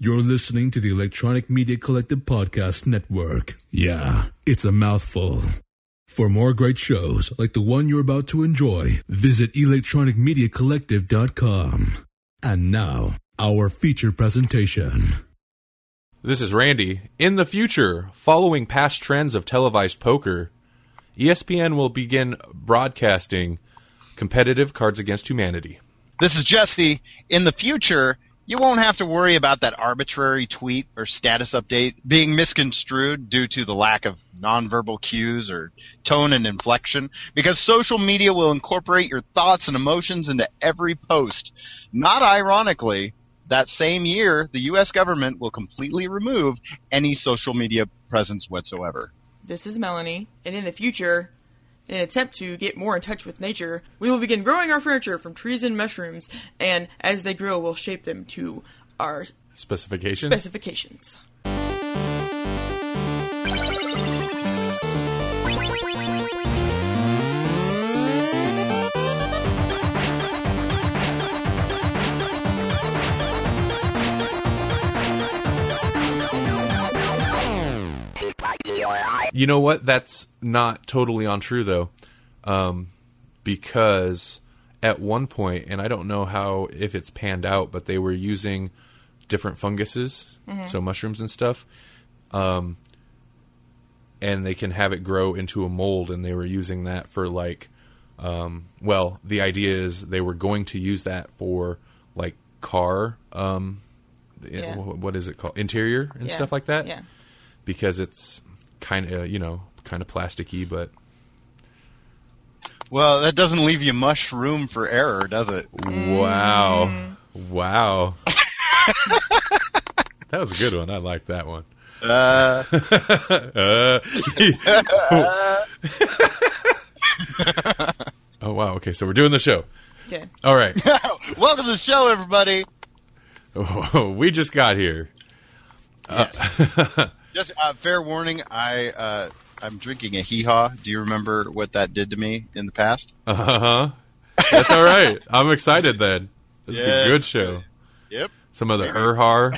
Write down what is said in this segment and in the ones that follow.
You're listening to the Electronic Media Collective Podcast Network. Yeah, it's a mouthful. For more great shows like the one you're about to enjoy, visit electronicmediacollective.com. And now, our feature presentation. This is Randy. In the future, following past trends of televised poker, ESPN will begin broadcasting competitive Cards Against Humanity. This is Jesse. In the future, you won't have to worry about that arbitrary tweet or status update being misconstrued due to the lack of nonverbal cues or tone and inflection because social media will incorporate your thoughts and emotions into every post. Not ironically, that same year, the US government will completely remove any social media presence whatsoever. This is Melanie, and in the future, in an attempt to get more in touch with nature, we will begin growing our furniture from trees and mushrooms, and as they grow, we'll shape them to our Specifications? specifications. You know what? That's not totally untrue though, um, because at one point, and I don't know how if it's panned out, but they were using different funguses, so mushrooms and stuff, um, and they can have it grow into a mold, and they were using that for like, um, well, the idea is they were going to use that for like car, um, Yeah. what is it called, interior and Yeah. stuff like that Yeah. because it's kind of you know kind of plasticky, but Well, that doesn't leave you much room for error, does it? wow, wow, that was a good one. I like that one. Uh, Uh, oh wow. Okay, so we're doing the show. Okay. All right. welcome to the show, everybody. we just got here. Just uh, fair warning, I uh, I'm drinking a hee haw. Do you remember what that did to me in the past? Uh huh. That's all right. I'm excited then. This will be a good show. Yep. Some other her har.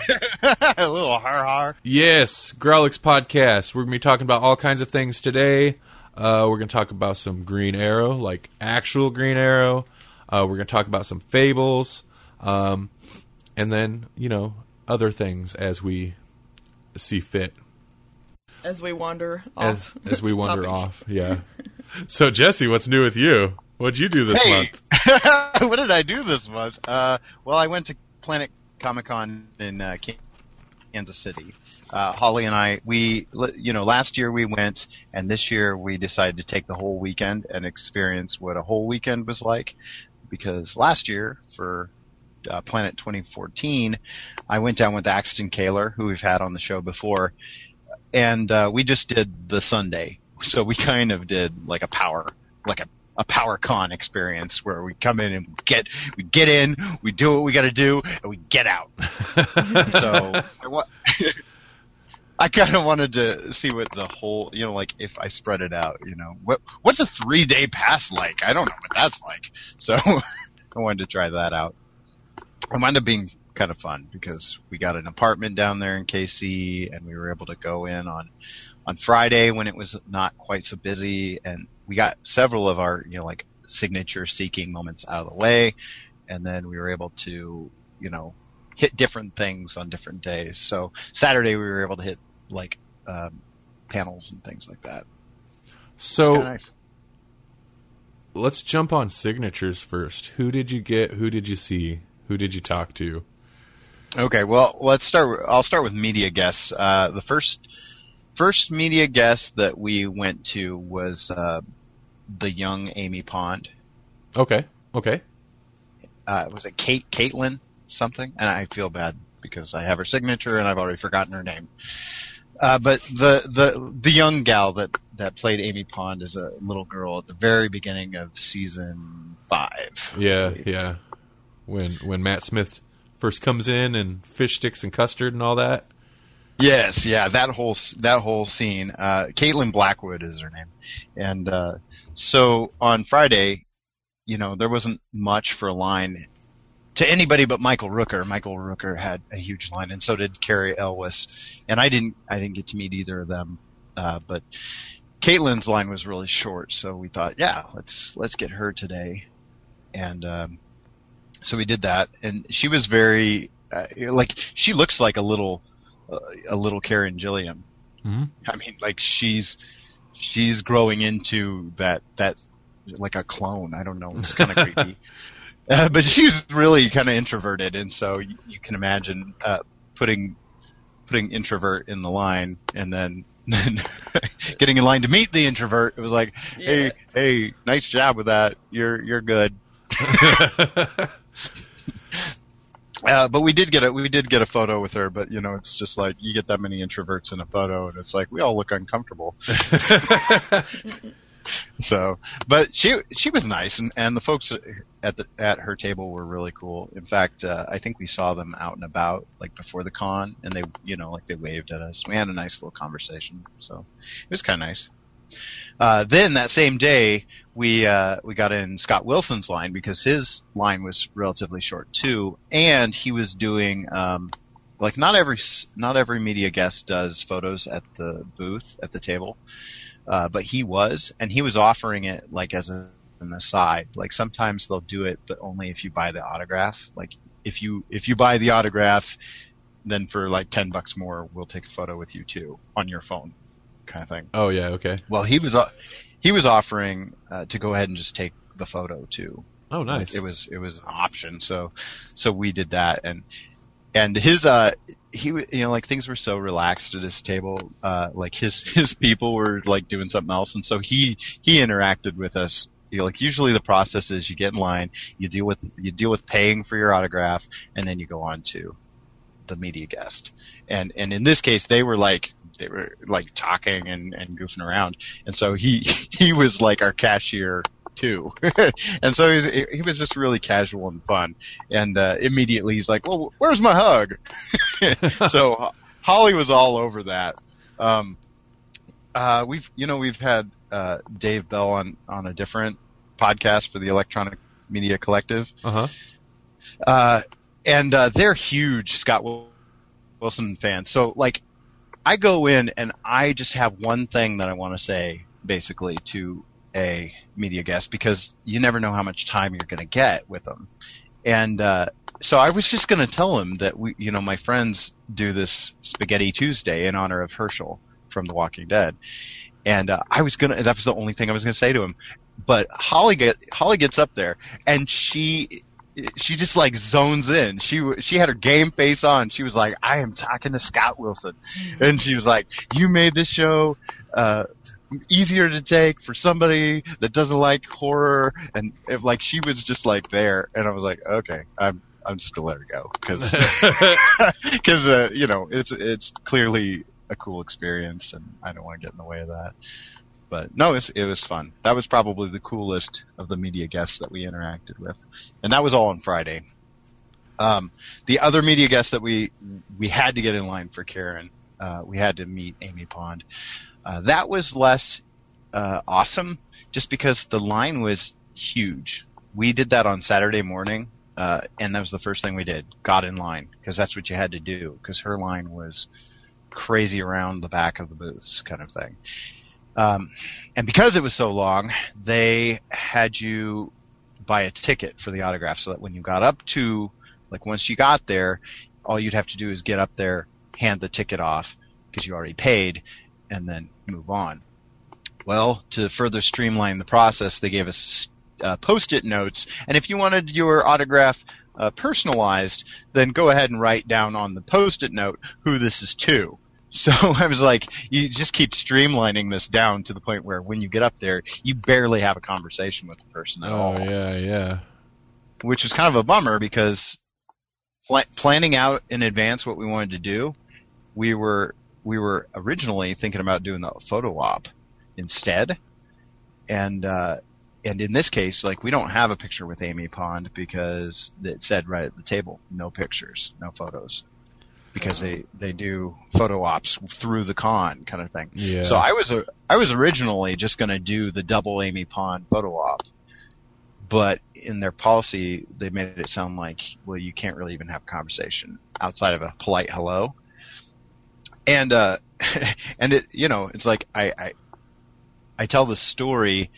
a little har har. Yes, Grawlix podcast. We're gonna be talking about all kinds of things today. Uh, we're gonna talk about some Green Arrow, like actual Green Arrow. Uh, we're gonna talk about some fables, um, and then you know other things as we see fit As we wander off. as we wander topic. off. Yeah. So Jesse, what's new with you? What'd you do this Hey, month? what did I do this month? Uh, well, I went to Planet Comicon in uh, Kansas City. Uh, Holly and I, we, you know, last year we went, and this year we decided to take the whole weekend and experience what a whole weekend was like. Because last year, for uh, Planet 2014, I went down with Axton Kaler, who we've had on the show before, and uh, we just did the Sunday. So we kind of did like a power, like a a power con experience where we come in and get we get in, we do what we got to do, and we get out. so I, wa- I kind of wanted to see what the whole, you know, like if I spread it out, you know, what what's a three day pass like? I don't know what that's like. So I wanted to try that out. It wound up being kind of fun because we got an apartment down there in KC, and we were able to go in on on Friday when it was not quite so busy, and we got several of our, you know, like signature seeking moments out of the way, and then we were able to, you know, hit different things on different days. So Saturday we were able to hit like um, panels and things like that. So nice. let's jump on signatures first. Who did you get? Who did you see? Who did you talk to? Okay, well, let's start. I'll start with media guests. Uh, the first first media guest that we went to was uh, the young Amy Pond. Okay. Okay. Uh, was it Kate Caitlin something? And I feel bad because I have her signature and I've already forgotten her name. Uh, but the the the young gal that that played Amy Pond is a little girl at the very beginning of season five. Yeah, yeah. When when Matt Smith first comes in and fish sticks and custard and all that. Yes, yeah, that whole that whole scene. Uh, Caitlin Blackwood is her name, and uh, so on Friday, you know, there wasn't much for a line to anybody but Michael Rooker. Michael Rooker had a huge line, and so did Cary Elwes. And I didn't I didn't get to meet either of them, uh, but Caitlin's line was really short, so we thought, yeah, let's let's get her today, and um, so we did that. And she was very uh, like she looks like a little uh, a little Karen Gillan. Mhm. I mean, like she's she's growing into that that like a clone. I don't know. It's kind of creepy. Uh, but she's really kind of introverted, and so you, you can imagine uh, putting putting introvert in the line, and then then getting in line to meet the introvert. It was like, hey, hey, nice job with that. You're you're good. Uh, but we did get a we did get a photo with her, but you know it's just like you get that many introverts in a photo, and it's like we all look uncomfortable. so, but she she was nice, and, and the folks at the at her table were really cool. In fact, uh, I think we saw them out and about like before the con, and they you know like they waved at us. We had a nice little conversation, so it was kind of nice. Uh, then that same day, we uh, we got in Scott Wilson's line because his line was relatively short too, and he was doing um, like not every not every media guest does photos at the booth at the table, uh, but he was, and he was offering it like as a, an aside. Like sometimes they'll do it, but only if you buy the autograph. Like if you if you buy the autograph, then for like ten bucks more, we'll take a photo with you too on your phone, kind of thing. oh yeah, okay. Well, he was uh, he was offering uh, to go ahead and just take the photo too. Oh nice. It was it was an option, so so we did that, and and his uh he you know like things were so relaxed at his table, uh like his his people were like doing something else, and so he he interacted with us. You know, like usually the process is you get in line, you deal with you deal with paying for your autograph, and then you go on to the media guest. And and in this case, they were like they were like talking and, and goofing around, and so he he was like our cashier too, and so he's, he was just really casual and fun. And uh, immediately he's like, "Well, where's my hug?" so Holly was all over that. Um, uh, we've you know we've had uh, Dave Bell on on a different podcast for the Electronic Media Collective. Uh huh. Uh, and uh, they're huge Scott Wilson fans. So like, I go in and I just have one thing that I want to say basically to a media guest because you never know how much time you're going to get with them. And uh, so I was just going to tell him that we, you know, my friends do this Spaghetti Tuesday in honor of Hershel from The Walking Dead. And uh, I was gonna. That was the only thing I was gonna say to him. But Holly get Holly gets up there and she she just like zones in. She w- she had her game face on. She was like, "I am talking to Scott Wilson," and she was like, "You made this show uh, easier to take for somebody that doesn't like horror." And if like she was just like there, and I was like, "Okay, I'm." I'm just gonna let her go because because uh, you know it's it's clearly a cool experience and I don't want to get in the way of that. But no, it was, it was fun. That was probably the coolest of the media guests that we interacted with, and that was all on Friday. Um, the other media guests that we we had to get in line for Karen, uh, we had to meet Amy Pond. Uh, that was less uh, awesome, just because the line was huge. We did that on Saturday morning, uh, and that was the first thing we did. Got in line because that's what you had to do. Because her line was crazy around the back of the booths, kind of thing. Um, and because it was so long, they had you buy a ticket for the autograph, so that when you got up to, like, once you got there, all you'd have to do is get up there, hand the ticket off because you already paid, and then move on. Well, to further streamline the process, they gave us uh, post-it notes, and if you wanted your autograph uh, personalized, then go ahead and write down on the post-it note who this is to. So I was like, you just keep streamlining this down to the point where when you get up there, you barely have a conversation with the person at Oh all yeah, yeah. which was kind of a bummer because pl- planning out in advance what we wanted to do, we were we were originally thinking about doing the photo op instead, and uh, and in this case, like we don't have a picture with Amy Pond because it said right at the table, no pictures, no photos. Because they, they do photo ops through the con kind of thing. Yeah. So I was a, I was originally just going to do the double Amy Pond photo op, but in their policy, they made it sound like, well, you can't really even have a conversation outside of a polite hello. And, uh, and it, you know, it's like, I, I, I tell the story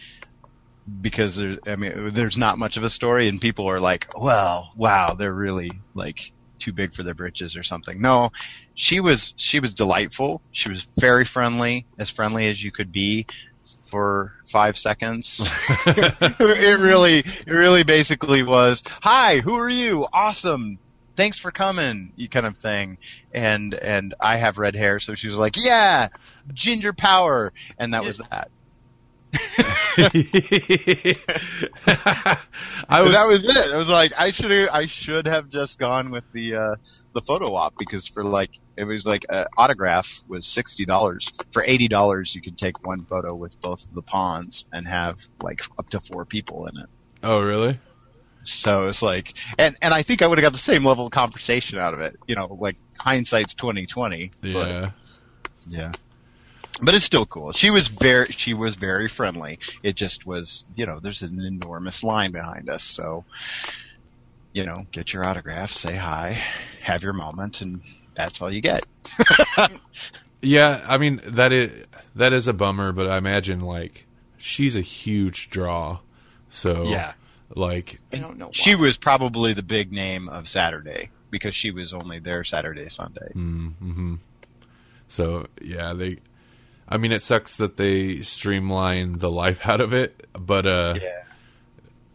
because there, I mean, there's not much of a story and people are like, well, wow, they're really like too big for their britches or something. No, she was, she was delightful. She was very friendly, as friendly as you could be for five seconds. it really, it really basically was, hi, who are you? Awesome. Thanks for coming, you kind of thing. And, and I have red hair, so she was like, yeah, ginger power. And that was that. I was that was it. It was like I should I should have just gone with the uh, the photo op because for like it was like an autograph was sixty dollars. For eighty dollars, you could take one photo with both of the Ponds and have like up to four people in it. Oh, really? So it's like, and and I think I would have got the same level of conversation out of it. You know, like hindsight's twenty twenty. Yeah. Yeah. But it's still cool. She was very, she was very friendly. It just was, you know, there's an enormous line behind us. So, you know, get your autograph, say hi, have your moment, and that's all you get. Yeah, I mean that is that is a bummer, but I imagine like she's a huge draw. So Yeah. like I don't know. Why. She was probably the big name of Saturday because she was only there Saturday, Sunday. mm-hmm. so yeah, they I mean it sucks that they streamline the life out of it, but uh Yeah.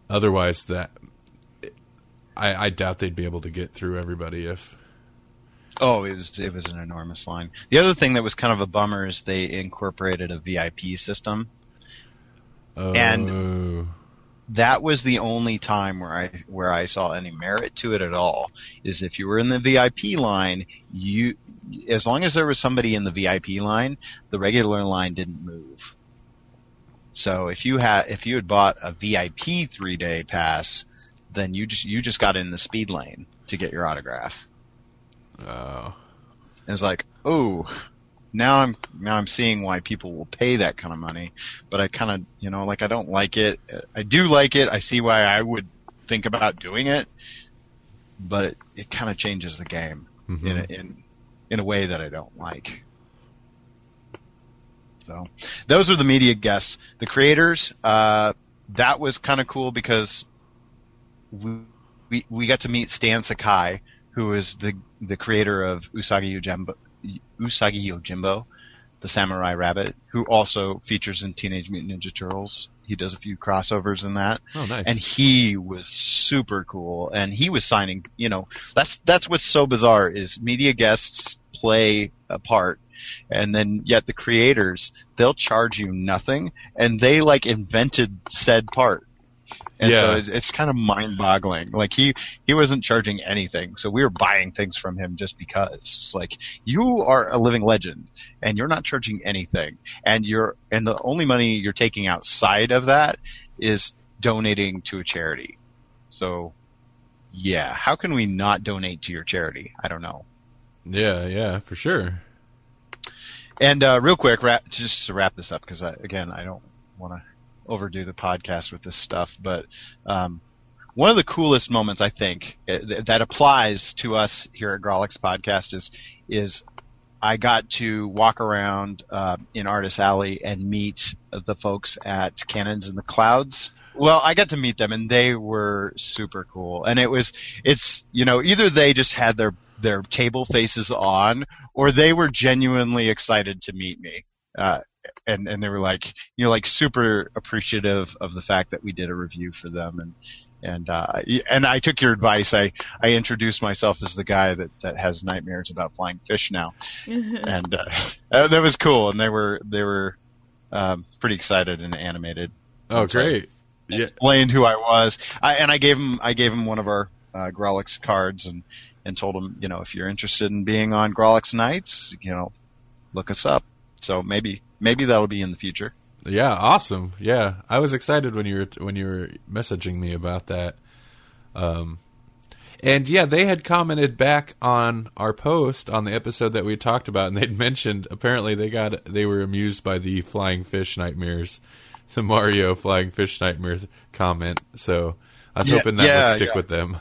otherwise that I, I doubt they'd be able to get through everybody if Oh, it was it was an enormous line. The other thing that was kind of a bummer is they incorporated a VIP system. oh, And- that was the only time where I where I saw any merit to it at all. Is if you were in the VIP line, you as long as there was somebody in the VIP line, the regular line didn't move. So if you had if you had bought a VIP three day pass, then you just you just got in the speed lane to get your autograph. oh. And it's like, oh, now I'm now I'm seeing why people will pay that kind of money. But I kind of, you know, like I don't like it. I do like it. I see why I would think about doing it, but it, it kind of changes the game Mhm. in in in a way that I don't like. So those are the media guests. The creators, uh, that was kind of cool because we, we we got to meet Stan Sakai, who is the the creator of Usagi Yojimbo, Usagi Yojimbo, the samurai rabbit, who also features in Teenage Mutant Ninja Turtles. He does a few crossovers in that. Oh nice. and he was super cool. And he was signing you know that's that's what's so bizarre is media guests play a part and then yet the creators they'll charge you nothing and they like invented said part and so it's, it's kind of mind-boggling. Like he he wasn't charging anything, so we were buying things from him just because. It's like you are a living legend, and you're not charging anything, and you're and the only money you're taking outside of that is donating to a charity. So, yeah, how can we not donate to your charity? I don't know. yeah, yeah, for sure. And uh, real quick, wrap, just to wrap this up, because again, I don't want to overdo the podcast with this stuff, but um, one of the coolest moments I think uh, that applies to us here at Grawlix Podcast is is I got to walk around uh, in Artist Alley and meet the folks at Cannons in the Clouds. Well, I got to meet them and they were super cool. And it was, it's, you know, either they just had their, their table faces on or they were genuinely excited to meet me. Uh, and, and they were like, you know, like super appreciative of the fact that we did a review for them. And, and, uh, and I took your advice. I, I introduced myself as the guy that, that has nightmares about flying fish now. and, uh, that was cool. And they were, they were, um, pretty excited and animated Oh That's right. great. Yeah. explained who I was. I, and I gave him I gave him one of our uh, Grawlix cards and and told him you know if you're interested in being on Grawlix nights you know look us up. So maybe maybe that'll be in the future. Yeah, awesome. Yeah, I was excited when you were when you were messaging me about that. Um, and yeah, they had commented back on our post on the episode that we talked about, and they'd mentioned apparently they got they were amused by the flying fish nightmares. the Mario Flying Fish Nightmare comment. So I was Yeah, hoping that yeah, would stick yeah. with them.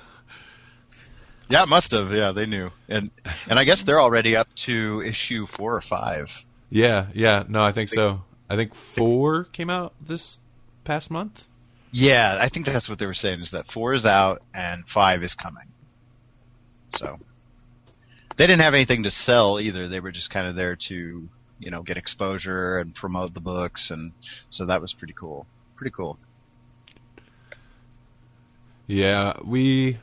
Yeah, it must have. Yeah, they knew, and and I guess they're already up to issue four or five. Yeah, yeah. No, I think so. I think four came out this past month. Yeah, I think that's what they were saying is that four is out and five is coming. So they didn't have anything to sell either. They were just kind of there to you know get exposure and promote the books, and so that was pretty cool. Pretty cool. Yeah, we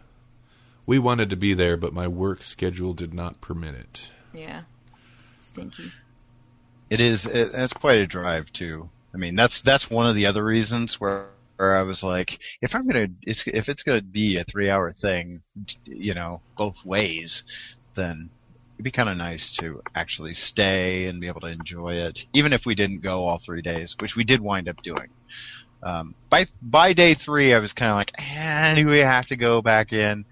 we wanted to be there, but my work schedule did not permit it. Yeah. Stinky. It is. It, it's quite a drive too. I mean, that's that's one of the other reasons where where I was like, if I'm gonna, it's, if it's gonna be a three hour thing, you know, both ways, then it'd be kind of nice to actually stay and be able to enjoy it, even if we didn't go all three days, which we did wind up doing. Um, by by day three, I was kind of like, eh, do we have to go back in?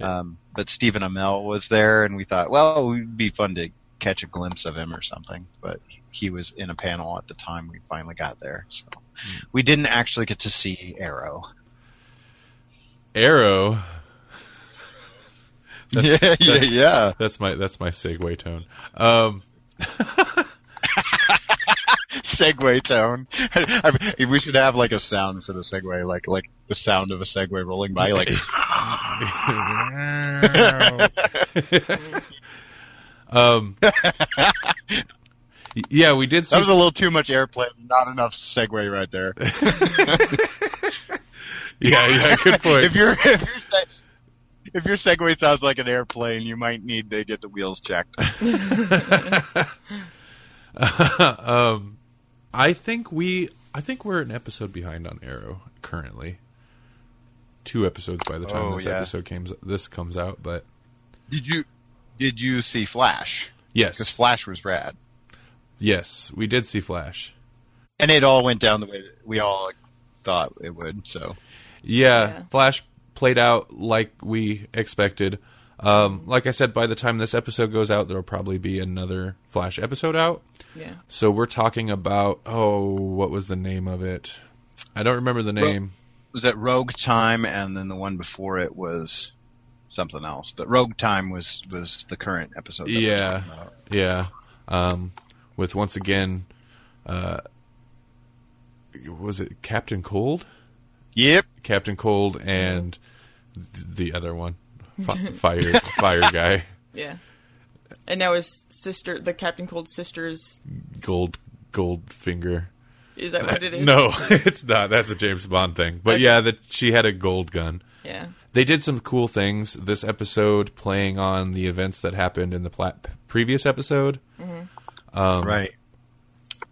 Um, but Stephen Amell was there, and we thought, well, it would be fun to catch a glimpse of him or something. But he was in a panel at the time we finally got there, so we didn't actually get to see Arrow. Arrow. yeah, yeah, that's- yeah. That's my that's my segue tone. Um, Segway tone. I mean, we should have like a sound for the Segway, like like the sound of a Segway rolling by, like. um, yeah, we did see. That was a little too much airplane, not enough Segway right there. yeah, yeah, good point. if your if your se- if your Segway sounds like an airplane, you might need to get the wheels checked. um, I think we, I think we're an episode behind on Arrow currently. Two episodes by the time Oh, this yeah. episode comes this comes out, but Did you did you see Flash? yes, Because Flash was rad, yes, we did see Flash. and it all went down the way that we all thought it would. So Yeah, Yeah. Flash played out like we expected. Um, like I said, by the time this episode goes out, there'll probably be another Flash episode out. Yeah. So we're talking about oh, what was the name of it? I don't remember the name. was that Rogue Time, and then the one before it was something else. But Rogue Time was was the current episode. that Yeah. Yeah, um, with once again, uh, was it Captain Cold? Yep. Captain Cold and the other one, Fi- fire fire guy, Yeah. And now his sister, the Captain Cold sisters, Gold Goldfinger. is that what it is? No, it's not. That's a James Bond thing. But Okay. yeah, that she had a gold gun. Yeah. They did some cool things this episode, playing on the events that happened in the pla- previous episode. Um, right.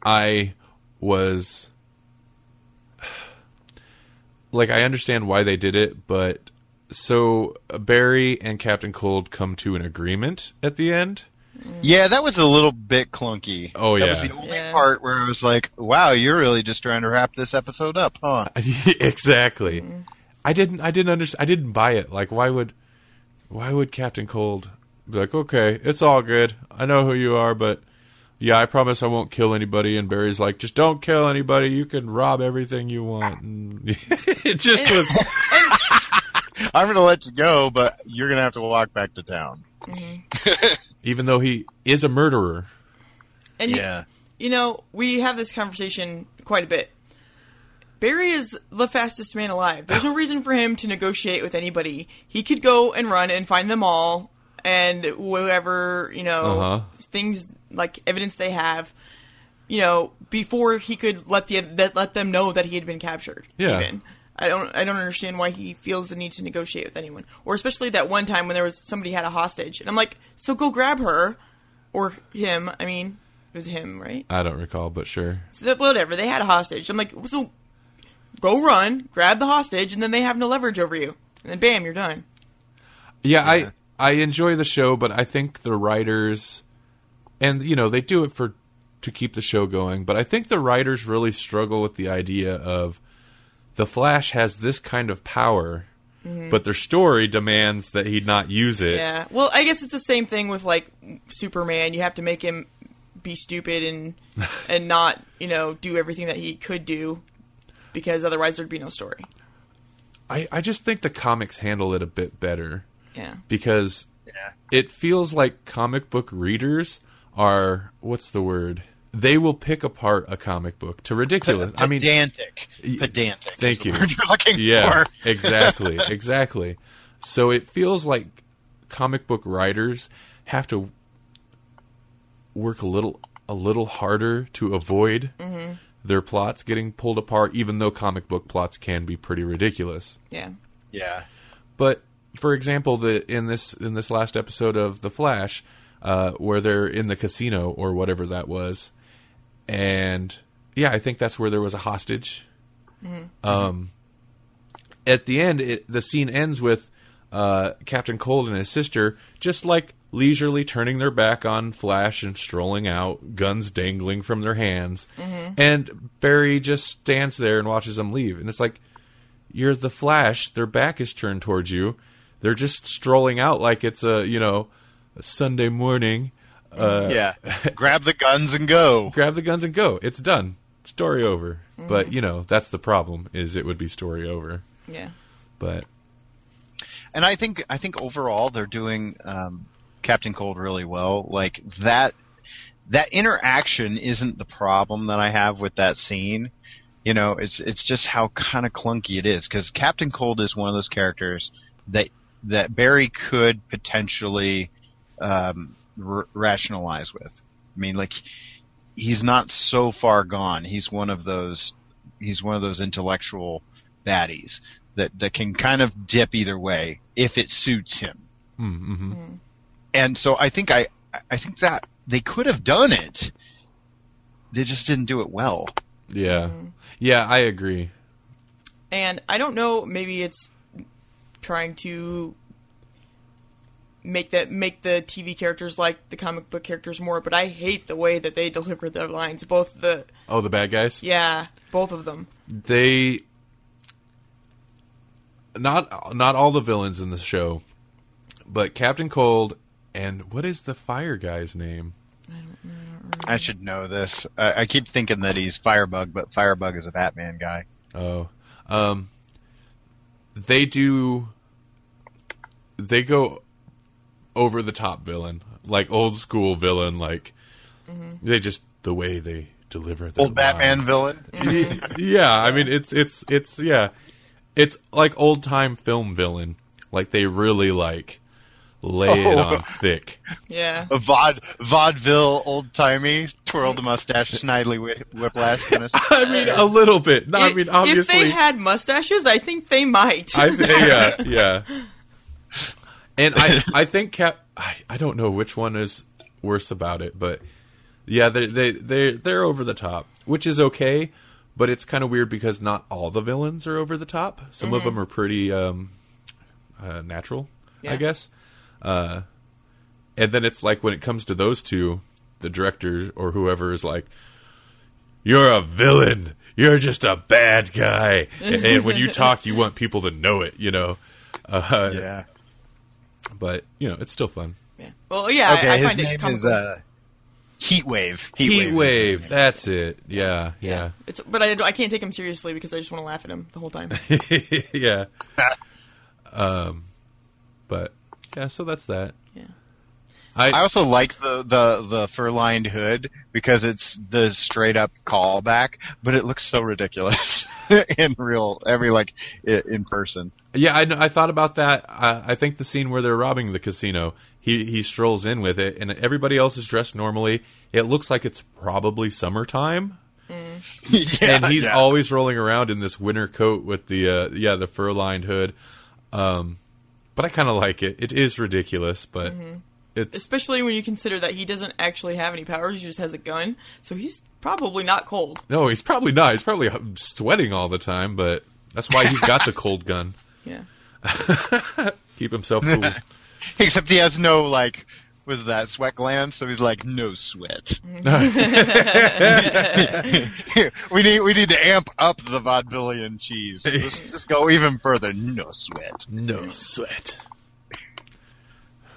I was like, I understand why they did it, but so Barry and Captain Cold come to an agreement at the end. Yeah, that was a little bit clunky. Oh, that yeah. was the only Yeah. part where I was like, "Wow, you're really just trying to wrap this episode up, huh?" exactly. I didn't. I didn't understand. I didn't buy it. Like, why would, why would Captain Cold be like, okay, it's all good. I know who you are, but yeah, I promise I won't kill anybody. And Barry's like, just don't kill anybody. You can rob everything you want. And it just was. I'm gonna let you go, but you're gonna have to walk back to town. even though he is a murderer. And Yeah. you know, we have this conversation quite a bit. Barry is the fastest man alive. There's no reason for him to negotiate with anybody. He could go and run and find them all and whatever, you know, Uh-huh. things like evidence they have, you know, before he could let the that let them know that he had been captured. Yeah. Even. I don't I don't understand why he feels the need to negotiate with anyone. Or especially that one time when there was somebody had a hostage. And I'm like, "So go grab her or him." I mean, it was him, right? I don't recall, but sure. So that, whatever, they had a hostage. I'm like, so go run, grab the hostage, and then they have no leverage over you. And then bam, you're done. Yeah, I I enjoy the show, but I think the writers and you know, they do it for to keep the show going, but I think the writers really struggle with the idea of the Flash has this kind of power, mm-hmm. but their story demands that he not use it. Yeah. Well, I guess it's the same thing with like Superman. You have to make him be stupid and and not, you know, do everything that he could do because otherwise there'd be no story. I, I just think the comics handle it a bit better Yeah. because Yeah. it feels like comic book readers are what's the word? They will pick apart a comic book to ridiculous. I mean, pedantic. Pedantic. is thank the you. word you're looking yeah, for. exactly, exactly. So it feels like comic book writers have to work a little a little harder to avoid mm-hmm. their plots getting pulled apart, even though comic book plots can be pretty ridiculous. Yeah. Yeah. But for example, the in this in this last episode of The Flash, uh, where they're in the casino or whatever that was, and yeah, I think that's where there was a hostage. Um, at the end, it, the scene ends with uh, Captain Cold and his sister just like leisurely turning their back on Flash and strolling out, guns dangling from their hands, and Barry just stands there and watches them leave, and it's like you're the Flash. Their back is turned towards you. They're just strolling out like it's a you know Sunday morning. Uh, Yeah. Grab the guns and go. Grab the guns and go. It's done. Story over. But you know that's the problem. Is it would be story over. Yeah. But And I think I think overall they're doing um, Captain Cold really well. Like that that interaction isn't the problem that I have with that scene. You know, it's it's just how kind of clunky it is because Captain Cold is one of those characters that that Barry could potentially um, r- rationalize with. I mean, like he's not so far gone. He's one of those he's one of those intellectual baddies that that can kind of dip either way if it suits him. mm-hmm. And so I think I I think that they could have done it. They just didn't do it well. yeah, yeah, I agree. And I don't know, maybe it's trying to make that make the TV characters like the comic book characters more, but I hate the way that they deliver their lines. Both the Oh, the bad guys. yeah, both of them. They not not all the villains in the show, but Captain Cold and what is the fire guy's name? I should know this. I, I keep thinking that he's Firebug, but Firebug is a Batman guy. Oh, um, they do. They go over the top villain, like old school villain. Like mm-hmm. they just the way they deliver their Old Batman villain. Yeah, I mean it's it's it's yeah, it's like old time film villain. Like they really like lay it Oh. on thick. Yeah. A vaud vaudeville old timey, twirl the mustache, snidely whi- whiplash kind of. I mean a little bit. No, I mean obviously. if they had mustaches, I think they might. I th- yeah, yeah. And I I think Cap I, I don't know which one is worse about it, but yeah, they they they they're over the top, which is okay, but it's kind of weird because not all the villains are over the top. Some of them are pretty um uh, natural, I guess. Uh and then it's like when it comes to those two, the director or whoever is like you're a villain. You're just a bad guy. and, and when you talk, you want people to know it, you know. Uh, Yeah. But, you know, it's still fun. Yeah. Well, yeah, Okay, I, I his find it name is comical. uh, Heatwave. Heat, is his Wave. That's it. Yeah, yeah. It's, but I, I can't take him seriously because I just want to laugh at him the whole time. Yeah. um, but, yeah, so that's that. Yeah. I, I also like the the the fur lined hood because it's the straight up callback, but it looks so ridiculous in real every like in person. yeah, I, I thought about that. I, I think the scene where they're robbing the casino, he, he strolls in with it, and everybody else is dressed normally. It looks like it's probably summertime. yeah, and he's yeah. always rolling around in this winter coat with the uh, yeah the fur lined hood. Um, but I kind of like it. It is ridiculous, but it's Especially when you consider that he doesn't actually have any powers; he just has a gun, so he's probably not cold. no, he's probably not. He's probably uh, sweating all the time, but that's why he's got the cold gun. Yeah. Keep himself cool. except he has no like was that sweat glands, so he's like no sweat. we need we need to amp up the vaudevillian cheese. Let's just go even further. No sweat. no sweat.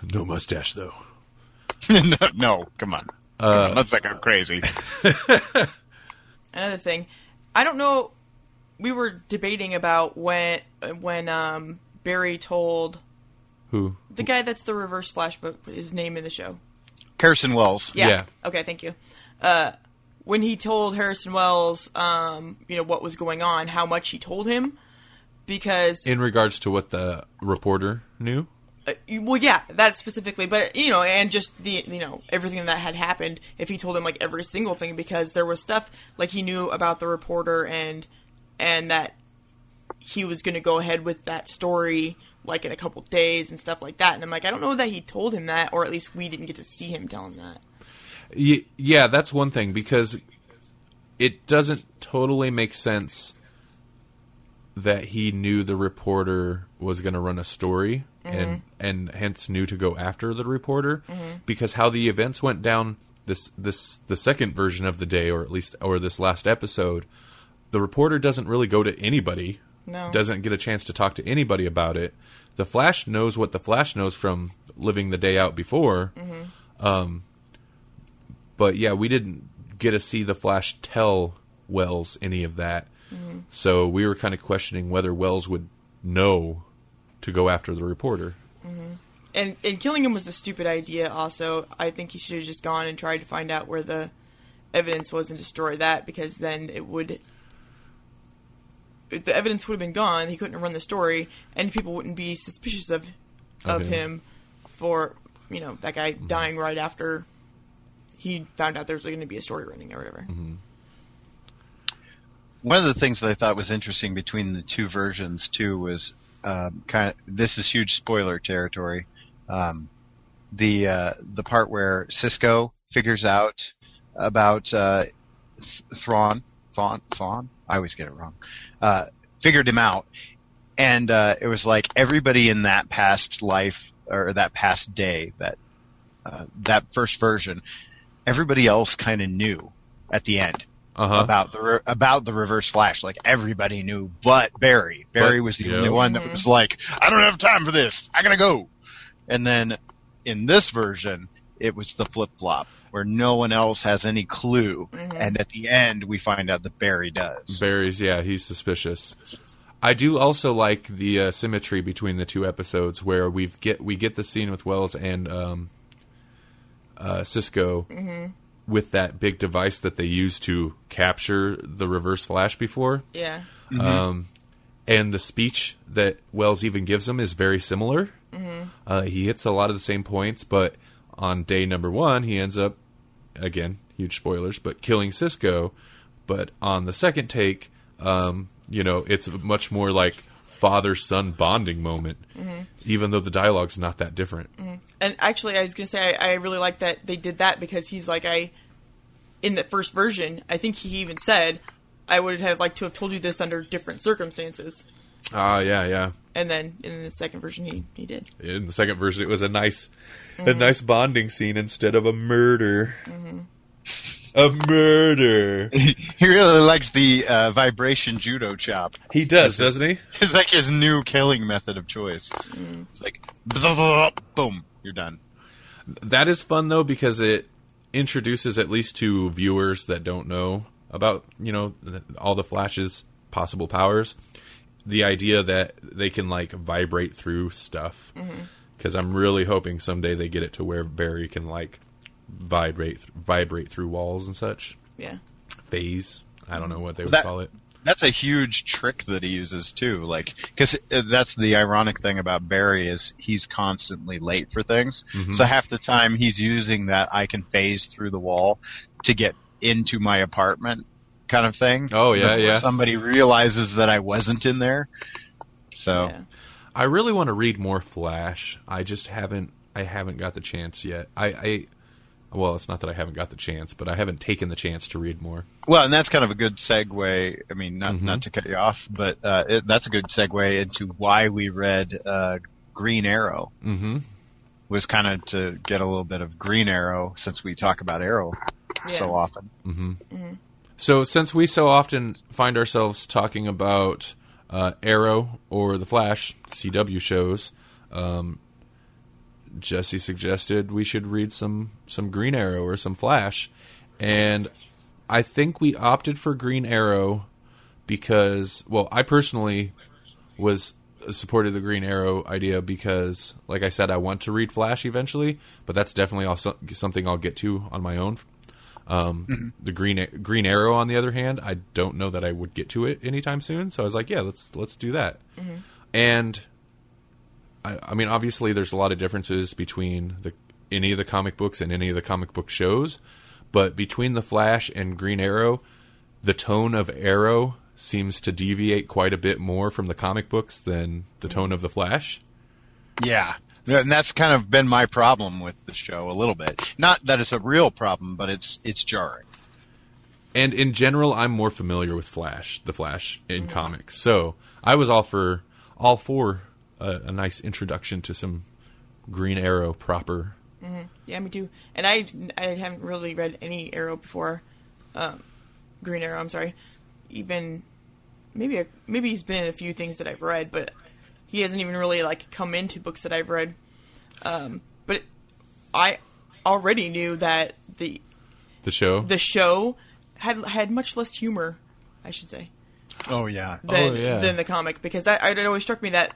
No mustache though. no, no, come on. Come Uh, on, let's not go crazy. Another thing, I don't know we were debating about when when um, Barry told Who? the guy that's the Reverse Flash book his name in the show. Harrison Wells. Yeah. Yeah. Okay, thank you. Uh, when he told Harrison Wells, um, you know what was going on, how much he told him, because In regards to what the reporter knew? Uh, well, yeah, that specifically, but you know, and just the you know everything that had happened. If he told him like every single thing, because there was stuff like he knew about the reporter and and that he was going to go ahead with that story like in a couple days and stuff like that. And I'm like, I don't know that he told him that, or at least we didn't get to see him tell him that. Yeah, that's one thing because it doesn't totally make sense that he knew the reporter was going to run a story and mm-hmm. and hence knew to go after the reporter mm-hmm. because how the events went down this this the second version of the day or at least or this last episode the reporter doesn't really go to anybody No. doesn't get a chance to talk to anybody about it. The flash knows what the flash knows from living the day out before. Mm-hmm. Um, but yeah, we didn't get to see the Flash tell Wells any of that. So we were kind of questioning whether Wells would know to go after the reporter. Mm-hmm. and and killing him was a stupid idea. Also, I think he should have just gone and tried to find out where the evidence was and destroy that because then it would the evidence would have been gone. He couldn't have run the story, and people wouldn't be suspicious of of Okay. him for you know that guy mm-hmm. dying right after he found out there was going to be a story running or whatever. Mm-hmm. One of the things that I thought was interesting between the two versions too was um, kind of this is huge spoiler territory. Um, the uh, the part where Cisco figures out about uh, Th- Thrawn, Thrawn, Thrawn. I always get it wrong. Uh, figured him out, and uh, it was like everybody in that past life or that past day that uh, that first version, everybody else kind of knew at the end Uh huh. about the re- about the reverse flash. Like everybody knew, but Barry. Barry But- was the yeah. only one that was like, "I don't have time for this. I gotta go." And then in this version, it was the flip flop where no one else has any clue, and at the end we find out that Barry does. Barry's, yeah, he's suspicious. I do also like the uh, symmetry between the two episodes where we get we get the scene with Wells and um, uh, Cisco with that big device that they used to capture the Reverse Flash before. Yeah, Um, and the speech that Wells even gives him is very similar. Uh, he hits a lot of the same points, but on day number one, he ends up, again, huge spoilers, but killing Cisco. But on the second take, um, you know, it's much more like father son bonding moment, mm-hmm. even though the dialogue's not that different. Mm-hmm. and actually, I was gonna say I, I really like that they did that because he's like I, in the first version, I think he even said I would have liked to have told you this under different circumstances. Ah, yeah, yeah. And then in the second version, he, he did. In the second version, it was a nice, a mm-hmm. nice bonding scene instead of a murder. A murder. he really likes the uh, vibration judo chop. He does, doesn't he? It's like his new killing method of choice. It's like boom, you're done. That is fun though because it introduces at least to viewers that don't know about you know all the Flash's possible powers, the idea that they can like vibrate through stuff. Because I'm really hoping someday they get it to where Barry can like vibrate vibrate through walls and such. Yeah. Phase. I don't know what they would That- call it. That's a huge trick that he uses too. Like, because uh, that's the ironic thing about Barry is he's constantly late for things. Mm-hmm. So half the time he's using that I can phase through the wall to get into my apartment kind of thing. Oh, yeah, before yeah. Somebody realizes that I wasn't in there. So Yeah. I really want to read more Flash. I just haven't. I haven't got the chance yet. I, I well, it's not that I haven't got the chance, but I haven't taken the chance to read more. Well, and that's kind of a good segue. I mean, not Mm-hmm. not to cut you off, but uh, it, that's a good segue into why we read uh, Green Arrow. Mm-hmm. Was kind of to get a little bit of Green Arrow since we talk about Arrow so Yeah. often. So, since we so often find ourselves talking about uh, Arrow or the Flash CW shows, um, Jesse suggested we should read some some Green Arrow or some Flash, and I think we opted for Green Arrow because well, I personally was supported the Green Arrow idea because, like I said, I want to read Flash eventually, but that's definitely also something I'll get to on my own. Um, The Green Green Arrow, on the other hand, I don't know that I would get to it anytime soon. So I was like, yeah, let's let's do that. And I, I mean, obviously, there's a lot of differences between the any of the comic books and any of the comic book shows, but between the Flash and Green Arrow, the tone of Arrow seems to deviate quite a bit more from the comic books than the tone of the Flash. Yeah. And that's kind of been my problem with the show a little bit. Not that it's a real problem, but it's it's jarring. And in general, I'm more familiar with Flash, the Flash in comics. So I was all for all for a, a nice introduction to some Green Arrow proper. Yeah, me too. And I I haven't really read any Arrow before. Um, Green Arrow, I'm sorry. Even maybe a, maybe he's been in a few things that I've read, but he hasn't even really like come into books that I've read. Um, but I already knew that the The show. the show had had much less humor, I should say, Oh yeah. than Oh, yeah. than the comic because that it always struck me that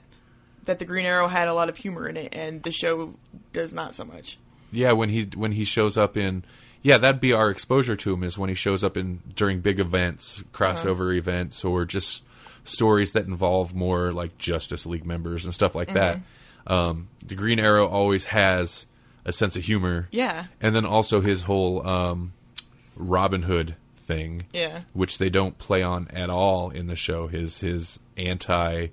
that the Green Arrow had a lot of humor in it, and the show does not so much. Yeah, when he when he shows up in yeah, that'd be our exposure to him is when he shows up in during big events, crossover events, or just stories that involve more like Justice League members and stuff like that. Um, the Green Arrow always has a sense of humor, Yeah, and then also his whole um, Robin Hood thing, yeah. which they don't play on at all in the show. His his anti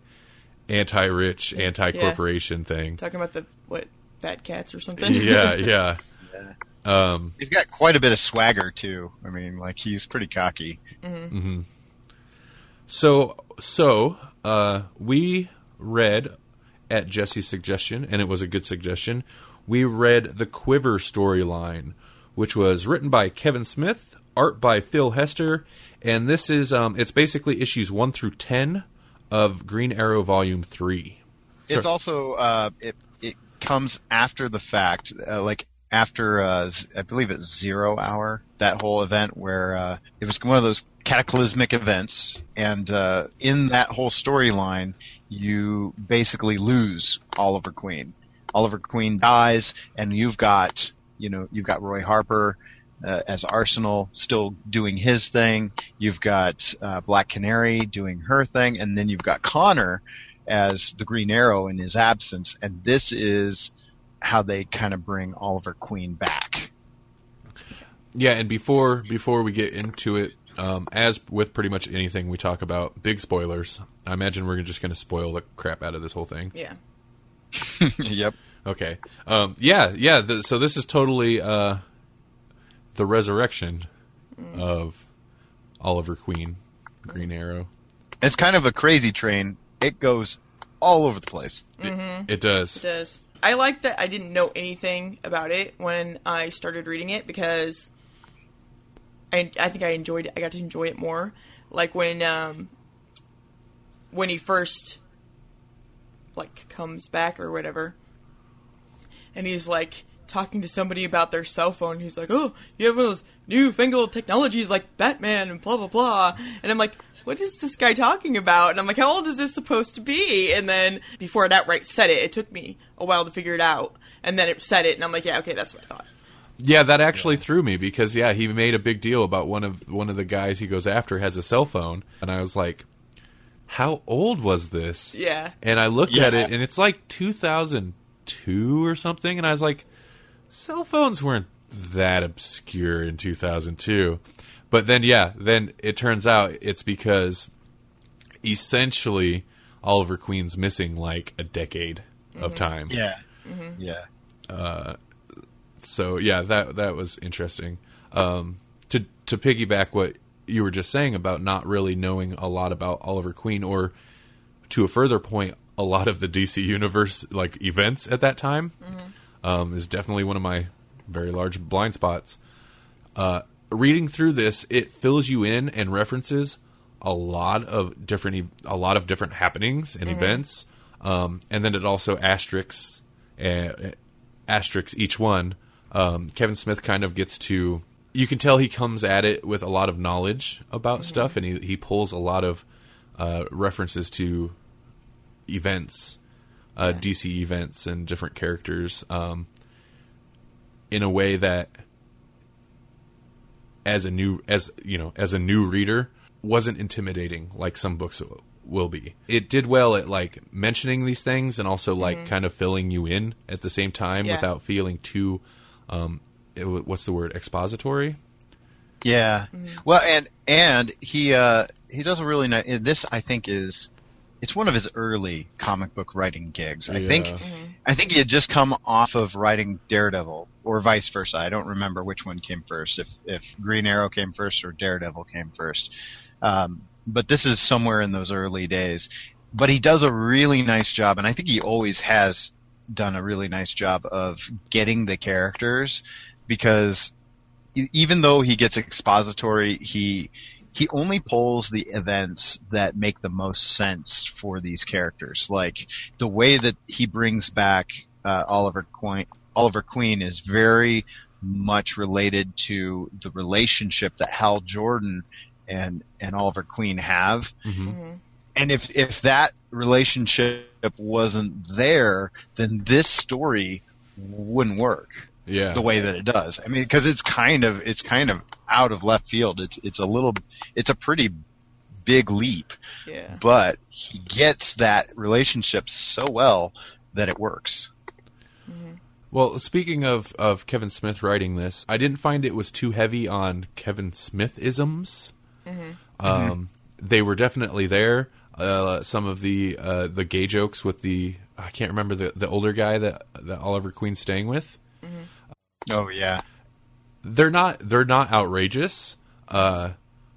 anti rich anti corporation thing. Talking about the what fat cats or something. Yeah, yeah. He's got quite a bit of swagger too. I mean, like he's pretty cocky. So so uh, we read at Jesse's suggestion, and it was a good suggestion. We read the Quiver storyline, which was written by Kevin Smith, art by Phil Hester, and this is um, it's basically issues one through ten of Green Arrow Volume Three. It's also uh, it it comes after the fact, uh, like after uh, z- I believe it's Zero Hour, that whole event where uh, it was one of those cataclysmic events, and uh, in that whole storyline, you basically lose Oliver Queen. Oliver Queen dies, and you've got you know you've got Roy Harper. Uh, as Arsenal still doing his thing, you've got uh, Black Canary doing her thing, and then you've got Connor as the Green Arrow in his absence, and this is how they kind of bring Oliver Queen back. Yeah, and before before we get into it, um, as with pretty much anything we talk about, big spoilers. I imagine we're just going to spoil the crap out of this whole thing. yeah. yep. Okay. Um, yeah, yeah. The, so this is totally uh, the resurrection of Oliver Queen, Green Arrow. It's kind of a crazy train. It goes all over the place. It, it does. It does. I like that I didn't know anything about it when I started reading it because I I think I enjoyed it. I got to enjoy it more. Like when um when he first like comes back or whatever, and he's like talking to somebody about their cell phone. He's like, "Oh, you have one of those newfangled technologies like Batman and blah blah blah," and I'm like. What is this guy talking about? And I'm like, how old is this supposed to be? And then before it outright said it, it took me a while to figure it out. And then it said it, and I'm like, yeah, okay, that's what I thought. Yeah, that actually threw me because yeah, he made a big deal about one of one of the guys he goes after has a cell phone, and I was like, how old was this? Yeah. And I looked at it, and it's like 2002 or something, and I was like, cell phones weren't that obscure in 2002. But then, yeah, then it turns out it's because essentially Oliver Queen's missing like a decade of mm-hmm. time. Yeah. Mm-hmm. Yeah. Uh, so yeah, that that was interesting. Um, to to piggyback what you were just saying about not really knowing a lot about Oliver Queen, or to a further point, a lot of the DC universe like events at that time, mm-hmm. Um, is definitely one of my very large blind spots. Uh, reading through this, it fills you in and references a lot of different a lot of different happenings and events, um, and then it also asterisks uh, asterisks each one. Um, Kevin Smith kind of gets to you can tell he comes at it with a lot of knowledge about stuff, and he he pulls a lot of uh, references to events, uh, DC events, and different characters um, in a way that, as a new as you know as a new reader, wasn't intimidating like some books will be. It did well at like mentioning these things and also like kind of filling you in at the same time Yeah. without feeling too um it, what's the word expository Yeah. Well, and and he uh he does a really nice. This I think is it's one of his early comic book writing gigs. I think Yeah. I think he had just come off of writing Daredevil or vice versa. I don't remember which one came first. If if Green Arrow came first or Daredevil came first. Um, but this is somewhere in those early days. But he does a really nice job, and I think he always has done a really nice job of getting the characters because e- even though he gets expository, he he only pulls the events that make the most sense for these characters. Like the way that he brings back uh, Oliver Queen. Oliver Queen is very much related to the relationship that Hal Jordan and and Oliver Queen have. And if if that relationship wasn't there, then this story wouldn't work yeah the way that it does. I mean, because it's kind of it's kind of out of left field. It's it's a little it's a pretty big leap, Yeah. but he gets that relationship so well that it works. Well, speaking of, of Kevin Smith writing this, I didn't find it was too heavy on Kevin Smith isms. Mm-hmm. Um, they were definitely there. Uh, some of the uh, the gay jokes with the I can't remember the the older guy that that Oliver Queen's staying with. Oh yeah, They're not they're not outrageous, uh,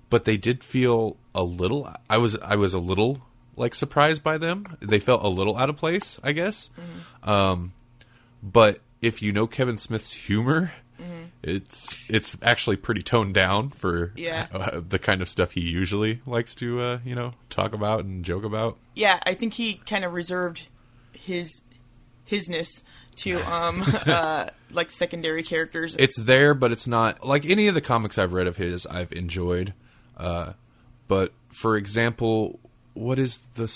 but they did feel a little. I was I was a little like surprised by them. They felt a little out of place, I guess. Um, but if you know Kevin Smith's humor, it's it's actually pretty toned down for Yeah. uh, the kind of stuff he usually likes to uh, you know talk about and joke about. Yeah, I think he kind of reserved his hisness to um uh like secondary characters. It's there, but it's not like any of the comics I've read of his. I've enjoyed, uh, but for example, what is the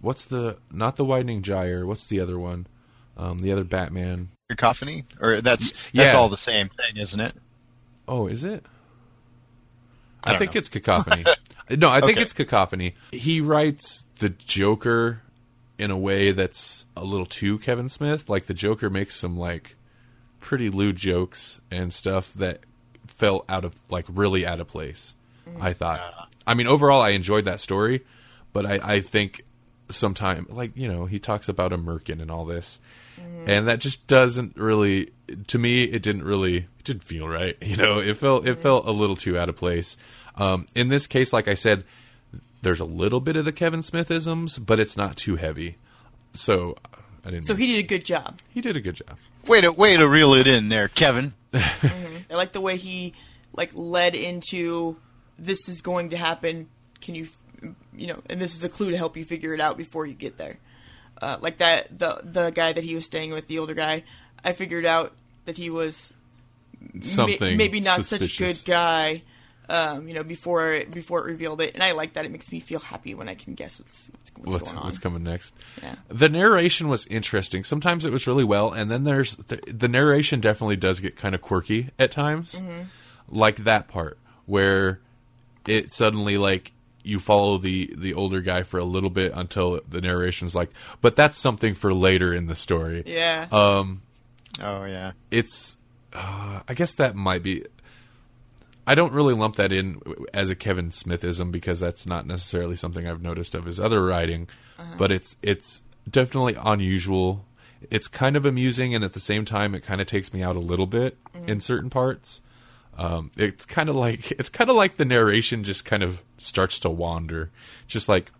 what's the not the Widening Gyre? What's the other one? Um, the other Batman. cacophony, or that's that's Yeah. all the same thing, isn't it? Oh, is it? I I, think know. it's cacophony. no, I think Okay. it's cacophony. He writes the Joker in a way that's a little too Kevin Smith. Like the Joker makes some like pretty lewd jokes and stuff that felt out of like really out of place. I thought. I mean, overall, I enjoyed that story, but I, I think sometime like you know he talks about a merkin and all this, and that just doesn't really to me it didn't really it didn't feel right. You know, it felt it felt a little too out of place. Um, in this case, like I said, there's a little bit of the Kevin Smithisms, but it's not too heavy. So I didn't. so he did a good job. he did a good job. Way to way to reel it in there, Kevin. I like the way he like led into this is going to happen. Can you, you know, and this is a clue to help you figure it out before you get there. Uh, like that, the the guy that he was staying with, the older guy, I figured out that he was ma- Something maybe not such a good guy. Um, you know, before before it revealed it, and I like that. It makes me feel happy when I can guess what's what's, what's, what's, going on. what's coming next. Yeah. The narration was interesting. Sometimes it was really well, and then there's the, the narration definitely does get kind of quirky at times, like that part where it suddenly like you follow the the older guy for a little bit until the narration's like, but that's something for later in the story. Yeah. Um, Oh yeah. it's uh, I guess that might be. I don't really lump that in as a Kevin Smithism because that's not necessarily something I've noticed of his other writing, but it's it's definitely unusual. It's kind of amusing, and at the same time, it kind of takes me out a little bit in certain parts. Um, it's kind of like it's kind of like the narration just kind of starts to wander, just like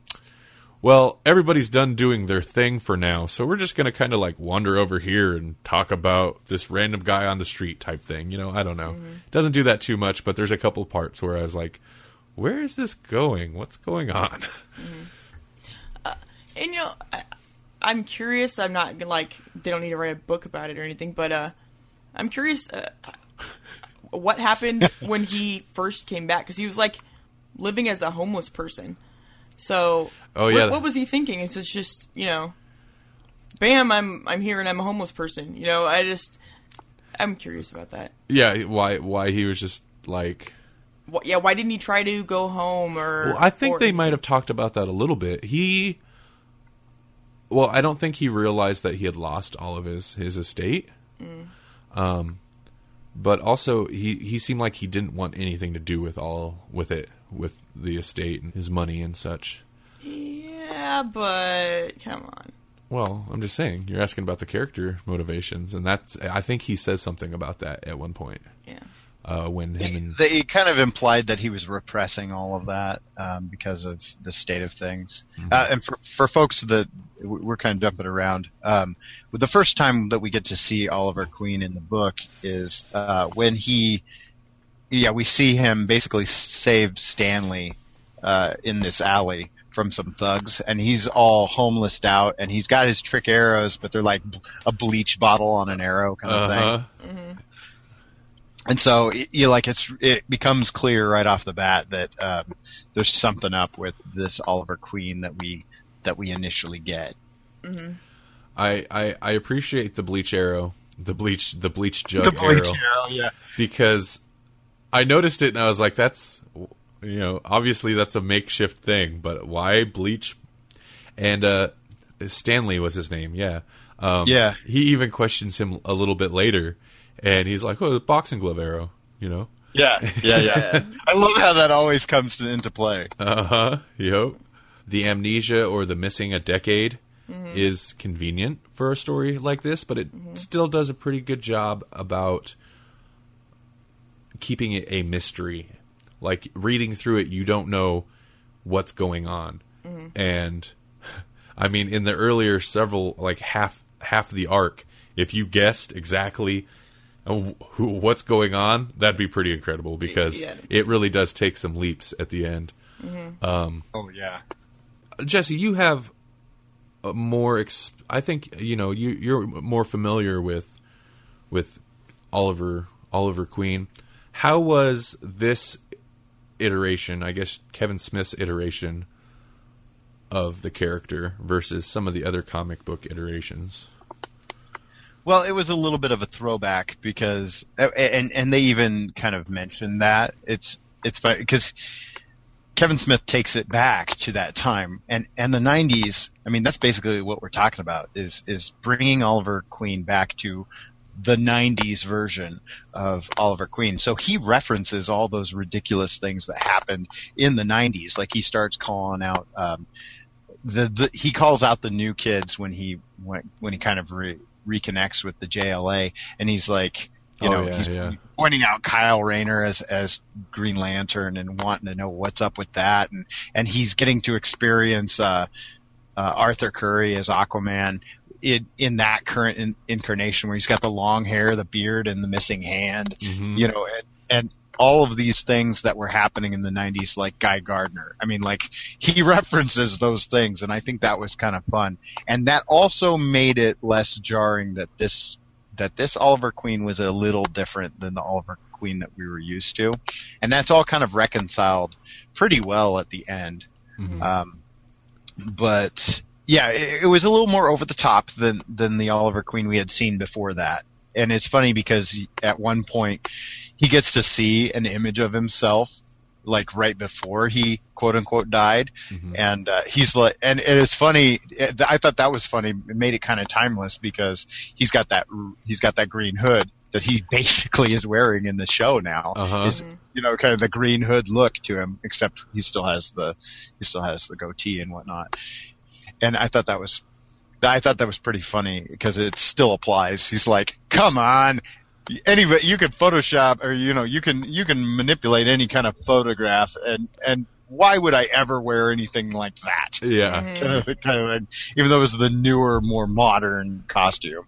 well, everybody's done doing their thing for now, so we're just going to kind of like wander over here and talk about this random guy on the street type thing. You know, I don't know. It doesn't do that too much, but there's a couple parts where I was like, where is this going? What's going on? And you know, I, I'm curious. I'm not like they don't need to write a book about it or anything, but uh, I'm curious uh, what happened when he first came back because he was like living as a homeless person. So, Oh, what, yeah. what was he thinking? It's just- you know, bam, I'm I'm here and I'm a homeless person. You know, I just I'm curious about that. Yeah, why why he was just like yeah, why didn't he try to go home or? Well, I think or- they might have talked about that a little bit. He Well, I don't think he realized that he had lost all of his his estate. Um but also he he seemed like he didn't want anything to do with all with it with the estate and his money and such. Yeah, but come on. Well, I'm just saying, you're asking about the character motivations and that's I think he says something about that at one point. Yeah. Uh when him and They kind of implied that he was repressing all of that um, because of the state of things. Uh, and for, for folks that we're kind of jumping around, um, the first time that we get to see Oliver Queen in the book is uh, when he, yeah, we see him basically save Stanley uh, in this alley from some thugs, and he's all homelessed out, and he's got his trick arrows, but they're like a bleach bottle on an arrow kind of thing. uh-huh. And so y- you like it's it becomes clear right off the bat that um, there's something up with this Oliver Queen that we that we initially get. I, I I appreciate the bleach arrow, the bleach the bleach jug arrow. arrow, yeah. because I noticed it and I was like, that's you know, obviously that's a makeshift thing, but why bleach? And uh Stanley was his name, yeah. Um, Yeah. He even questions him a little bit later, and he's like, "Oh, the boxing glove arrow," you know. Yeah, yeah, yeah. I love how that always comes to, into play. Uh huh. Yep. The amnesia or the missing a decade is convenient for a story like this, but it still does a pretty good job about keeping it a mystery. Like reading through it, you don't know what's going on, and I mean, in the earlier several, like half half the arc, if you guessed exactly uh, who what's going on, that'd be pretty incredible because Yeah. it really does take some leaps at the end. Oh yeah. Jesse, you have a more. Ex- I think you know you you're more familiar with with Oliver Oliver Queen. How was this iteration? I guess Kevin Smith's iteration of the character versus some of the other comic book iterations. Well, it was a little bit of a throwback because, and and they even kind of mentioned that it's it's because Kevin Smith takes it back to that time and and the '90s. I mean, that's basically what we're talking about is is bringing Oliver Queen back to the 90s version of Oliver Queen. So he references all those ridiculous things that happened in the 90s. Like he starts calling out, um, the, the, he calls out the new kids when he, when, when he kind of re, reconnects with the JLA and he's like, you Oh, know, yeah, he's yeah. pointing out Kyle Rayner as, as Green Lantern and wanting to know what's up with that. And, and he's getting to experience, uh, uh, Arthur Curry as Aquaman in, in that current in, incarnation where he's got the long hair, the beard, and the missing hand, Mhm. you know, and, and all of these things that were happening in the 90s, like Guy Gardner. I mean, like, he references those things, and I think that was kind of fun. And that also made it less jarring that this, that this Oliver Queen was a little different than the Oliver Queen that we were used to. And that's all kind of reconciled pretty well at the end. Mhm. Um, but yeah, it, it was a little more over the top than than the Oliver Queen we had seen before that. And it's funny because at one point he gets to see an image of himself like right before he quote unquote died Mhm. and uh, he's like and it is funny it, i thought that was funny it made it kind of timeless because he's got that he's got that green hood that he basically is wearing in the show now Uh-huh. is you know kind of the green hood look to him except he still has the he still has the goatee and whatnot and i thought that was i thought that was pretty funny because it still applies he's like come on anybody you can photoshop or you know you can you can manipulate any kind of photograph and and why would i ever wear anything like that Yeah. kind of, kind of thing, even though it was the newer more modern costume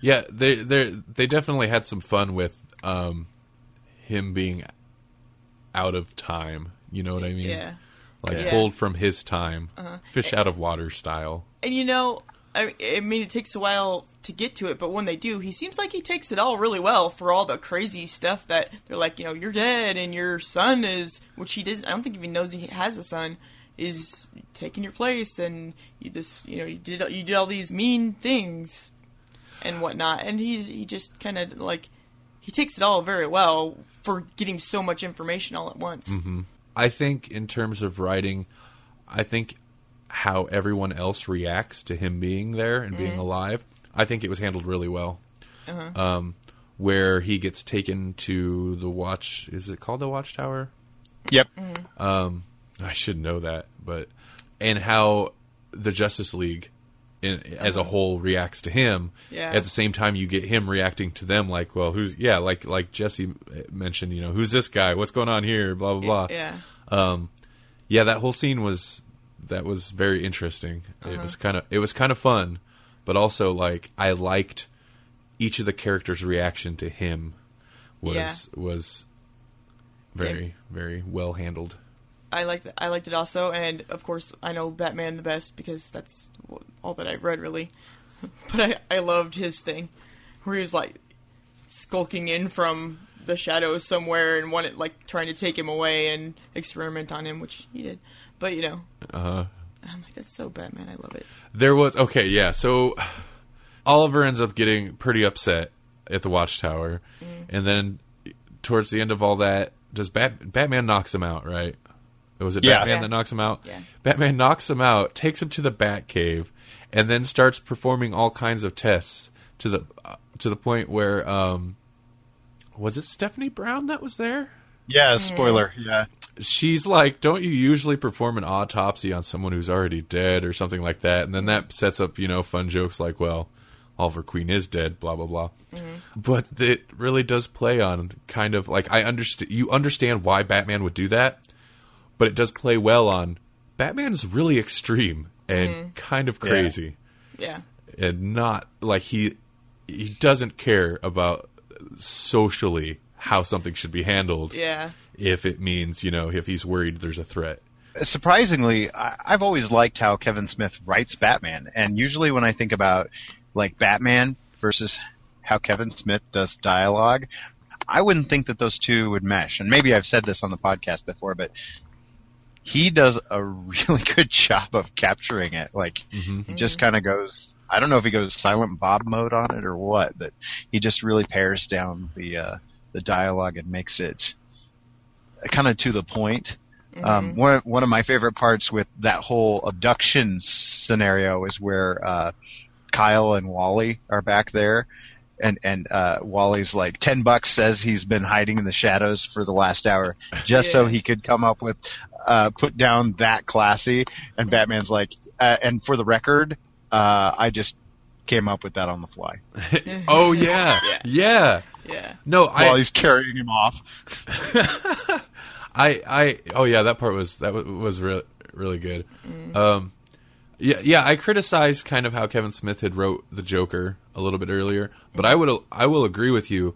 Yeah, they they they definitely had some fun with um him being out of time. You know what I mean? Yeah. Like Yeah. pulled from his time, uh-huh. fish out of water style. And you know, I, I mean, it takes a while to get to it, but when they do, he seems like he takes it all really well for all the crazy stuff that they're like, you know, you're dead and your son is, which he doesn't. I don't think he even knows he has a son, is taking your place, and you, this, you know, you did you did all these mean things and whatnot, and he's he just kind of like he takes it all very well for getting so much information all at once. Mm-hmm. I think in terms of writing, I think how everyone else reacts to him being there and being mm-hmm. alive, I think it was handled really well. Uh-huh. Um, where he gets taken to the watch, is it called the Watchtower? Yep. Mm-hmm. Um, I should know that, but and how the Justice League in, as a whole reacts to him. Yeah. At the same time, you get him reacting to them like, well, who's yeah, like like Jesse mentioned, you know, who's this guy? What's going on here? Blah blah blah. Yeah, um, yeah, that whole scene was that was very interesting. It uh-huh. was kind of it was kind of fun, but also like I liked each of the characters' reaction to him was Yeah. was very very well handled. I liked it. I liked it also, and of course, I know Batman the best because that's all that I've read really. But I, I loved his thing, where he was like skulking in from the shadows somewhere and wanted like trying to take him away and experiment on him, which he did. But you know, Uh-huh. I'm like that's so Batman. I love it. There was okay, yeah. So Oliver ends up getting pretty upset at the Watchtower, and then towards the end of all that, does Bat- Batman knocks him out? Right? Was it Yeah. Batman Yeah. that knocks him out? Yeah. Batman knocks him out, takes him to the Batcave, and then starts performing all kinds of tests to the uh, to the point where um, was it Stephanie Brown that was there? Yeah. Spoiler. Yeah. she's like, "Don't you usually perform an autopsy on someone who's already dead or something like that?" And then that sets up, you know, fun jokes like, "Well, Oliver Queen is dead," blah blah blah. But it really does play on kind of like I understand you understand why Batman would do that, but it does play well on Batman's really extreme and mm-hmm. kind of crazy. Yeah, and not like he he doesn't care about socially how something should be handled yeah, if it means you know if he's worried there's a threat. Surprisingly, I, I've always liked how Kevin Smith writes Batman, and usually when I think about like Batman versus how Kevin Smith does dialogue, I wouldn't think that those two would mesh. And maybe I've said this on the podcast before, but he does a really good job of capturing it. Like he just kind of goes. I don't know if he goes silent Bob mode on it or what, but he just really pares down the uh, the dialogue and makes it kind of to the point. Um, one of, one of my favorite parts with that whole abduction scenario is where uh, Kyle and Wally are back there, and and uh, Wally's like ten bucks says he's been hiding in the shadows for the last hour just so he could come up with uh, put down that classy, and Batman's like, uh, and for the record, uh, I just came up with that on the fly. Oh yeah. Yeah. yeah. Yeah. no while i he's carrying him off. i i oh yeah that part was that was, was really really good. Um yeah yeah i criticized kind of how kevin smith had wrote the joker a little bit earlier but i would i will agree with you.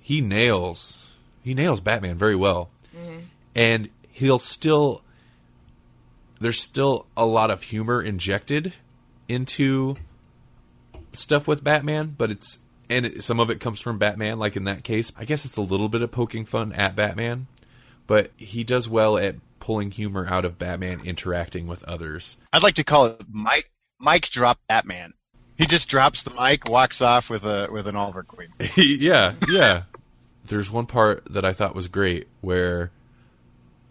He nails he nails batman very well. And he'll still there's still a lot of humor injected into stuff with Batman, but it's and it, some of it comes from Batman. Like in that case, I guess it's a little bit of poking fun at Batman, but he does well at pulling humor out of Batman interacting with others. I'd like to call it Mike Mike drop Batman. He just drops the mic, walks off with a with an Oliver Queen. yeah, yeah. There's one part that I thought was great where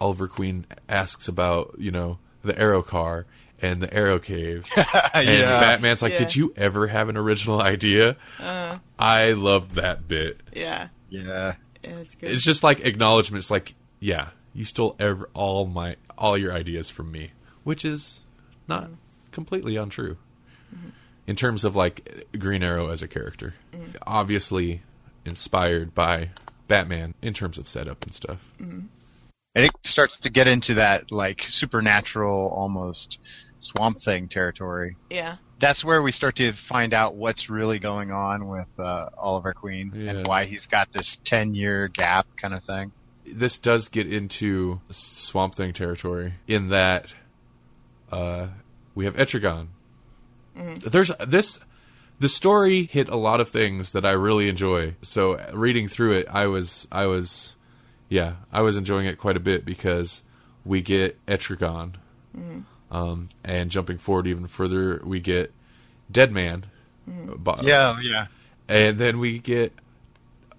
Oliver Queen asks about you know the Arrow car and the Arrow cave. And. Batman's like, Yeah. "Did you ever have an original idea?" Uh-huh. I loved that bit. Yeah, yeah. yeah, it's good. It's just like acknowledgments, like, "Yeah, you stole ever all my all your ideas from me," which is not mm-hmm. completely untrue mm-hmm. in terms of like Green Arrow as a character. Mm-hmm. Obviously inspired by Batman in terms of setup and stuff. And it starts to get into that like supernatural almost swamp thing territory. yeah, That's where we start to find out what's really going on with uh, Oliver Queen Yeah. and why he's got this 10 year gap kind of thing. This does get into Swamp Thing territory in that uh, we have Etrigan, There's this the story hit a lot of things that I really enjoy. So reading through it, I was I was yeah, I was enjoying it quite a bit because we get Etrigan, um, and jumping forward even further, we get Deadman, Bo- Yeah, yeah. and then we get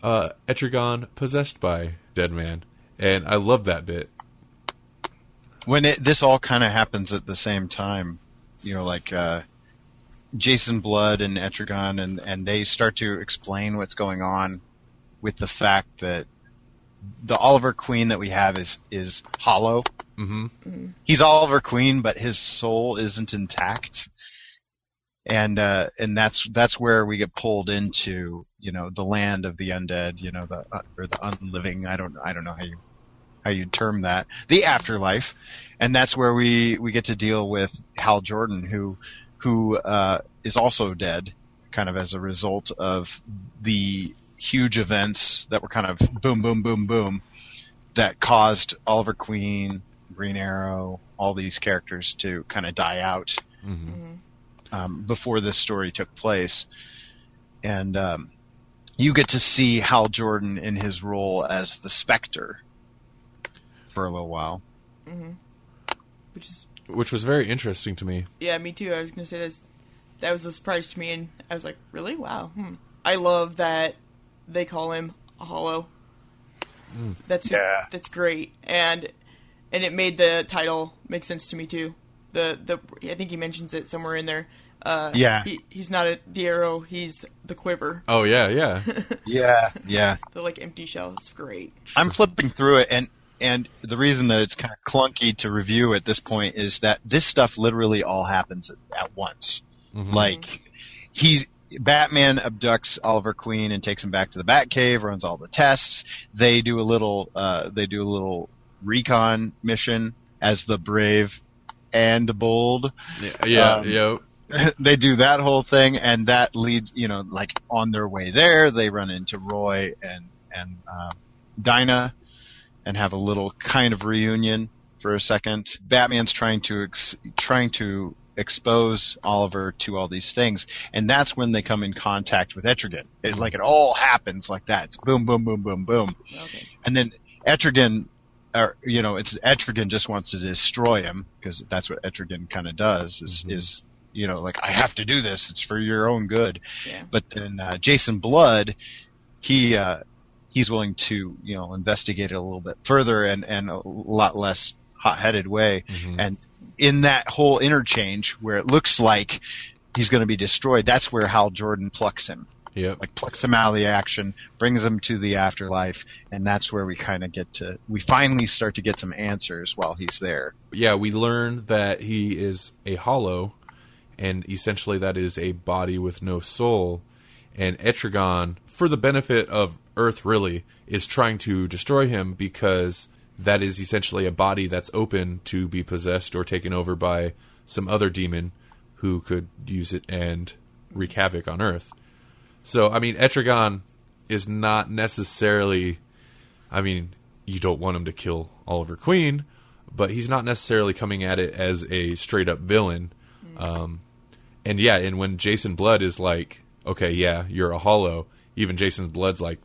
uh, Etrigan possessed by Deadman, and I love that bit. when it this all kind of happens at the same time, you know, like uh, Jason Blood and Etrigan, and and they start to explain what's going on with the fact that the Oliver Queen that we have is is hollow. hmm He's Oliver Queen, but his soul isn't intact. And uh, and that's that's where we get pulled into you know the land of the undead, you know the uh, or the unliving. I don't I don't know how you how you term that the afterlife, and that's where we we get to deal with Hal Jordan, who who uh, is also dead, kind of as a result of the huge events that were kind of boom boom boom boom that caused Oliver Queen, Green Arrow, all these characters to kind of die out hmm um, before this story took place, and um, you get to see Hal Jordan in his role as the Spectre for a little while. which is Which was very interesting to me. yeah, me too. I was gonna say this. That was a surprise to me, and I was like, really? Wow. Hmm. I love that they call him a hollow. That's Yeah. that's great, and and it made the title make sense to me too. The the I think he mentions it somewhere in there. Uh, Yeah. he, he's not a, the arrow; he's the quiver. Oh yeah, yeah. Yeah, yeah. The like empty shell is great. I'm flipping through it, and and the reason that it's kind of clunky to review at this point is that this stuff literally all happens at, at once. Like he's Batman abducts Oliver Queen and takes him back to the Batcave, runs all the tests. They do a little uh, they do a little recon mission as the brave and bold. yeah, yeah, Um, they do that whole thing, and that leads, you know, like on their way there, they run into Roy and and uh, Dinah, and have a little kind of reunion for a second. Batman's trying to ex- trying to expose Oliver to all these things, and that's when they come in contact with Etrigan. It, like it all happens like that. It's boom, boom, boom, boom, boom, Okay. and then Etrigan. Or, you know, it's Etrigan just wants to destroy him because that's what Etrigan kind of does. Is, is you know, like I have to do this. It's for your own good. Yeah. But then uh, Jason Blood, he uh, he's willing to you know investigate it a little bit further and and a lot less hot-headed way. And in that whole interchange where it looks like he's going to be destroyed, that's where Hal Jordan plucks him. Yep. Like plucks him out of the action, brings him to the afterlife, and that's where we kind of get to we finally start to get some answers while he's there. yeah, we learn that he is a hollow, and essentially that is a body with no soul. And Etrigan, for the benefit of Earth, really, is trying to destroy him because that is essentially a body that's open to be possessed or taken over by some other demon who could use it and wreak havoc on Earth. So, I mean, Etrigan is not necessarily I mean, you don't want him to kill Oliver Queen, but he's not necessarily coming at it as a straight up villain. Um, and yeah, and when Jason Blood is like, okay, yeah, you're a hollow, even Jason Blood's like,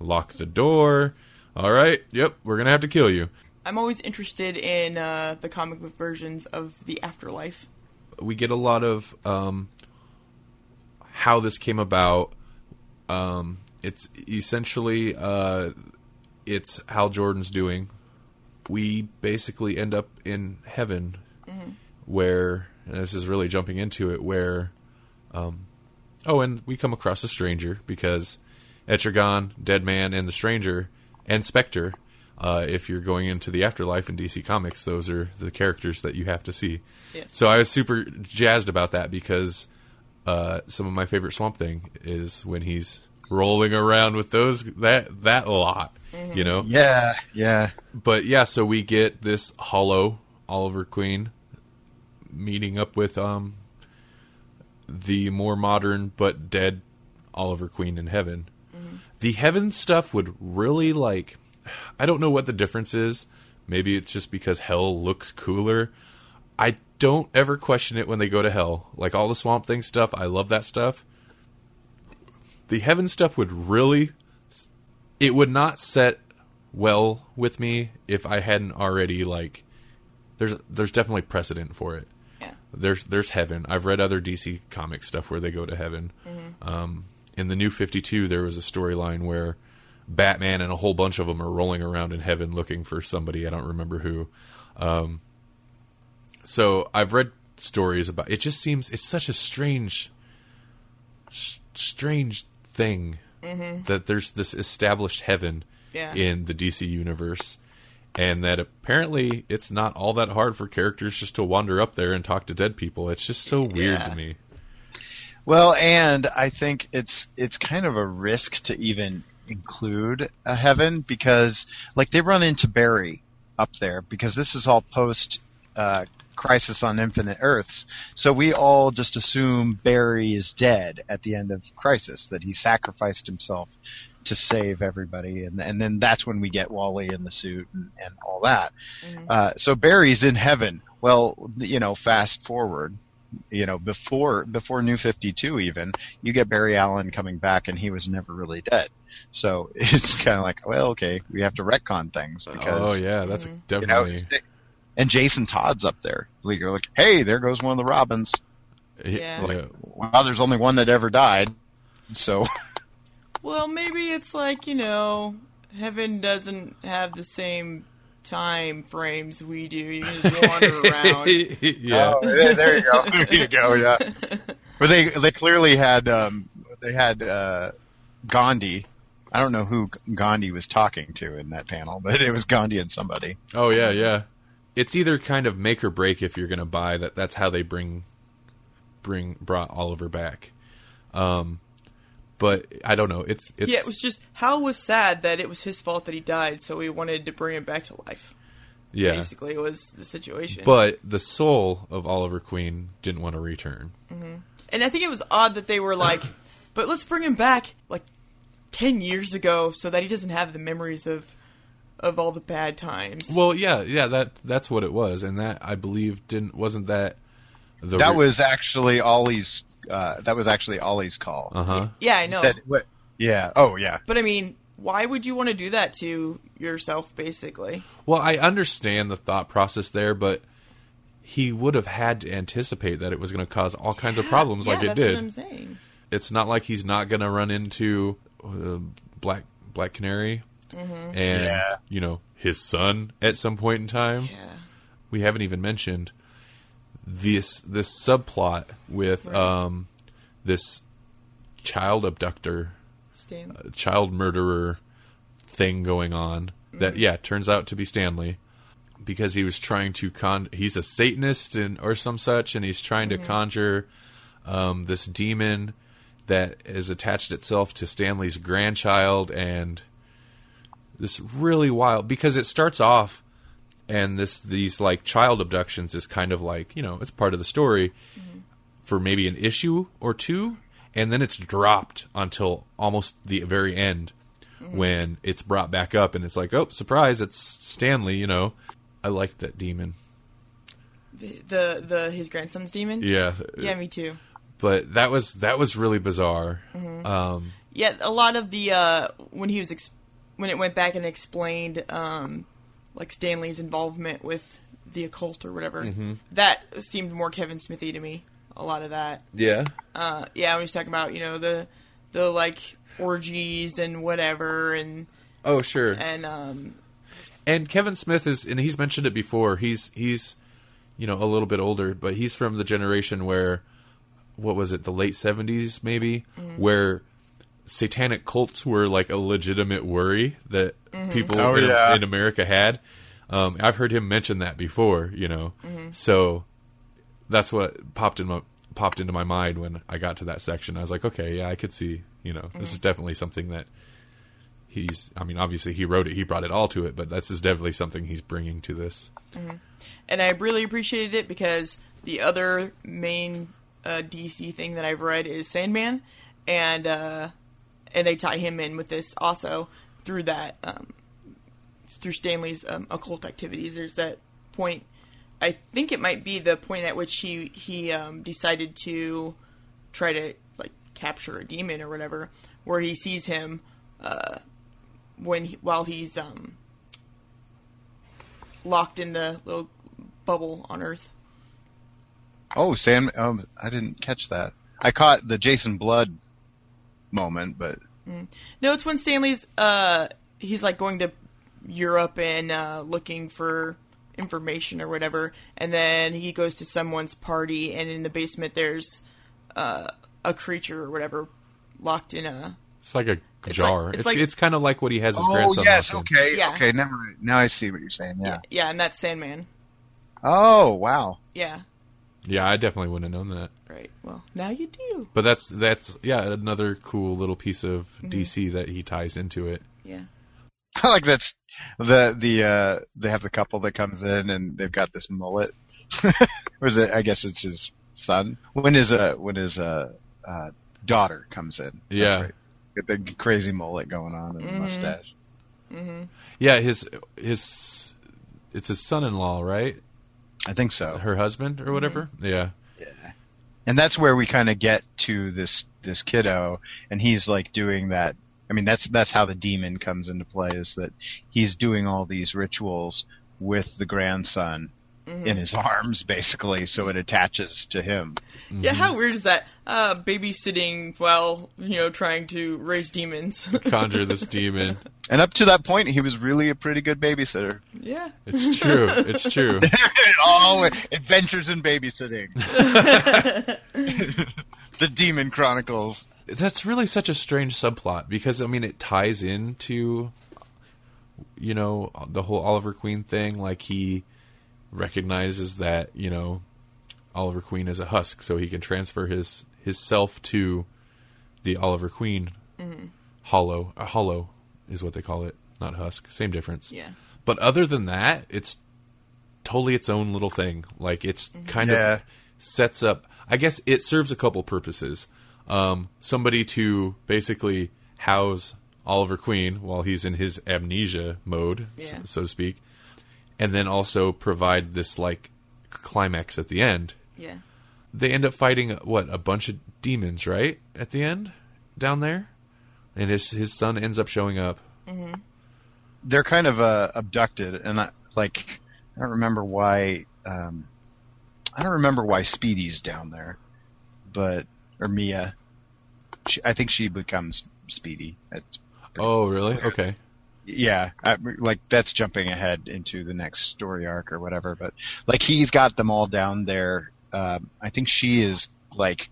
lock the door. All right, yep, we're going to have to kill you. I'm always interested in uh, the comic book versions of the afterlife. we get a lot of um, how this came about. Um, it's essentially uh, it's Hal Jordan's doing. We basically end up in heaven, where and this is really jumping into it. Where, um, oh, and we come across a stranger because Etrigan, Deadman, and the Stranger, and Spectre. Uh, if you're going into the afterlife in DC Comics, those are the characters that you have to see. Yes. So I was super jazzed about that because uh, some of my favorite Swamp Thing is when he's rolling around with those that that lot, you know. Yeah, yeah. But yeah, so we get this hollow Oliver Queen meeting up with um the more modern but dead Oliver Queen in heaven. The heaven stuff would really like I don't know what the difference is. Maybe it's just because hell looks cooler. I don't ever question it when they go to hell. Like all the Swamp Thing stuff, I love that stuff. The heaven stuff would really it would not set well with me if I hadn't already like there's there's definitely precedent for it. Yeah. There's there's heaven. I've read other DC comic stuff where they go to heaven. Um, in the New Fifty Two, there was a storyline where Batman and a whole bunch of them are rolling around in heaven looking for somebody. I don't remember who. Um, so I've read stories about. It just seems it's such a strange, s- strange thing that there's this established heaven Yeah. in the DC universe, and that apparently it's not all that hard for characters just to wander up there and talk to dead people. It's just so weird Yeah. to me. Well, and I think it's it's kind of a risk to even include a heaven because like they run into Barry up there because this is all post uh, Crisis on Infinite Earths. So we all just assume Barry is dead at the end of Crisis that he sacrificed himself to save everybody and and then that's when we get Wally in the suit and, and all that. Uh, so Barry's in heaven. Well, you know, fast forward you know, before before New Fifty Two even, you get Barry Allen coming back and he was never really dead. So it's kind of like, well, okay, we have to retcon things oh, because oh yeah, that's mm-hmm. you know, definitely and Jason Todd's up there. Like, You're like, hey, there goes one of the Robins. Yeah. yeah. Wow, there's only one that ever died. So Well, maybe it's like, you know, heaven doesn't have the same time frames we do. You can just wander around. yeah. Oh, there, there you go. There you go. Yeah. But they they clearly had um they had uh Gandhi. I don't know who Gandhi was talking to in that panel, but it was Gandhi and somebody. Oh yeah, yeah. It's either kind of make or break if you're going to buy that. That's how they bring bring brought Oliver back. Um, but I don't know. It's it's yeah, it was just Hal was sad that it was his fault that he died, so he wanted to bring him back to life. yeah. Basically, it was the situation. But the soul of Oliver Queen didn't want to return. Mm-hmm. and I think it was odd that they were like, "But let's bring him back like ten years ago, so that he doesn't have the memories of of all the bad times." Well, yeah, yeah. That that's what it was, and that I believe didn't wasn't that the That was actually Ollie's. Uh, that was actually Ollie's call. uh huh. yeah, I know. That, what, yeah. Oh, yeah. But I mean, why would you want to do that to yourself? Basically, Well, I understand the thought process there, but he would have had to anticipate that it was going to cause all kinds of problems yeah, like it that's did. What I'm saying. it's not like he's not going to run into uh, Black Black Canary Mm-hmm. and Yeah. you know his son at some point in time. Yeah, We haven't even mentioned this this subplot with Right. um this child abductor, Stan. child murderer thing going on. That Mm-hmm. yeah turns out to be Stanley because he was trying to con. He's a Satanist and or some such, and he's trying Mm-hmm. to conjure um, this demon that is attached itself to Stanley's grandchild, and this really wild because it starts off and this these like child abductions is kind of like you know it's part of the story for maybe an issue or two, and then it's dropped until almost the very end when it's brought back up and it's like oh surprise it's Stanley you know I liked that demon The, the the his grandson's demon. yeah Yeah, me too. but that was that was really bizarre Mm-hmm. um Yeah, a lot of the uh, when he was ex- when it went back and explained um, like Stanley's involvement with the occult or whatever, Mm-hmm. that seemed more Kevin Smithy to me. A lot of that, yeah uh, yeah. When he's talking about you know the the like orgies and whatever, and oh sure and um, and Kevin Smith is, and he's mentioned it before. He's he's, you know, a little bit older, but he's from the generation where, what was it, the late seventies maybe, where satanic cults were like a legitimate worry that people Oh, in, yeah. in America had. Um, I've heard him mention that before, you know. So that's what popped in my popped into my mind when I got to that section. I was like, okay, yeah, I could see, you know, this is definitely something that he's i mean obviously he wrote it he brought it all to it but this is definitely something he's bringing to this and I really appreciated it because the other main uh, DC thing that I've read is Sandman, and uh, and they tie him in with this also through that um, through Stanley's um, occult activities. There's that point I think it might be the point at which he he um, decided to try to like capture a demon or whatever, where he sees him uh, when he, while he's um, locked in the little bubble on Earth. Oh, Sam. Um, I didn't catch that. I caught the Jason Blood moment, but No, it's when Stanley's uh he's like going to Europe and uh looking for information or whatever, and then he goes to someone's party and in the basement there's uh a creature or whatever locked in a It's like a It's jar. like- it's it's like- it's kind of like what he has his oh grandson. yes, okay, Yeah. okay. Never. mind. Now I see what you're saying. Yeah. yeah, and that's Sandman. Oh wow. Yeah. Yeah, I definitely wouldn't have known that. Right. Well, now you do. But that's that's yeah another cool little piece of Mm-hmm. DC that he ties into it. Yeah. I like that's the the uh they have the couple that comes in and they've got this mullet. or is it? I guess it's his son. When his uh when his uh, uh daughter comes in. That's Yeah. right. Get the crazy mullet going on and the mustache. Mm-hmm. Yeah, his his it's his son-in-law, right? I think so. Her husband or whatever. Mm-hmm. Yeah. Yeah. And that's where we kind of get to this this kiddo and he's like doing that i mean that's that's how the demon comes into play is that he's doing all these rituals with the grandson in his arms basically so it attaches to him Yeah, how weird is that? Uh, babysitting while, you know, trying to raise demons. Conjure this demon. and up to that point he was really a pretty good babysitter yeah. It's true. It's true. all adventures in babysitting the demon chronicles That's really such a strange subplot because I mean it ties into you know the whole Oliver Queen thing like he recognizes that, you know, Oliver Queen is a husk so he can transfer his his self to the Oliver Queen mm-hmm. hollow. A hollow is what they call it, not husk. Same difference. Yeah. But other than that, it's totally its own little thing. Like it's mm-hmm. kind Yeah. of sets up. I guess it serves a couple purposes. Um, somebody to basically house Oliver Queen while he's in his amnesia mode, s- Yeah. so to speak, and then also provide this like climax at the end. Yeah. They end up fighting what a bunch of demons, right? At the end, down there, and his his son ends up showing up. they're kind of uh, abducted, and I, like I don't remember why. Um, I don't remember why Speedy's down there, but or Mia. She, I think she becomes Speedy. It's, Oh, really? Okay. Yeah, I, like that's jumping ahead into the next story arc or whatever. But like he's got them all down there. Um, I think she is like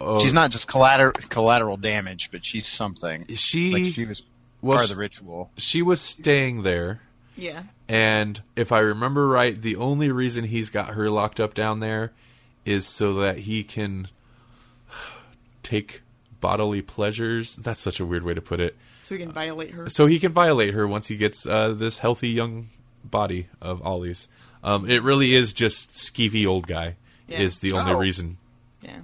Oh, she's not just collateral collateral damage, but she's something. She Like she was was part of the ritual. she was staying there, Yeah. and if I remember right, the only reason he's got her locked up down there is so that he can take bodily pleasures. That's such a weird way to put it. So he can violate her. So he can violate her once he gets uh, this healthy young body of Ollie's. Um, it really is just skeevy old guy Yeah. is the only Oh. reason. Yeah.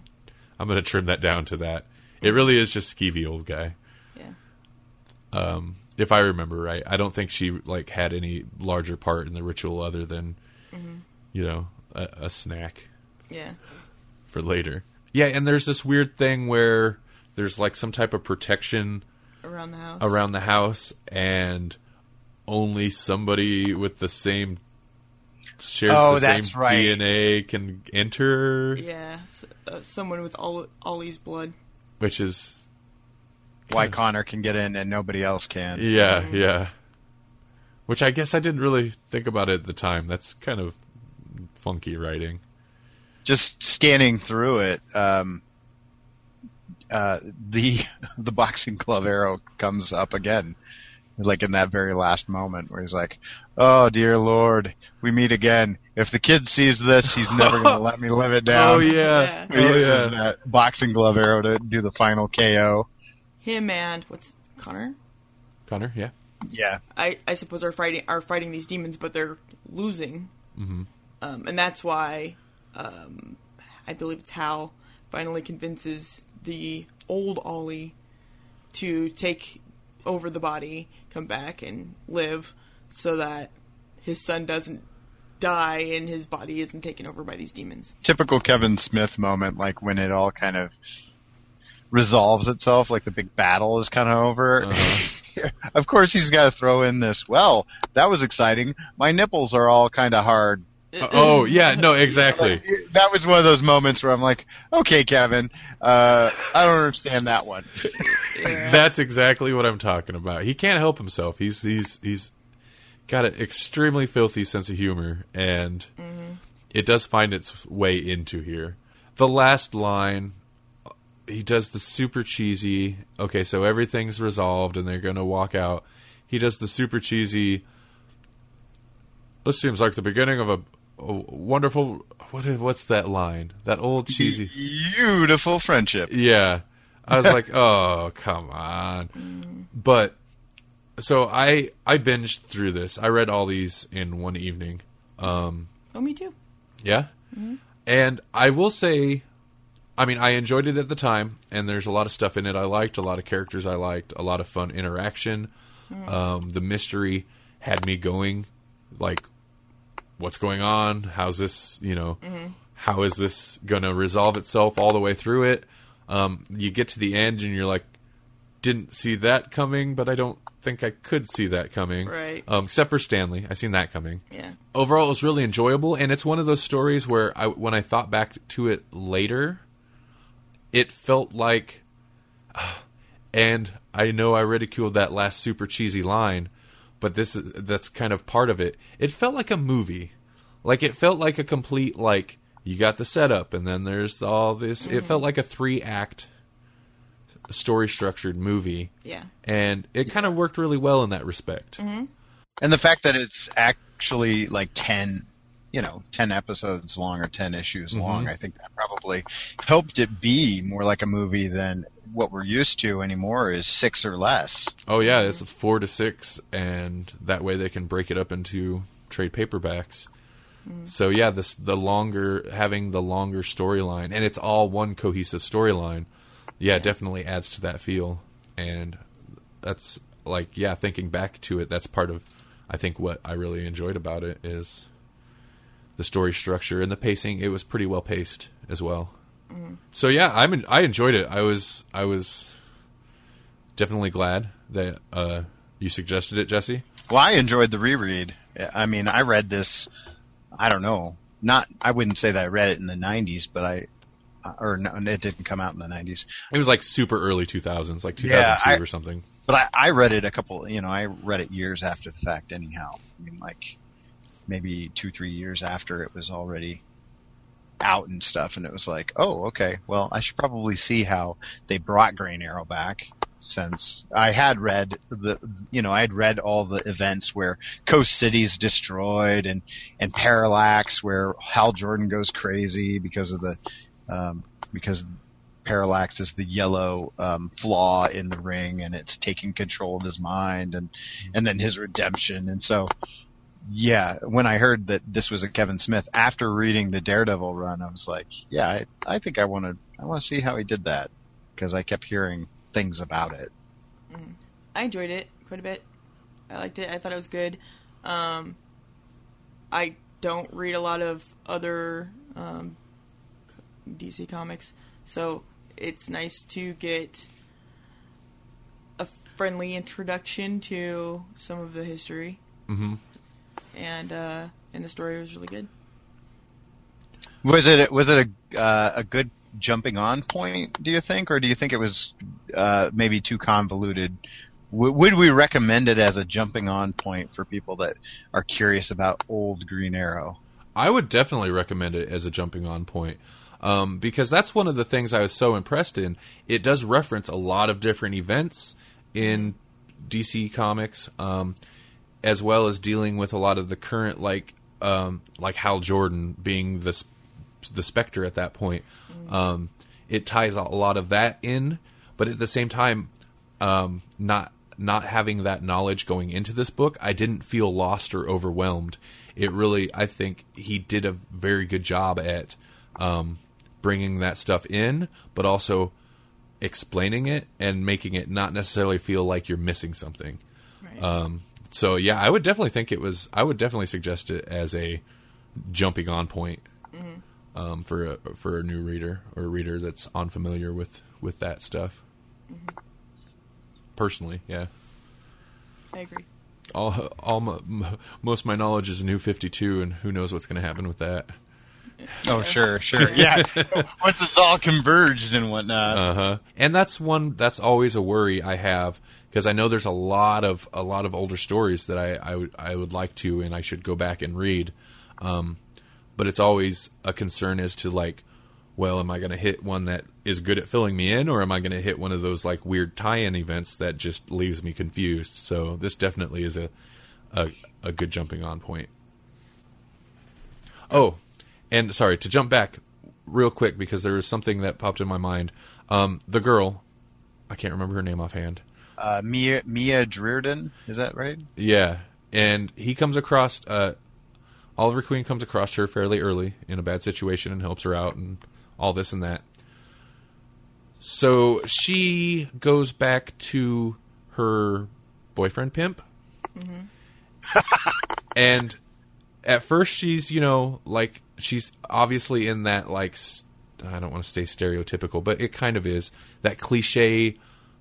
I'm going to trim that down to that. It really is just skeevy old guy. Yeah. Um, if I remember right. I don't think she like had any larger part in the ritual other than you know a, a snack Yeah. for later. Yeah, and there's this weird thing where there's like some type of protection Around the house. around the house, and only somebody with the same shares Oh, the same right. DNA can enter, Yeah. S uh, someone with all Ollie's blood. which is Why Connor can get in and nobody else can. yeah, yeah. Which I guess I didn't really think about it at the time. That's kind of funky writing. just scanning through it, um, uh, the the boxing glove arrow comes up again, like in that very last moment where he's like, "Oh dear Lord, we meet again. If the kid sees this, he's never going to let me live it down." Oh yeah, He oh uses yeah. that boxing glove arrow to do the final KO. Him and what's Connor? Connor, yeah. Yeah, I, I suppose are fighting are fighting these demons, but they're losing, mm-hmm. um, and that's why um, I believe it's Hal finally convinces the old Ollie to take over the body, come back and live, so that his son doesn't die and his body isn't taken over by these demons. Typical Kevin Smith moment, like when it all kind of resolves itself, like the big battle is kind of over. Uh-huh. of course, he's got to throw in this. Well, that was exciting. My nipples are all kind of hard. Uh, oh yeah, no, exactly. Like, that was one of those moments where I'm like, okay, Kevin, uh, I don't understand that one. Yeah. That's exactly what I'm talking about. He can't help himself. He's he's he's got an extremely filthy sense of humor, and it does find its way into here. The last line, he does the super cheesy. Okay, so everything's resolved, and they're gonna walk out. He does the super cheesy. This seems like the beginning of a, a wonderful. What is, what's that line? That old cheesy. Beautiful friendship. Yeah. I was like, oh, come on. But so I I binged through this. I read all these in one evening. Um Oh, me too. yeah. And I will say I mean, I enjoyed it at the time and there's a lot of stuff in it I liked, a lot of characters I liked, a lot of fun interaction. Um the mystery had me going like what's going on? How's this, you know, how is this going to resolve itself all the way through it? Um, you get to the end and you're like, didn't see that coming, but I don't think I could see that coming. Right. Um, except for Stanley, I seen that coming. Yeah. Overall, it was really enjoyable, and it's one of those stories where I, when I thought back to it later, it felt like, and I know I ridiculed that last super cheesy line, but this is that's kind of part of it. It felt like a movie, like it felt like a complete like you got the setup, and then there's all this. It felt mm-hmm. like a three act story structured movie, Yeah. and it kind of worked really well in that respect. Mm-hmm. And the fact that it's actually like 10, you know, 10 episodes long or 10 issues mm-hmm. long, I think that probably helped it be more like a movie than what we're used to anymore is six or less. Oh yeah, it's four to six, and that way they can break it up into trade paperbacks. Mm. So yeah, this the longer having the longer storyline, and it's all one cohesive storyline. Yeah, it definitely adds to that feel, and that's like yeah, thinking back to it, that's part of I think what I really enjoyed about it is the story structure and the pacing. It was pretty well paced as well. So yeah, I'm I enjoyed it. I was I was definitely glad that uh, you suggested it, Jesse. Well, I enjoyed the reread. I mean, I read this, I don't know, not, I wouldn't say that I read it in the 90s, but I, or no, it didn't come out in the 90s. It was like super early 2000s, like 2002 Yeah, I- or something. But I, I read it a couple, you know, I read it years after the fact anyhow. I mean, like, maybe two, three years after it was already out and stuff, and it was like, oh, okay, well, I should probably see how they brought Green Arrow back, since I had read the, you know, I had read all the events where Coast City's destroyed, and, and Parallax, where Hal Jordan goes crazy because of the, um, because Parallax is the yellow um, flaw in the ring, and it's taking control of his mind, and and then his redemption. And so, yeah, when I heard that this was a Kevin Smith after reading the Daredevil run, I was like, yeah, I, I think I want to I want to see how he did that because I kept hearing things about it. I enjoyed it quite a bit. I liked it. I thought it was good. Um, I don't read a lot of other um, DC comics, so it's nice to get a friendly introduction to some of the history. hmm And uh, and the story was really good. Was it was it a uh, a good jumping on point? Do you think, or do you think it was uh, maybe too convoluted? W- would we recommend it as a jumping on point for people that are curious about old Green Arrow? I would definitely recommend it as a jumping on point. Um, because that's one of the things I was so impressed in. It does reference a lot of different events in DC Comics, um, as well as dealing with a lot of the current, like um, like Hal Jordan being the the Spectre at that point. Um, it ties a lot of that in, but at the same time, um, not not having that knowledge going into this book, I didn't feel lost or overwhelmed. It really, I think, he did a very good job at um, bringing that stuff in, but also explaining it and making it not necessarily feel like you're missing something. Right. Um, so yeah, I would definitely think it was. I would definitely suggest it as a jumping on point um, for a for a new reader or a reader that's unfamiliar with with that stuff. Personally, yeah. I agree. All all my, m- most of my knowledge is New Fifty Two, and who knows what's going to happen with that. Oh, sure, sure. Yeah. Once it's all converged and whatnot. Uh huh. And that's one that's always a worry I have because I know there's a lot of a lot of older stories that I I would would like to and I should go back and read. Um, but it's always a concern as to like, well, am I going to hit one that is good at filling me in, or am I going to hit one of those like weird tie-in events that just leaves me confused? So this definitely is a a, a good jumping on point. Oh, and sorry to jump back real quick because there was something that popped in my mind. Um, the girl, I can't remember her name offhand. Uh, Mia Mia Dearden, is that right? Yeah, and he comes across uh, Oliver Queen comes across her fairly early in a bad situation and helps her out and all this and that. So she goes back to her boyfriend pimp, and at first she's you know like she's obviously in that like I don't want to stay stereotypical, but it kind of is that cliche,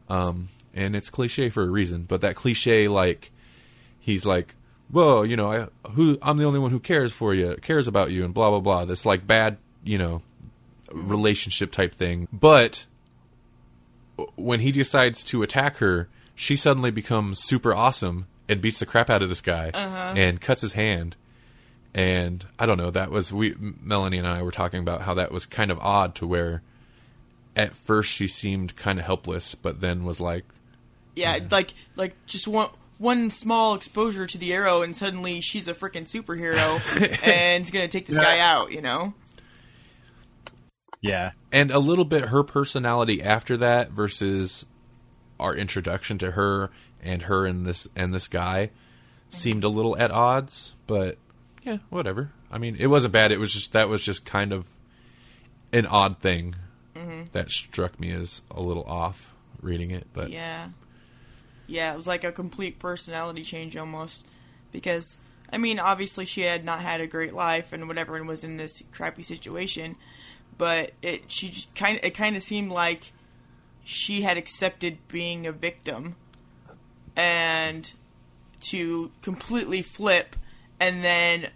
um, and it's cliche for a reason. But that cliche like he's like, well, you know, I, who I'm the only one who cares for you, cares about you, and blah blah blah. This like bad, you know, relationship type thing. But when he decides to attack her, she suddenly becomes super awesome and beats the crap out of this guy uh-huh. and cuts his hand. And I don't know, that was we Melanie and I were talking about how that was kind of odd to where at first she seemed kind of helpless, but then was like, Yeah, like like just one one small exposure to the arrow, and suddenly she's a freaking superhero and is gonna take this guy out. You know? Yeah. and a little bit her personality after that versus our introduction to her and her and this and this guy seemed a little at odds but yeah whatever i mean it wasn't bad it was just that was just kind of an odd thing mm-hmm. that struck me as a little off reading it but Yeah. Yeah, it was like a complete personality change almost. Because, I mean, obviously she had not had a great life and whatever and was in this crappy situation. But it, she just kind of, it kind of seemed like she had accepted being a victim and to completely flip and then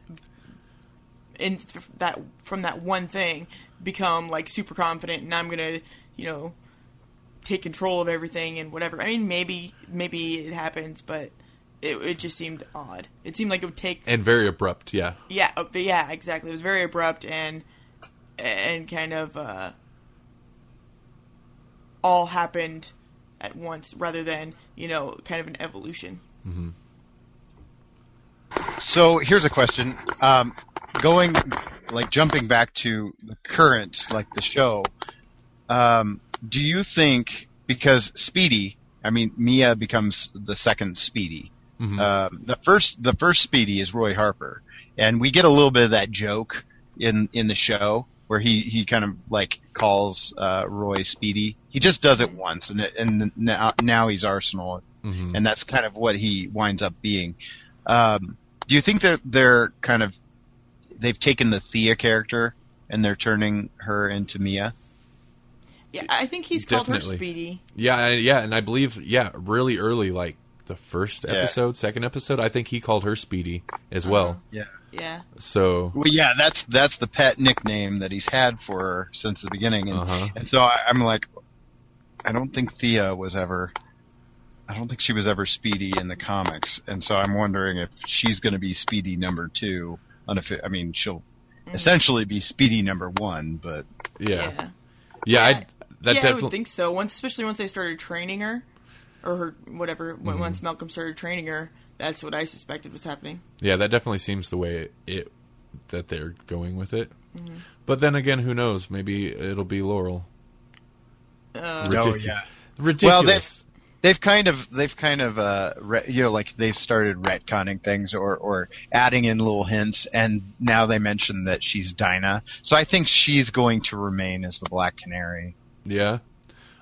in that from that one thing become like super confident and I'm gonna you know take control of everything and whatever. I mean maybe maybe it happens, but it it just seemed odd. It seemed like it would take and very abrupt yeah yeah uh, but yeah exactly. It was very abrupt and and kind of uh, all happened at once rather than you know kind of an evolution. Mm-hmm. So here's a question. Um, going, like jumping back to the current, like the show, um, do you think, because Speedy, I mean, Mia becomes the second Speedy. Um, the first, the first Speedy is Roy Harper, and we get a little bit of that joke in in the show where he he kind of like calls uh, Roy Speedy. He just does it once, and and now now he's Arsenal, and that's kind of what he winds up being. Um, do you think that they're kind of they've taken the Thea character and they're turning her into Mia? Yeah, I think he's called her Speedy. yeah yeah and i believe yeah really early like the first Yeah. episode second episode i think he called her speedy as well Yeah. Yeah. so Well, yeah, that's that's the pet nickname that he's had for her since the beginning, and Uh-huh. and so I, I'm like, I don't think Thea was ever, I don't think she was ever Speedy in the comics, and so I'm wondering if she's going to be Speedy number two. Unif- I mean, she'll essentially be Speedy number one, but yeah Yeah. yeah, I, Yeah. That yeah, I would think so. Once, especially once they started training her, or her whatever. When, mm-hmm. once Malcolm started training her, that's what I suspected was happening. Yeah, that definitely seems the way it, it that they're going with it. Mm-hmm. But then again, who knows? Maybe it'll be Laurel. Uh, oh yeah. ridiculous. Well, they've kind of they've kind of uh re- you know like they've started retconning things or or adding in little hints and now they mention that she's Dinah so I think she's going to remain as the Black Canary yeah,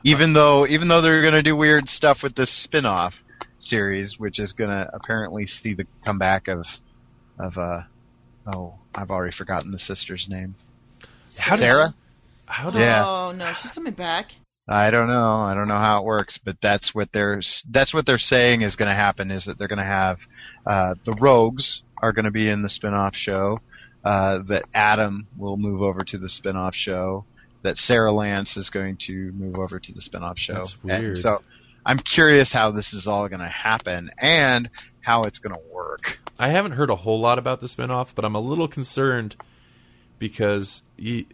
even though even though they're going to do weird stuff with this spin-off series which is going to apparently see the comeback of of uh oh, I've already forgotten the sister's name. How does- Sarah? How does Yeah. Oh no, she's coming back. I don't know. I don't know how it works, but that's what they're that's what they're saying is going to happen. Is that they're going to have uh, the Rogues are going to be in the spin-off show. Uh, that Atom will move over to the spin-off show. That Sarah Lance is going to move over to the spin-off show. That's And weird. so I'm curious how this is all going to happen and how it's going to work. I haven't heard a whole lot about the spinoff, but I'm a little concerned because you,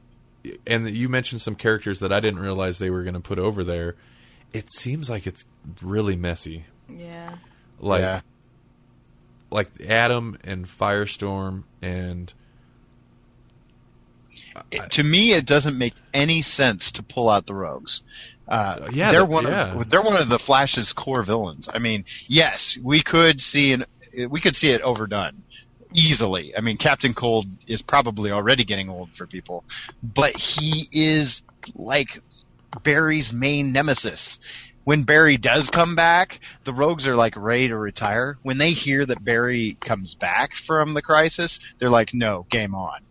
and you mentioned some characters that I didn't realize they were going to put over there. It seems like it's really messy. Yeah. Like Yeah. like Atom and Firestorm and It- to me, it doesn't make any sense to pull out the Rogues. Uh, Yeah, they're one yeah. of they're one of the Flash's core villains. I mean, yes, we could see an we could see it overdone easily. I mean, Captain Cold is probably already getting old for people, but he is like Barry's main nemesis. When Barry does come back, the Rogues are like ready to retire. When they hear that Barry comes back from the crisis, they're like, "No, game on."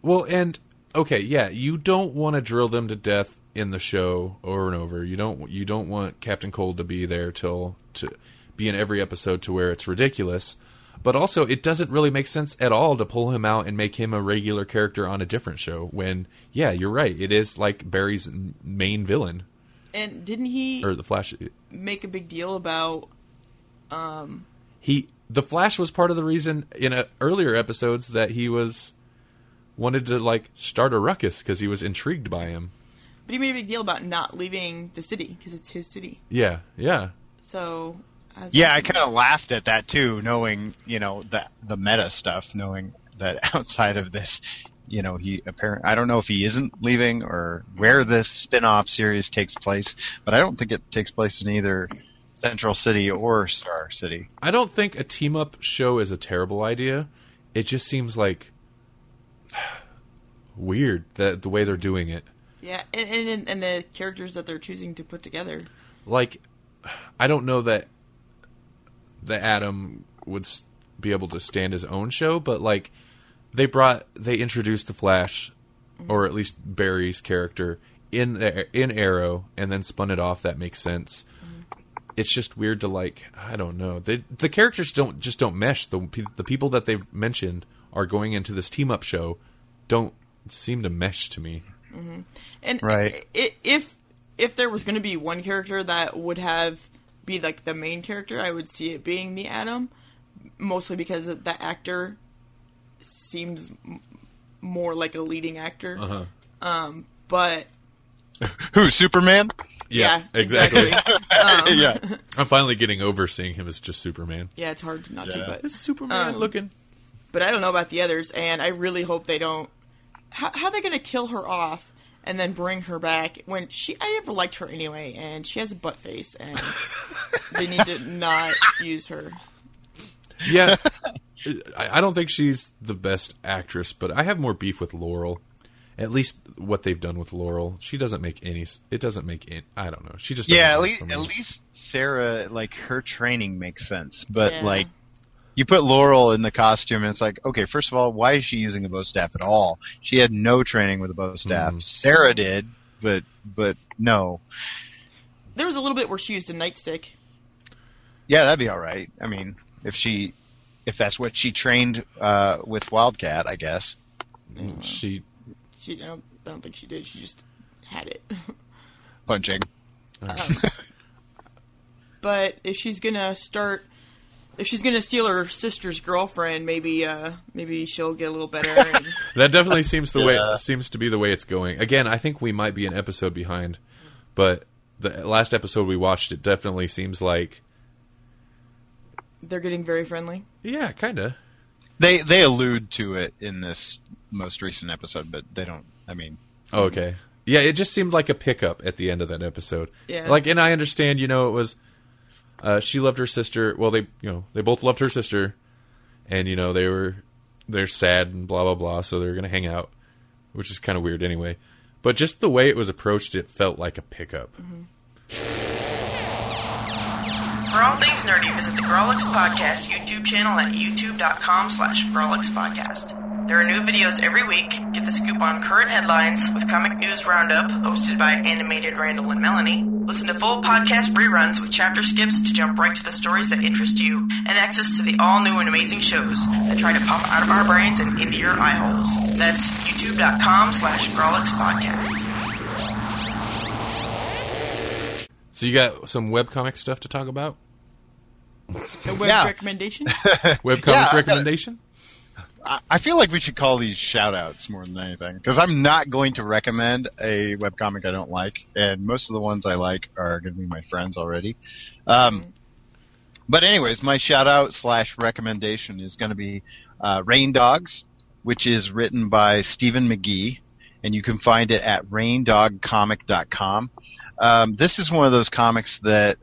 Well, and okay, yeah, you don't want to drill them to death in the show over and over. You don't you don't want Captain Cold to be there till to be in every episode to where it's ridiculous. But also, it doesn't really make sense at all to pull him out and make him a regular character on a different show. When, yeah, you're right, it is like Barry's main villain And didn't he or the Flash. make a big deal about? Um, he, the Flash, was part of the reason in uh earlier episodes that he was wanted to like start a ruckus because he was intrigued by him. But he made a big deal about not leaving the city because it's his city. Yeah, yeah. So. I Yeah, I kind of laughed at that too, knowing you know that the meta stuff, knowing that outside of this, you know, he apparent. I don't know if he isn't leaving or where this spin-off series takes place, but I don't think it takes place in either Central City or Star City. I don't think a team up show is a terrible idea. It just seems like weird that the way they're doing it. Yeah, and, and and the characters that they're choosing to put together. Like, I don't know that the Atom would be able to stand his own show, but like they brought they introduced the Flash, or at least Barry's character in the- in Arrow, and then spun it off. That makes sense. Mm-hmm. It's just weird to like I don't know. They, the characters don't just don't mesh. The the people that they've mentioned are going into this team up show don't seem to mesh to me. And Right. if if there was going to be one character that would have be like the main character, I would see it being the Atom, mostly because the actor seems more like a leading actor. Uh-huh. Um, but Who Superman? yeah, exactly. yeah, I'm finally getting over seeing him as just Superman. yeah, it's hard not to. But It's Superman Um, looking. But I don't know about the others, and I really hope they don't. How, how are they going to kill her off and then bring her back when she? I never liked her anyway, and she has a butt face, and they need to not use her. Yeah, I I don't think she's the best actress, but I have more beef with Laurel. At least what they've done with Laurel, she doesn't make any. It doesn't make any. I don't know. She just yeah. At least at least Sarah, like her training makes sense, but Yeah. like you put Laurel in the costume, and it's like, okay, first of all, why is she using a bow staff at all? She had no training with a bow staff. Mhm. Sarah did, but but no. There was a little bit where she used a nightstick. Yeah, that'd be all right. I mean, if she, if that's what she trained uh, with Wildcat, I guess. she. She, I don't, I don't think she did. She just had it. Punching. but if she's gonna start, if she's gonna steal her sister's girlfriend, maybe, uh, maybe she'll get a little better. And, That definitely seems the way seems to be the way it's going. Again, I think we might be an episode behind, but the last episode we watched, it definitely seems like they're getting very friendly. yeah, kind of. They they allude to it in this most recent episode, but they don't. I mean, Oh, okay. Yeah, it just seemed like a pickup at the end of that episode. Yeah. Like, and I understand, you know, it was uh, she loved her sister. Well, they, you know, they both loved her sister, and you know, they were they're sad and blah blah blah. So they're gonna hang out, which is kind of weird anyway. But just the way it was approached, it felt like a pickup. For all things nerdy, visit the Grawlix Podcast YouTube channel at youtube.com slash Grawlix Podcast. There are new videos every week. Get the scoop on current headlines with Comic News Roundup, hosted by Animated Randall and Melanie. Listen to full podcast reruns with chapter skips to jump right to the stories that interest you, and access to the all-new and amazing shows that try to pop out of our brains and into your eye holes. That's youtube.com slash Grawlix Podcast. So you got some webcomic stuff to talk about? A web Yeah. recommendation? Webcomic Yeah, I gotta- recommendation? I- feel like we should call these shout outs more than anything because I'm not going to recommend a webcomic I don't like, and most of the ones I like are going to be my friends already. Um, but anyways, my shout out slash recommendation is going to be uh, Rain Dogs, which is written by Stephen McGee, and you can find it at raindogcomic.com. Um, this is one of those comics that,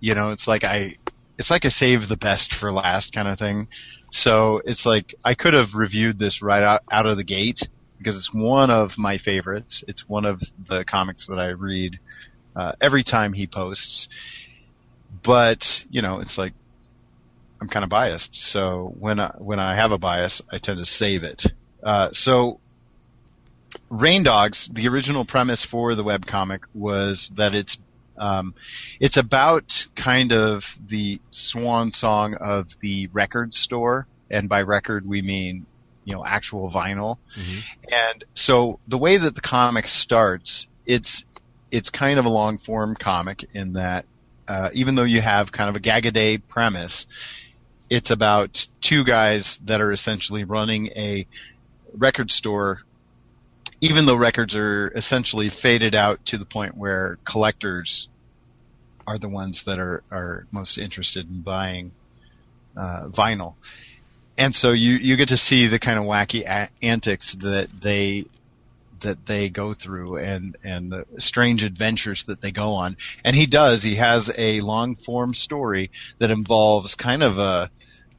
you know, it's like I, it's like a save the best for last kind of thing. So it's like I could have reviewed this right out, out of the gate because it's one of my favorites. It's one of the comics that I read uh, every time he posts. But you know, it's like I'm kind of biased. So when I, when I have a bias, I tend to save it. Uh, so Rain Dogs, the original premise for the webcomic was that it's um, it's about kind of the swan song of the record store, and by record we mean you know actual vinyl. And so the way that the comic starts, it's it's kind of a long form comic in that uh, even though you have kind of a gag a day premise, it's about two guys that are essentially running a record store even though records are essentially faded out to the point where collectors are the ones that are, are most interested in buying uh, vinyl. And so you, you get to see the kind of wacky a- antics that they that they go through and and the strange adventures that they go on. And he does. He has a long form story that involves kind of a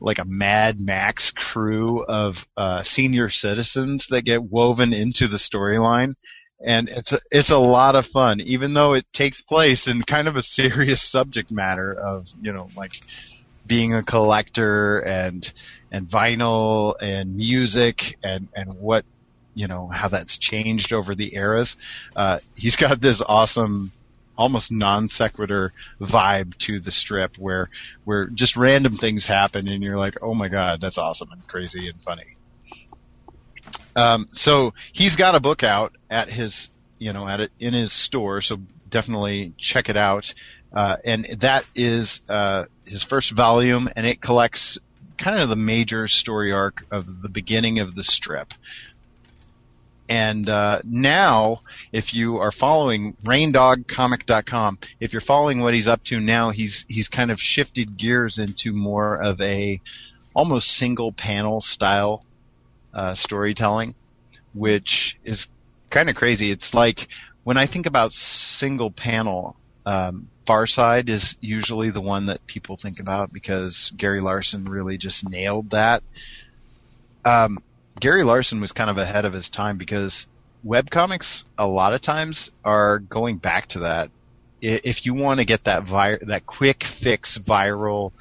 like a Mad Max crew of uh, senior citizens that get woven into the storyline, and it's a, it's a lot of fun, even though it takes place in kind of a serious subject matter of you know like being a collector and and vinyl and music and and what you know how that's changed over the eras. Uh, he's got this awesome almost non sequitur vibe to the strip where where just random things happen and you're like, oh my god, that's awesome and crazy and funny. Um, so he's got a book out at his you know at it in his store, so definitely check it out. Uh, and that is uh, his first volume, and it collects kind of the major story arc of the beginning of the strip. And uh, now, if you are following RainDogComic.com, if you're following what he's up to now, he's he's kind of shifted gears into more of a almost single panel style uh, storytelling, which is kind of crazy. It's like when I think about single panel, um, Far Side is usually the one that people think about because Gary Larson really just nailed that. Um, Gary Larson was kind of ahead of his time because webcomics a lot of times are going back to that. If you want to get that vi- that quick fix viral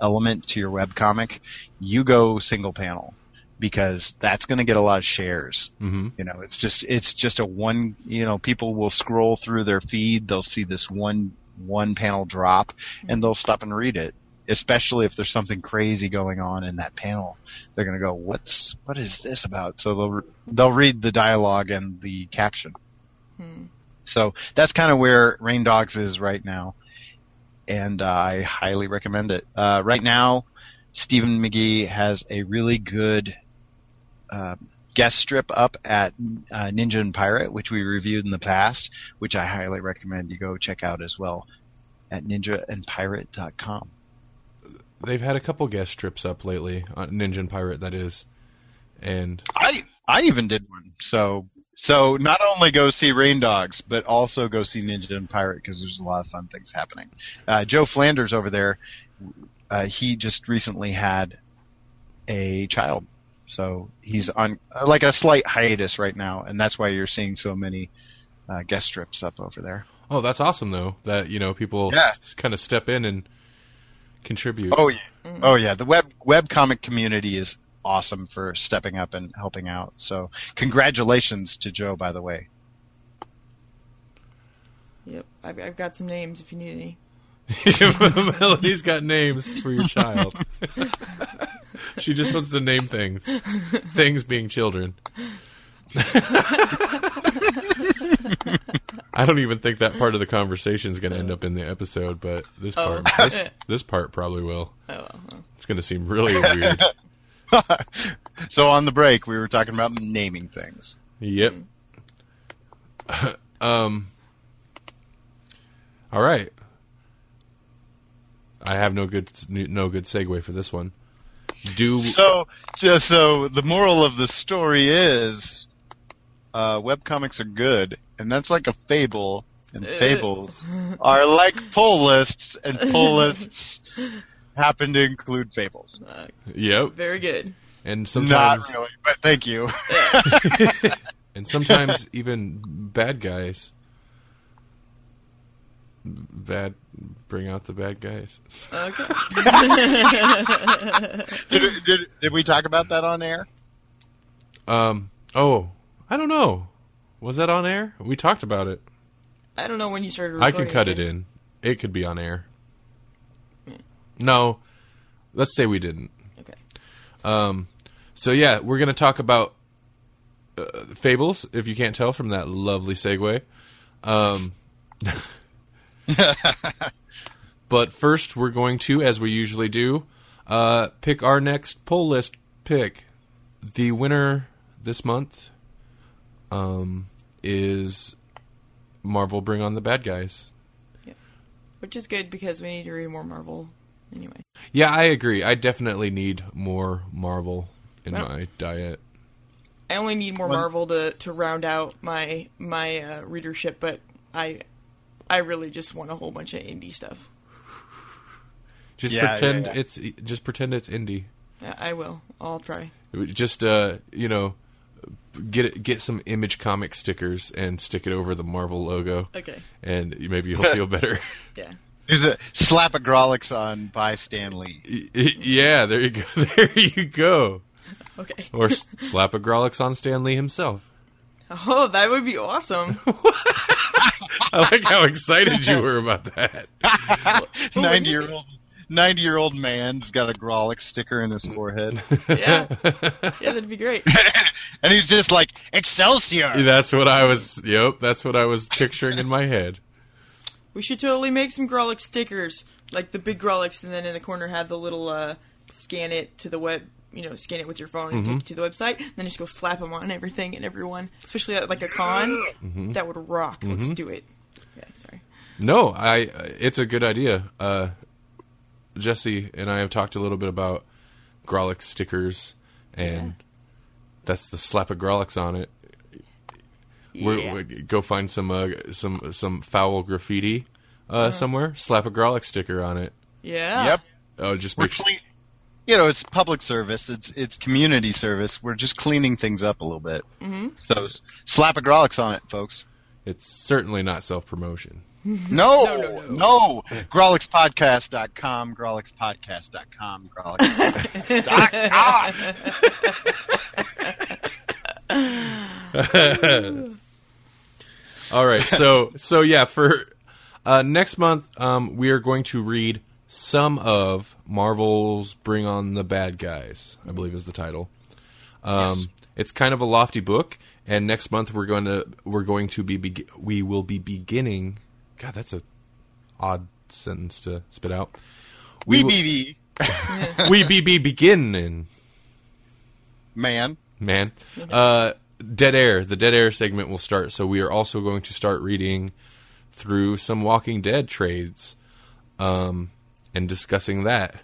element to your webcomic, you go single panel because that's going to get a lot of shares. Mm-hmm. You know, it's just it's just a one. You know, people will scroll through their feed, they'll see this one one panel drop, and they'll stop and read it. Especially if there's something crazy going on in that panel, they're going to go, "What's what is this about?" So they'll they'll read the dialogue and the caption. So that's kind of where Rain Dogs is right now, and uh, I highly recommend it. Uh, right now, Stephen McGee has a really good uh, guest strip up at uh, Ninja and Pirate, which we reviewed in the past, which I highly recommend you go check out as well at ninjaandpirate.com. They've had a couple guest strips up lately, on Ninja and Pirate, that is. And I I even did one. So so not only go see Rain Dogs, but also go see Ninja and Pirate because there's a lot of fun things happening. Uh, Joe Flanders over there, uh, he just recently had a child, so he's on uh, like a slight hiatus right now, and that's why you're seeing so many uh, guest strips up over there. oh, that's awesome though that you know people Yeah. kind of step in and contribute. Oh yeah, mm-hmm. oh yeah. The web web comic community is awesome for stepping up and helping out. So congratulations to Joe, by the way. Yep, I've, I've got some names if you need any. Melody's got names for your child. she just wants to name things. Things being children. I don't even think that part of the conversation is going to end up in the episode, but this Oh. part, this, this part probably will. Oh, well, well. It's going to seem really weird. so on the break, we were talking about naming things. Yep. um. All right. I have no good no good segue for this one. Do So, just so the moral of the story is, uh, webcomics are good, and that's like a fable, and fables are like pull lists, and pull lists happen to include fables. yep. Very good. And sometimes, Not sometimes really, but thank you. and sometimes even bad guys. Bad bring out the bad guys. Okay. did, did, did we talk about that on air? Um. Oh, I don't know. Was that on air? We talked about it. I don't know when you started. I can cut it again. in. It could be on air. No, let's say we didn't. Okay. Um, so yeah, we're gonna talk about uh, fables. If you can't tell from that lovely segue. Um, but first, we're going to, as we usually do, uh, pick our next poll list pick. The winner this month um, is Marvel Bring On the Bad Guys. Which is good because we need to read more Marvel anyway. Yeah, I agree. I definitely need more Marvel in Well- my diet. I only need more Well- Marvel to, to round out my my uh, readership, but I I really just want a whole bunch of indie stuff. Just Yeah, yeah, pretend yeah. it's just pretend it's indie. I I will. I'll try. Just uh, you know, get it, get some image comic stickers and stick it over the Marvel logo, Okay. and maybe you'll feel better. Yeah. There's a slap a Grawlix on by Stan Lee. yeah, there you go. There you go. Okay. Or slap a Grawlix on Stan Lee himself. Oh, that would be awesome. I like how excited you were about that. Ninety year old ninety year old man's got a Grawlix sticker in his forehead, Yeah. Yeah, that'd be great. and he's just like Excelsior. That's what I was. Yep, that's what I was picturing in my head. We should totally make some Grawlix stickers, like the big Grawlix, and then in the corner have the little uh, scan it to the web. You know, scan it with your phone and take it to the website. Then just go slap them on everything and everyone, especially at like a con. That would rock. Let's do it. Yeah, sorry. No, I. It's a good idea. Uh, Jesse and I have talked a little bit about Grawlix stickers, and that's the slap a Grawlix on it. We're, Yeah. we go find some uh, some some foul graffiti uh, somewhere. Slap a Grawlix sticker on it. Yeah. Yep. Oh, just We're make sure. clean. You know, it's public service. It's it's community service. We're just cleaning things up a little bit. Mm-hmm. So slap a Grawlix on it, folks. It's certainly not self promotion. No, No, no, no, no. GrawlixPodcast.com, GrawlixPodcast.com, Grawlix. All right, so so yeah, for uh, next month, um, we are going to read some of Marvel's "Bring On the Bad Guys." I believe is the title. Um, Yes. It's kind of a lofty book, and next month we're going to we're going to be beg- we will be beginning. God, that's a odd sentence to spit out. Wee will- BB, we be be beginning. man. man. Uh, Dead Air, the Dead Air segment will start. So we are also going to start reading through some Walking Dead trades, um, and discussing that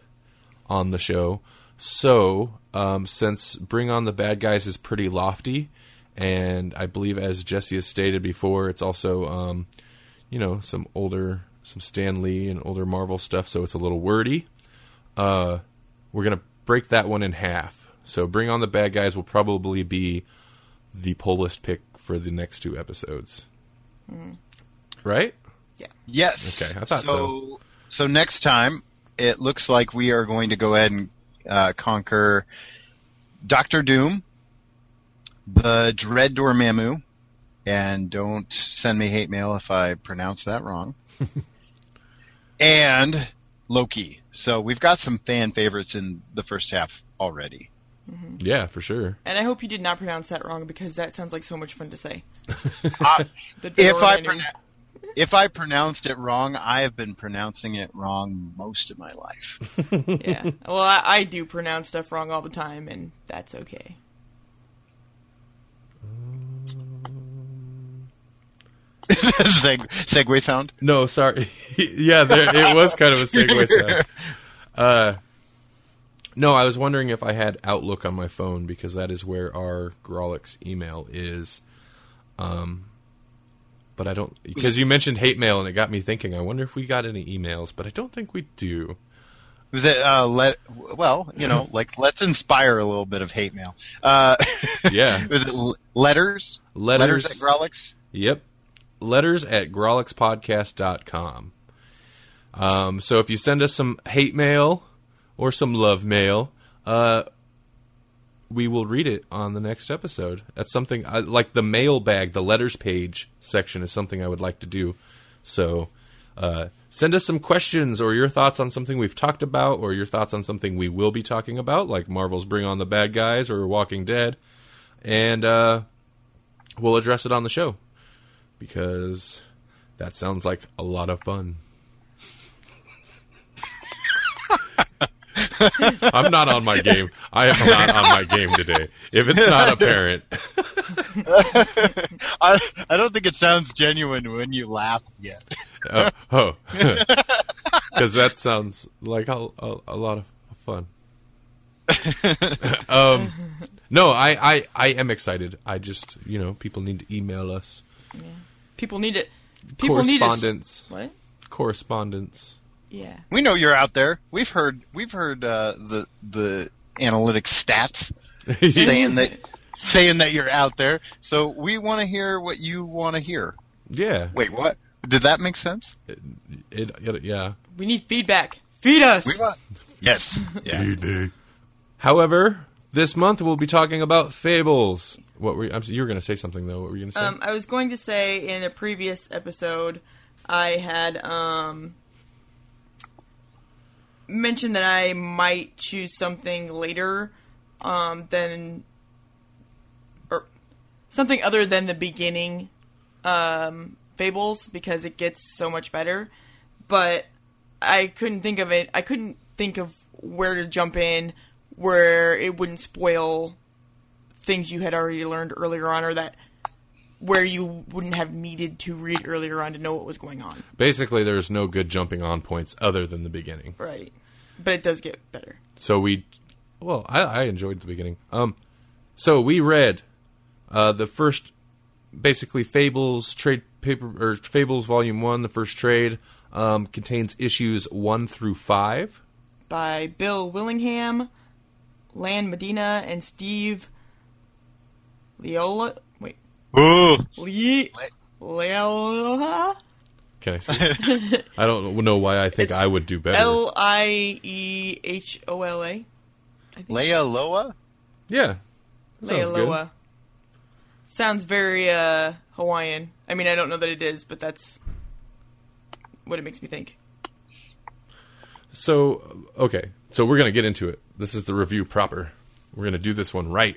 on the show. So um, since Bring On the Bad Guys is pretty lofty, and I believe as Jesse has stated before, it's also um, you know some older, some Stan Lee and older Marvel stuff. So it's a little wordy uh, we're gonna break that one in half. So bring on the bad guys will probably be the poll list pick for the next two episodes. Right? Yeah. Yes. Okay, I thought so. So next time it looks like we are going to go ahead and uh, conquer Doctor Doom, the Dread Dormammu, and don't send me hate mail if I pronounce that wrong. and Loki. So we've got some fan favorites in the first half already. Mm-hmm. Yeah, for sure. And I hope you did not pronounce that wrong because that sounds like so much fun to say. I, if I Dormammu. if I pronounced it wrong, I have been pronouncing it wrong most of my life. yeah. Well, I, I do pronounce stuff wrong all the time, and that's okay. Seg- segue sound. No, sorry. yeah, there, it was kind of a segue sound. Uh, no, I was wondering if I had Outlook on my phone because that is where our Grawlix email is. Um, but I don't because you mentioned hate mail and it got me thinking. I wonder if we got any emails, but I don't think we do. Was it uh, let? Well, you know, like let's inspire a little bit of hate mail. Uh, Yeah. was it l- letters? Letters. at Grawlix. Yep. Letters at grawlixpodcast.com. Um, so if you send us some hate mail or some love mail, uh, we will read it on the next episode. That's something I, like the mailbag, the letters page section is something I would like to do. So uh, send us some questions or your thoughts on something we've talked about or your thoughts on something we will be talking about, like Marvel's Bring On the Bad Guys or Walking Dead. And uh, we'll address it on the show because that sounds like a lot of fun. I'm not on my game. I am not on my game today. If it's not apparent, I I don't think it sounds genuine when you laugh yet. uh, oh, because that sounds like a, a, a lot of fun. um, no, I, I, I am excited. I just, you know, people need to email us People need it. People need us. correspondence, What? correspondence. Yeah. We know you're out there. We've heard we've heard uh, the the analytics stats saying that saying that you're out there. So we want to hear what you want to hear. yeah, Wait, what? Did that make sense? it, it, yeah. We need feedback. Feed us. We want. Yes. Yeah. However, this month we'll be talking about fables. What were you, you were going to say something though? What were you going to say? Um, I was going to say in a previous episode, I had um, mentioned that I might choose something later um, than, or something other than the beginning um, fables because it gets so much better. But I couldn't think of it. I couldn't think of where to jump in where it wouldn't spoil things you had already learned earlier on or that where you wouldn't have needed to read earlier on to know what was going on. Basically, there's no good jumping on points other than the beginning. Right. But it does get better. So we, well, I, I enjoyed the beginning. Um, so we read uh, the first, basically Fables trade paper or Fables Volume One. The first trade um, contains issues one through five. By Bill Willingham, Lan Medina, and Steve Leola. Wait. Ooh. Le- Leola? Can I see? I don't know why I think It's I would do better. L I E H O L A. Leia yeah, that sounds good. Lealoa. Sounds very uh, Hawaiian. I mean, I don't know that it is, but that's what it makes me think. So okay, so we're gonna get into it. This is the review proper. We're gonna do this one right.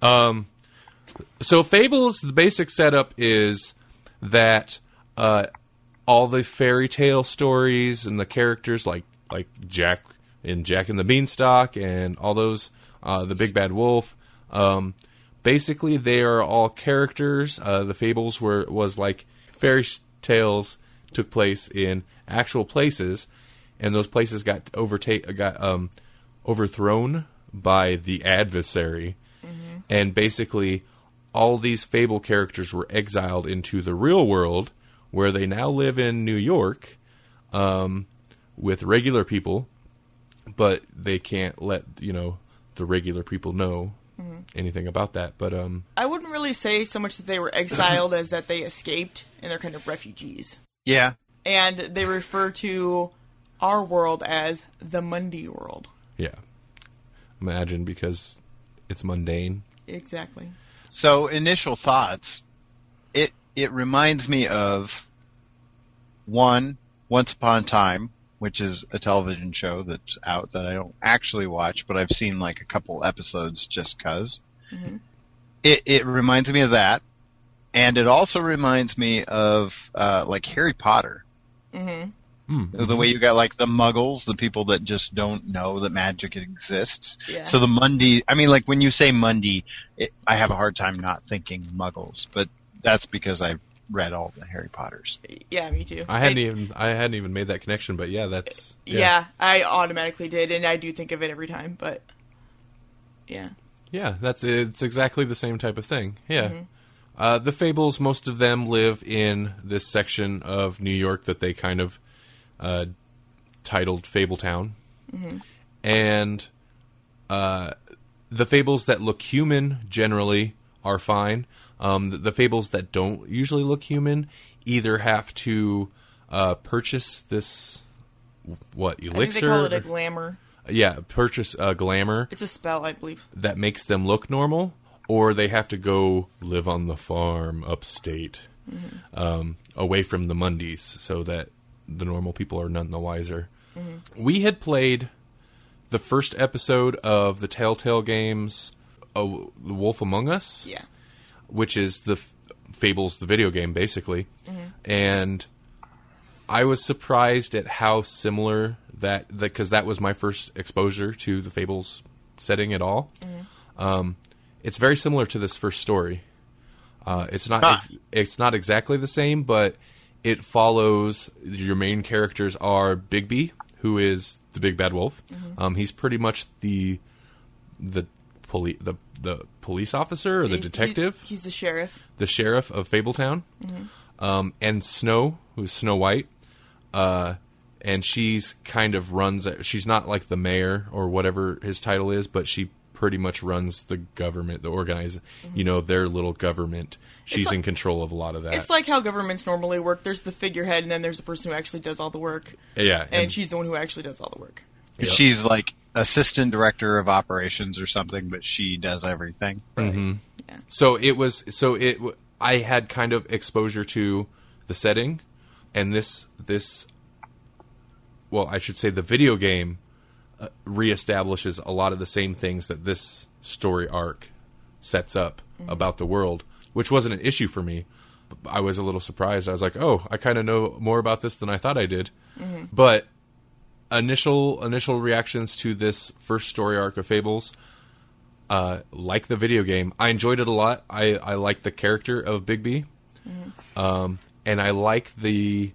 Um, so Fables, the basic setup is that uh, all the fairy tale stories and the characters like like Jack and Jack and the Beanstalk and all those, uh, the Big Bad Wolf. Um, basically, they are all characters. Uh, the Fables were was like fairy tales took place in actual places, and those places got overtake got um, overthrown by the adversary, and basically all these fable characters were exiled into the real world, where they now live in New York, um, with regular people, but they can't let you know the regular people know anything about that. But um, I wouldn't really say so much that they were exiled as that they escaped and they're kind of refugees. Yeah. And they refer to our world as the Mundy world. Yeah. Imagine because it's mundane. Exactly. So initial thoughts. It it reminds me of one Once Upon a Time, which is a television show that's out that I don't actually watch, but I've seen like a couple episodes just because It it reminds me of that, and it also reminds me of uh, like Harry Potter. hmm Mm. The way you got like the muggles, the people that just don't know that magic exists. Yeah. So the Mundy, I mean, like when you say Mundy, it, I have a hard time not thinking muggles, but that's because I've read all the Harry Potters. Yeah, me too. I hadn't And- even I hadn't even made that connection, but yeah, that's Yeah. I automatically did, and I do think of it every time. But yeah, Yeah, that's it's exactly the same type of thing. Yeah. Uh, the Fables, most of them live in this section of New York that they kind of uh, titled Fabletown, and uh, the Fables that look human generally are fine. Um, the, the Fables that don't usually look human either have to uh, purchase this what elixir, they call it a glamour. yeah, purchase a glamour It's a spell, I believe. that makes them look normal, or they have to go live on the farm upstate, um, away from the Mundies, so that the normal people are none the wiser. We had played the first episode of the Telltale games, oh, The Wolf Among Us, Yeah. which is the F- Fables, the video game, basically, and I was surprised at how similar that because that was my first exposure to the Fables setting at all. Um, it's very similar to this first story. Uh, it's not Huh. ex- it's not exactly the same, but it follows your main characters are Bigby, who is the big bad wolf. Um, he's pretty much the the police the the police officer or the He- detective He's, he's the sheriff. the sheriff of Fabletown, um, and Snow, who's Snow White, uh, and she's kind of runs. She's not like the mayor or whatever his title is, but she pretty much runs the government, the organize, you mm-hmm. know, their little government. She's like- in control of a lot of that. It's like how governments normally work. There's the figurehead, and then there's the person who actually does all the work, yeah, and, she's the one who actually does all the work. Yeah. She's like assistant director of operations or something, but she does everything. Mm-hmm. Yeah. So it was so it I had kind of exposure to the setting and this this well, I should say the video game reestablishes a lot of the same things that this story arc sets up about the world, which wasn't an issue for me. I was a little surprised. I was like, "Oh, I kind of know more about this than I thought I did." But initial initial reactions to this first story arc of Fables uh, like the video game. I enjoyed it a lot. I, I like the character of Bigby, um, and I like the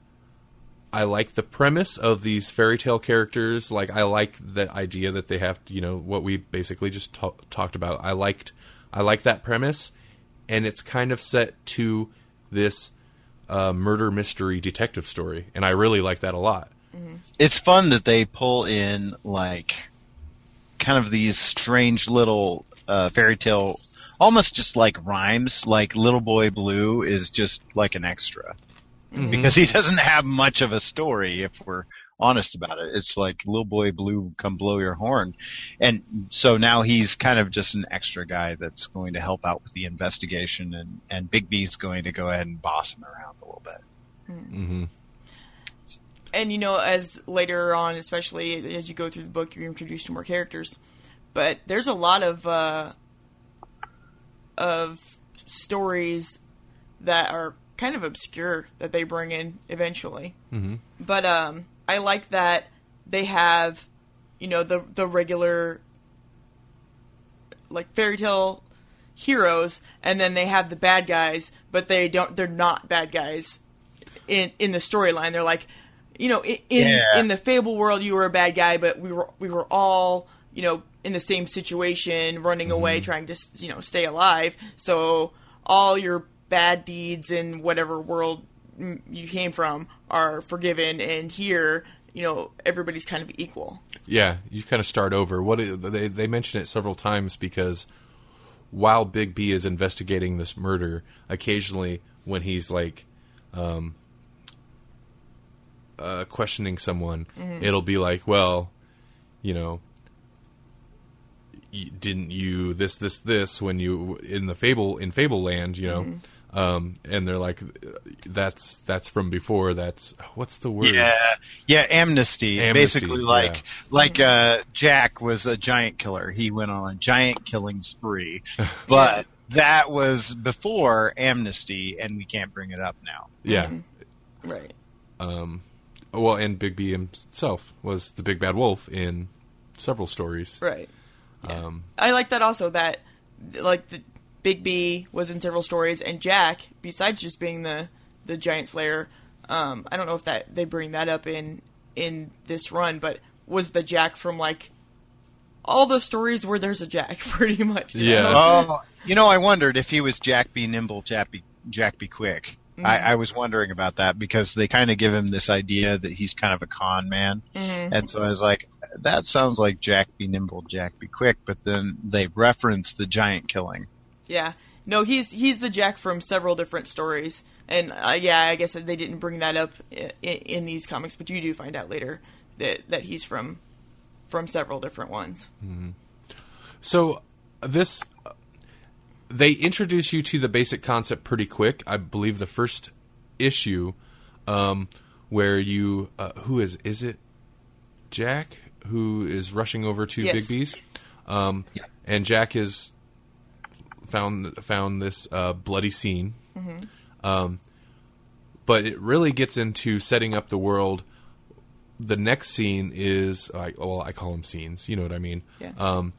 I like the premise of these fairy tale characters. Like I like the idea that they have, you know, what we basically just ta- talked about. I liked I like that premise, and it's kind of set to this uh, murder mystery detective story, and I really like that a lot. It's fun that they pull in like kind of these strange little uh, fairy tale, almost just like rhymes. Like Little Boy Blue is just like an extra because he doesn't have much of a story. If we're honest about it, it's like Little Boy Blue, come blow your horn, and so now he's kind of just an extra guy that's going to help out with the investigation, and and Bigby's going to go ahead and boss him around a little bit. hmm and you know as later on especially as you go through the book you're introduced to more characters. But there's a lot of uh of stories that are kind of obscure that they bring in eventually. Hmm but um i like that they have you know the the regular like fairy tale heroes and then they have the bad guys but they don't they're not bad guys in in the storyline. They're like you know in in, Yeah. in the fable world you were a bad guy but we were we were all you know in the same situation running away trying to you know stay alive. So all your bad deeds in whatever world you came from are forgiven and here you know everybody's kind of equal. Yeah, you kind of start over. What they they mention it several times because while Bigby is investigating this murder, occasionally when he's like, um, uh, questioning someone, it'll be like, well, you know, y- didn't you this this this when you in the fable in Fable Land, you know, um, and they're like, that's that's from before. That's what's the word? Yeah, yeah, amnesty. Amnesty, Basically, like yeah. like uh, Jack was a giant killer. He went on a giant killing spree, but that was before amnesty, and we can't bring it up now. yeah. Right. Um, Well, and Bigby himself was the big bad wolf in several stories. Right. Um, I like that also that like the Bigby was in several stories and Jack, besides just being the the giant slayer, um, I don't know if that they bring that up in in this run, but was the Jack from like all the stories where there's a Jack, pretty much. Yeah. know? Oh, you know, I wondered if he was Jack be nimble, Jack be Jack be quick. I, I was wondering about that because they kind of give him this idea that he's kind of a con man, and so I was like, that sounds like Jack be nimble, Jack be quick. But then they reference the giant killing. Yeah. No, he's he's the Jack from several different stories, and uh, yeah, I guess they didn't bring that up in, in these comics, but you do find out later that that he's from from several different ones. So this they introduce you to the basic concept pretty quick. I believe the first issue um, where you uh, who is is it Jack who is rushing over to Yes. Bigby's um, and Jack has found found this uh, bloody scene. Um, but it really gets into setting up the world. The next scene is, I well, I call them scenes. You know what I mean? Yeah. Um,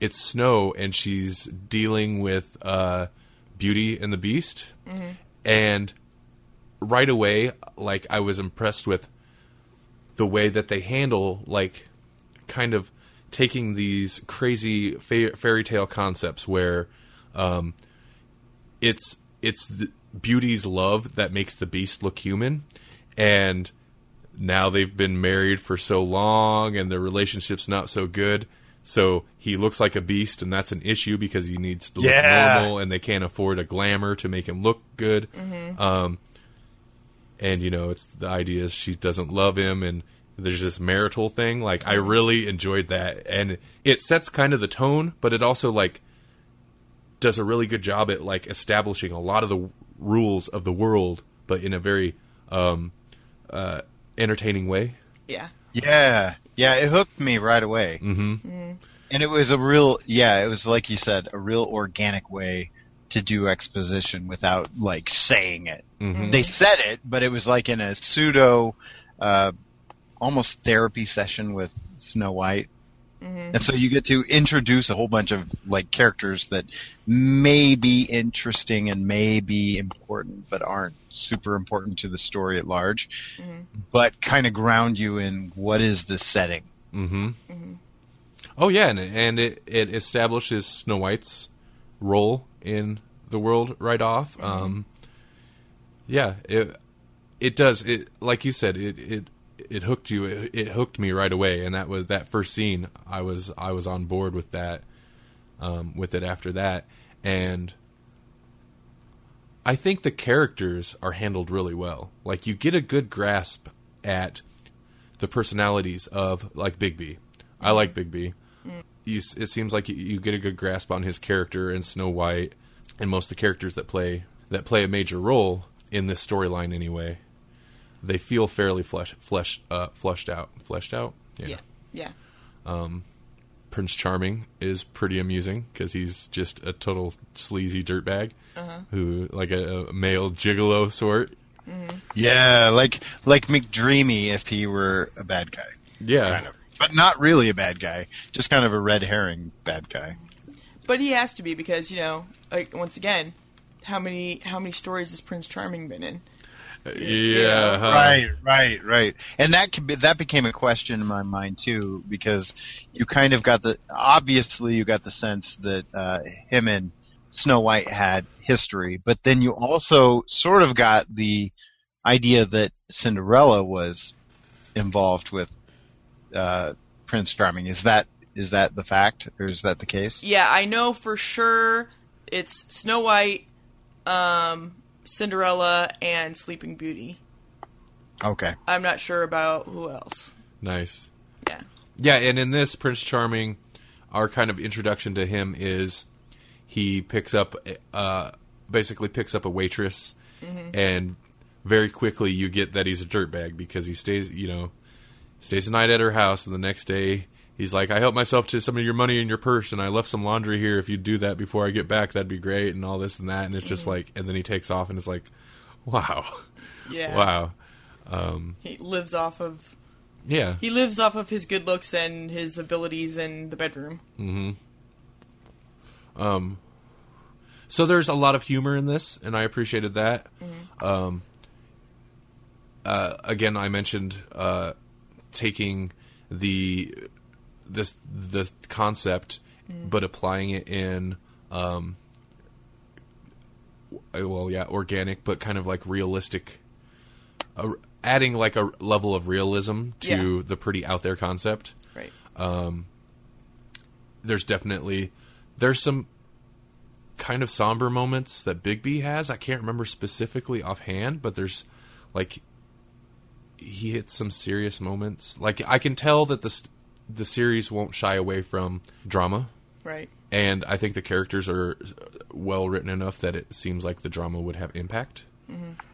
it's Snow, and she's dealing with uh, Beauty and the Beast, and right away, like I was impressed with the way that they handle, like, kind of taking these crazy fa- fairy tale concepts where um, it's it's the beauty's love that makes the beast look human. And now they've been married for so long and their relationship's not so good. So he looks like a beast and that's an issue because he needs to look Yeah. normal and they can't afford a glamour to make him look good. Um and you know it's the idea is she doesn't love him and there's this marital thing. Like i really enjoyed that. And it sets kind of the tone but it also like does a really good job at like establishing a lot of the rules of the world but in a very um uh entertaining way Yeah. Yeah, yeah, it hooked me right away. Mm-hmm. And it was a real, yeah, it was like you said, a real organic way to do exposition without like saying it. They said it, but it was like in a pseudo, uh, almost therapy session with Snow White. And so you get to introduce a whole bunch of like characters that may be interesting and may be important, but aren't super important to the story at large, but kind of ground you in what is the setting. Mm-hmm. oh yeah and, and it it establishes snow white's role in the world right off. Um yeah it it does it like you said it it it hooked you it, it hooked me right away. And that was that first scene i was i was on board with that um with it after that. And i think the characters are handled really well. Like you get a good grasp at the personalities of like bigby i like bigby you, it seems like you, you get a good grasp on his character and Snow White and most of the characters that play that play a major role in this storyline anyway. They feel fairly flesh, flesh, uh, fleshed out, fleshed out. Yeah. Yeah. Um, Prince Charming is pretty amusing because he's just a total sleazy dirtbag uh-huh. who, like a, a male gigolo sort. Mm-hmm. Yeah, like like McDreamy if he were a bad guy, Yeah, kind of, but not really a bad guy, just kind of a red herring bad guy. But he has to be because you know, like once again, how many how many stories has Prince Charming been in? Yeah, huh. Right, right, right. And that could be, that became a question in my mind too, because you kind of got the obviously you got the sense that uh, him and Snow White had history, but then you also sort of got the idea that Cinderella was involved with uh, Prince Charming. Is that is that the fact, or is that the case? Yeah, I know for sure it's Snow White, um, Cinderella, and Sleeping Beauty. Okay. I'm not sure about who else. Nice. Yeah. Yeah, and in this Prince Charming, our kind of introduction to him is he picks up, uh, basically picks up a waitress, and very quickly you get that he's a dirtbag because he stays, you know, stays the night at her house, and the next day he's like, "I helped myself to some of your money in your purse, and I left some laundry here. If you'd do that before I get back, that'd be great." And all this and that, and it's just like, and then he takes off, and it's like, "Wow, Yeah. wow, He lives off of yeah." he lives off of his good looks and his abilities in the bedroom. Mm-hmm. Um. So there's a lot of humor in this, and I appreciated that. Um, uh, again, I mentioned uh, taking the this the concept, but applying it in. Um, well, yeah, organic, but kind of like realistic. Uh, adding like a level of realism to Yeah. the pretty out there concept Right. Um, there's definitely there's some kind of somber moments that Bigby has. I can't remember specifically offhand, but there's like he hits some serious moments. Like I can tell that the the series won't shy away from drama, right. and I think the characters are well written enough that it seems like the drama would have impact.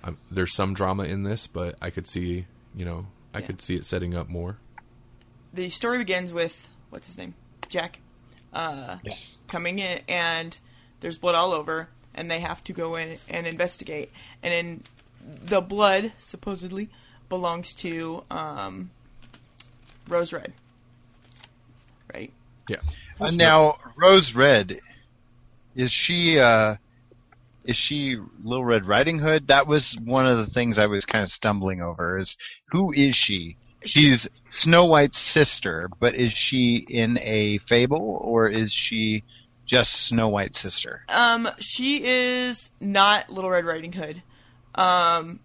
Um, there's some drama in this, but I could see, you know, I Yeah. could see it setting up more. The story begins with what's his name? Jack Yes. coming in and there's blood all over and they have to go in and investigate. And then the blood supposedly belongs to um, Rose Red. Right? Yeah. Uh, now, Rose Red, is she uh, is she Little Red Riding Hood? That was one of the things I was kind of stumbling over. Is who is she? She's Snow White's sister, but is she in a fable or is she just Snow White's sister? Um, she is not Little Red Riding Hood. Um,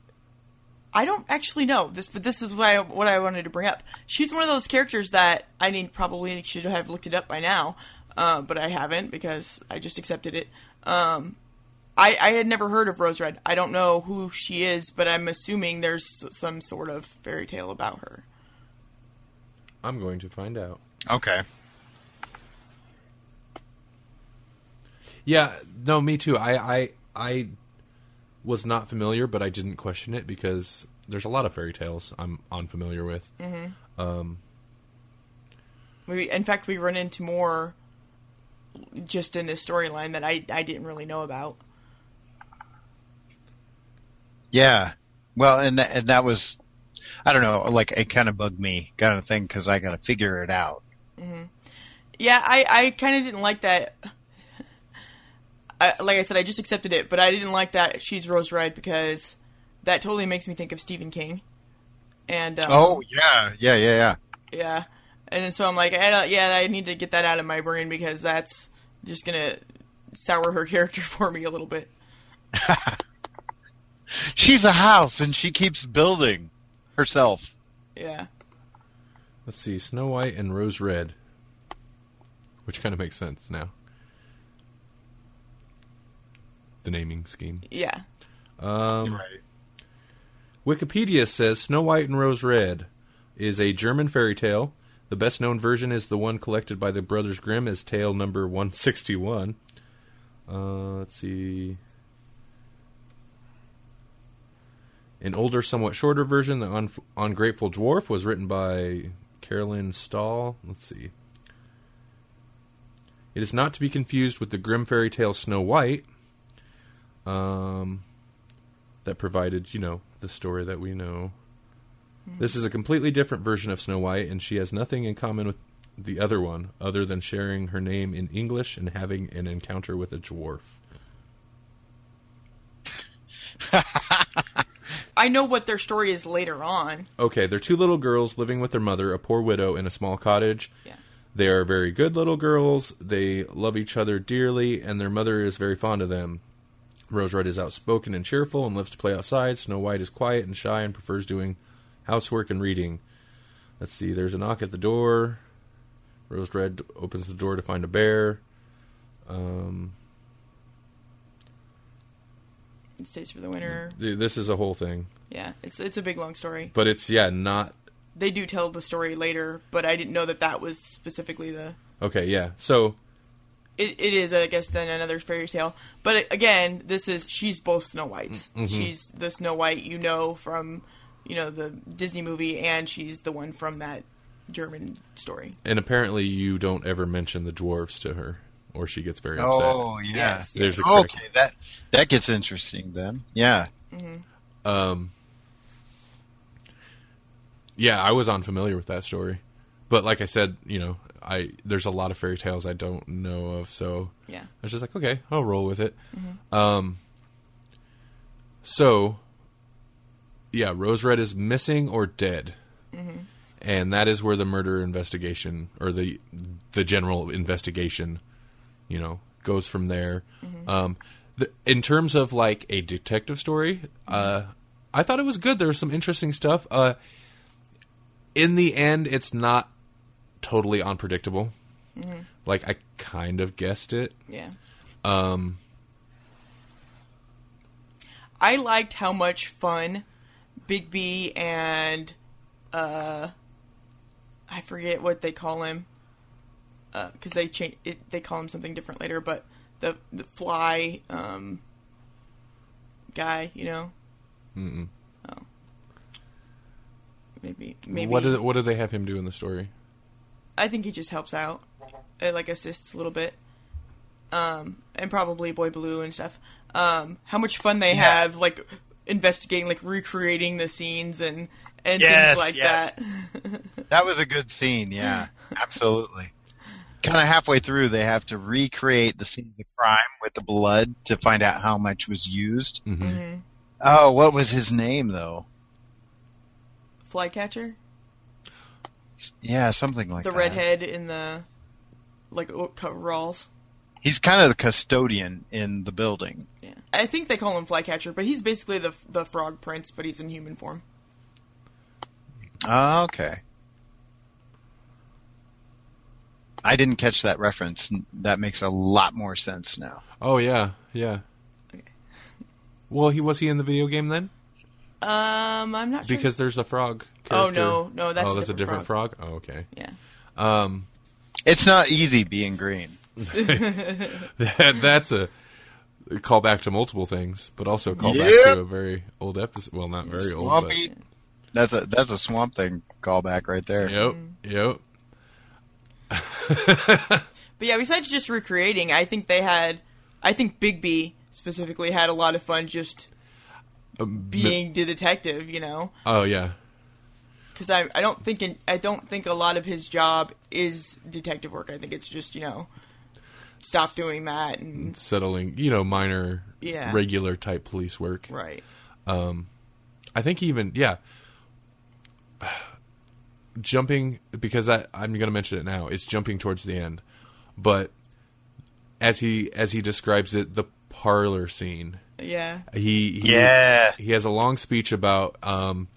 I don't actually know this, but this is what I, what I wanted to bring up. She's one of those characters that I need probably should have looked it up by now, uh, but I haven't because I just accepted it. Um, I, I had never heard of Rose Red. I don't know who she is, but I'm assuming there's some sort of fairy tale about her. I'm going to find out. Okay. Yeah, no, me too. I, I, I was not familiar, but I didn't question it because there's a lot of fairy tales I'm unfamiliar with. Mm-hmm. Um, we, in fact, we run into more just in this storyline that I, I didn't really know about. Yeah. Well, and that, and that was, I don't know, like it kind of bugged me kind of thing because I got to figure it out. Mm-hmm. Yeah, I, I kind of didn't like that. I, like I said, I just accepted it, but I didn't like that she's Rose Red because that totally makes me think of Stephen King. And um, Oh yeah, yeah, yeah, yeah. yeah, and so I'm like, I don't, yeah, I need to get that out of my brain because that's just gonna sour her character for me a little bit. She's a house and she keeps building herself. Yeah, Let's see, Snow White and Rose Red, which kind of makes sense now. The naming scheme. yeah. Um, Right. Wikipedia says Snow White and Rose Red is a German fairy tale. The best known version is the one collected by the Brothers Grimm as tale number 161. Uh, let's see. An older, somewhat shorter version, The Un- Ungrateful Dwarf, was written by Carolyn Stahl. Let's see. It is not to be confused with the Grimm fairy tale Snow White, um, that provided, you know, the story that we know. This is a completely different version of Snow White, and she has nothing in common with the other one, other than sharing her name in English and having an encounter with a dwarf. I know what their story is later on. Okay, they're two little girls living with their mother, a poor widow, in a small cottage. Yeah. They are very good little girls. They love each other dearly, and their mother is very fond of them. Rose Red is outspoken and cheerful and loves to play outside. Snow White is quiet and shy and prefers doing housework and reading. Let's see, there's a knock at the door. Rose Red opens the door to find a bear. Um, It stays for the winter. Dude, this is a whole thing, Yeah, it's it's a big long story. but it's yeah not They do tell the story later, but I didn't know that that was specifically the. okay. Yeah, so It, it is, I guess, then another fairy tale. But again, this is she's both Snow Whites. She's the Snow White you know from, you know, the Disney movie, and she's the one from that German story. and apparently you don't ever mention the dwarves to her, or she gets very upset. Oh yeah. Yes. There's a Okay, that that gets interesting then. Yeah. Um, yeah, I was unfamiliar with that story, but like I said, you know, I there's a lot of fairy tales I don't know of, so Yeah. I was just like, okay, I'll roll with it. Um, so yeah, Rose Red is missing or dead, and that is where the murder investigation or the the general investigation, you know, goes from there. Um, the, in terms of like a detective story, uh, I thought it was good. There was some interesting stuff. Uh, in the end, it's not totally unpredictable. Like I kind of guessed it. Yeah. Um, I liked how much fun Bigby and uh I forget what they call him because they change it. They call him something different later, but the the fly um guy, you know. Mm-mm. Oh. Maybe maybe what did what did they have him do in the story? I think he just helps out, it, like assists a little bit, um, and probably Boy Blue and stuff. Um, how much fun they Yeah. have, like investigating, like recreating the scenes and and Yes, things like yes. that. That was a good scene. Yeah. Absolutely. Kind of halfway through, they have to recreate the scene of the crime with the blood to find out how much was used. Mm-hmm. Oh, what was his name though? Flycatcher, Yeah, something like the that. redhead in the like o- coveralls. He's kind of the custodian in the building. Yeah, I think they call him Flycatcher, but he's basically the the Frog Prince, but he's in human form. Oh, okay. I didn't catch that reference. That makes a lot more sense now. Oh yeah, yeah. Okay. Well, he was he in the video game then? Um, I'm not sure Because there's a frog. Oh, no, no, that's oh, a that's a different different frog. Oh, okay. Yeah, Um, It's not easy being green. that that's a callback to multiple things, but also a callback Yep. to a very old episode. Well, not very old, Swampy. That's a that's a swamp thing callback right there. but yep, yep. But yeah, besides just recreating, I think they had, I think Bigby specifically had a lot of fun just Um, being the detective, you know, oh yeah, because I, I don't think in, I don't think a lot of his job is detective work. I think it's just you know, stop doing that and settling. You know, minor, Yeah. regular type police work. right. I think even yeah, jumping because that I'm going to mention it now. It's jumping towards the end, but as he as he describes it, the parlor scene. Yeah, He, he Yeah. he has a long speech about um,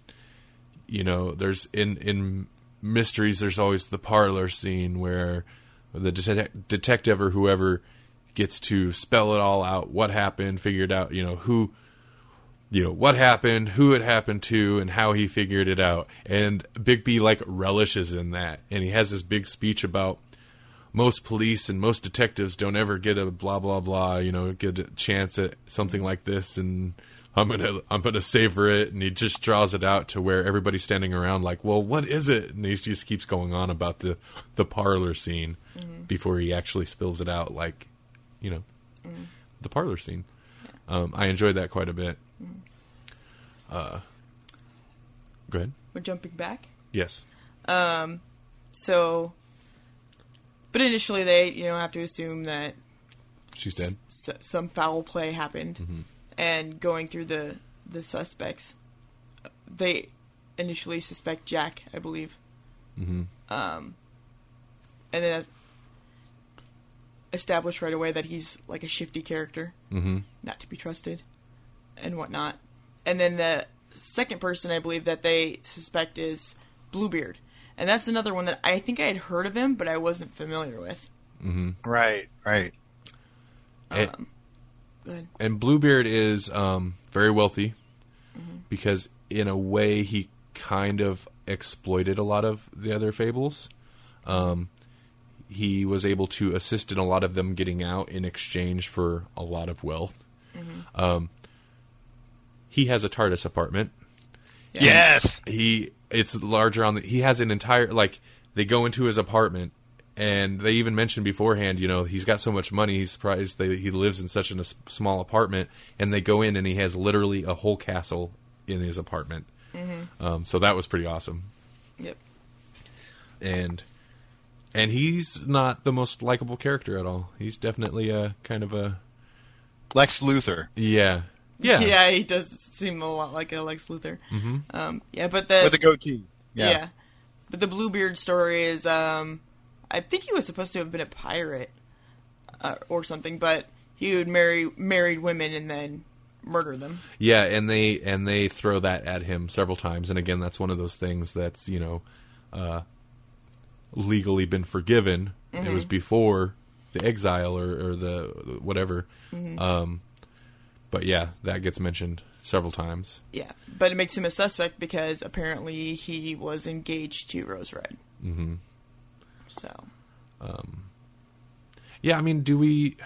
you know, there's in in mysteries. There's always the parlor scene where the detec- detective or whoever gets to spell it all out, what happened, figured out. You know who you know what happened, who it happened to, and how he figured it out. And Bigby like relishes in that, and he has this big speech about most police and most detectives don't ever get a blah blah blah, you know, get a chance at something like this, and I'm gonna I'm gonna savor it. And he just draws it out to where everybody's standing around like, well, what is it? And he just keeps going on about the the parlor scene before he actually spills it out, like, you know, the parlor scene. Um, I enjoyed that quite a bit. Uh, go ahead. we're jumping back. Yes. Um, so, but initially they you know have to assume that She's dead. s- some foul play happened, and going through the the suspects, they initially suspect Jack, I believe. Mm-hmm. Um, and then establish right away that he's like a shifty character, Mm-hmm. not to be trusted, and whatnot. And then the second person I believe that they suspect is Bluebeard, and that's another one that I think I had heard of him, but I wasn't familiar with. Right, right. And, Go ahead. and Bluebeard is um, very wealthy because, in a way, he kind of exploited a lot of the other fables. Um, he was able to assist in a lot of them getting out in exchange for a lot of wealth. Um, he has a TARDIS apartment. Yes. He it's larger on the. He has an entire like they go into his apartment. And they even mentioned beforehand, you know, he's got so much money. He's surprised that he lives in such a small apartment. And they go in, and he has literally a whole castle in his apartment. Um, so that was pretty awesome. Yep. And and he's not the most likable character at all. He's definitely a kind of a Lex Luthor. yeah yeah Yeah, he does seem a lot like a Lex Luthor. Mm-hmm. Um, yeah, but the With a goatee. yeah. but the Bluebeard story is, um, I think he was supposed to have been a pirate uh, or something, but he would marry married women and then murder them. Yeah, and they and they throw that at him several times, and again, that's one of those things that's you know uh, legally been forgiven. It was before the exile or, or the whatever. Um, but yeah, that gets mentioned several times. Yeah, but it makes him a suspect because apparently he was engaged to Rose Red. Mm-hmm. So Yeah, I mean, do we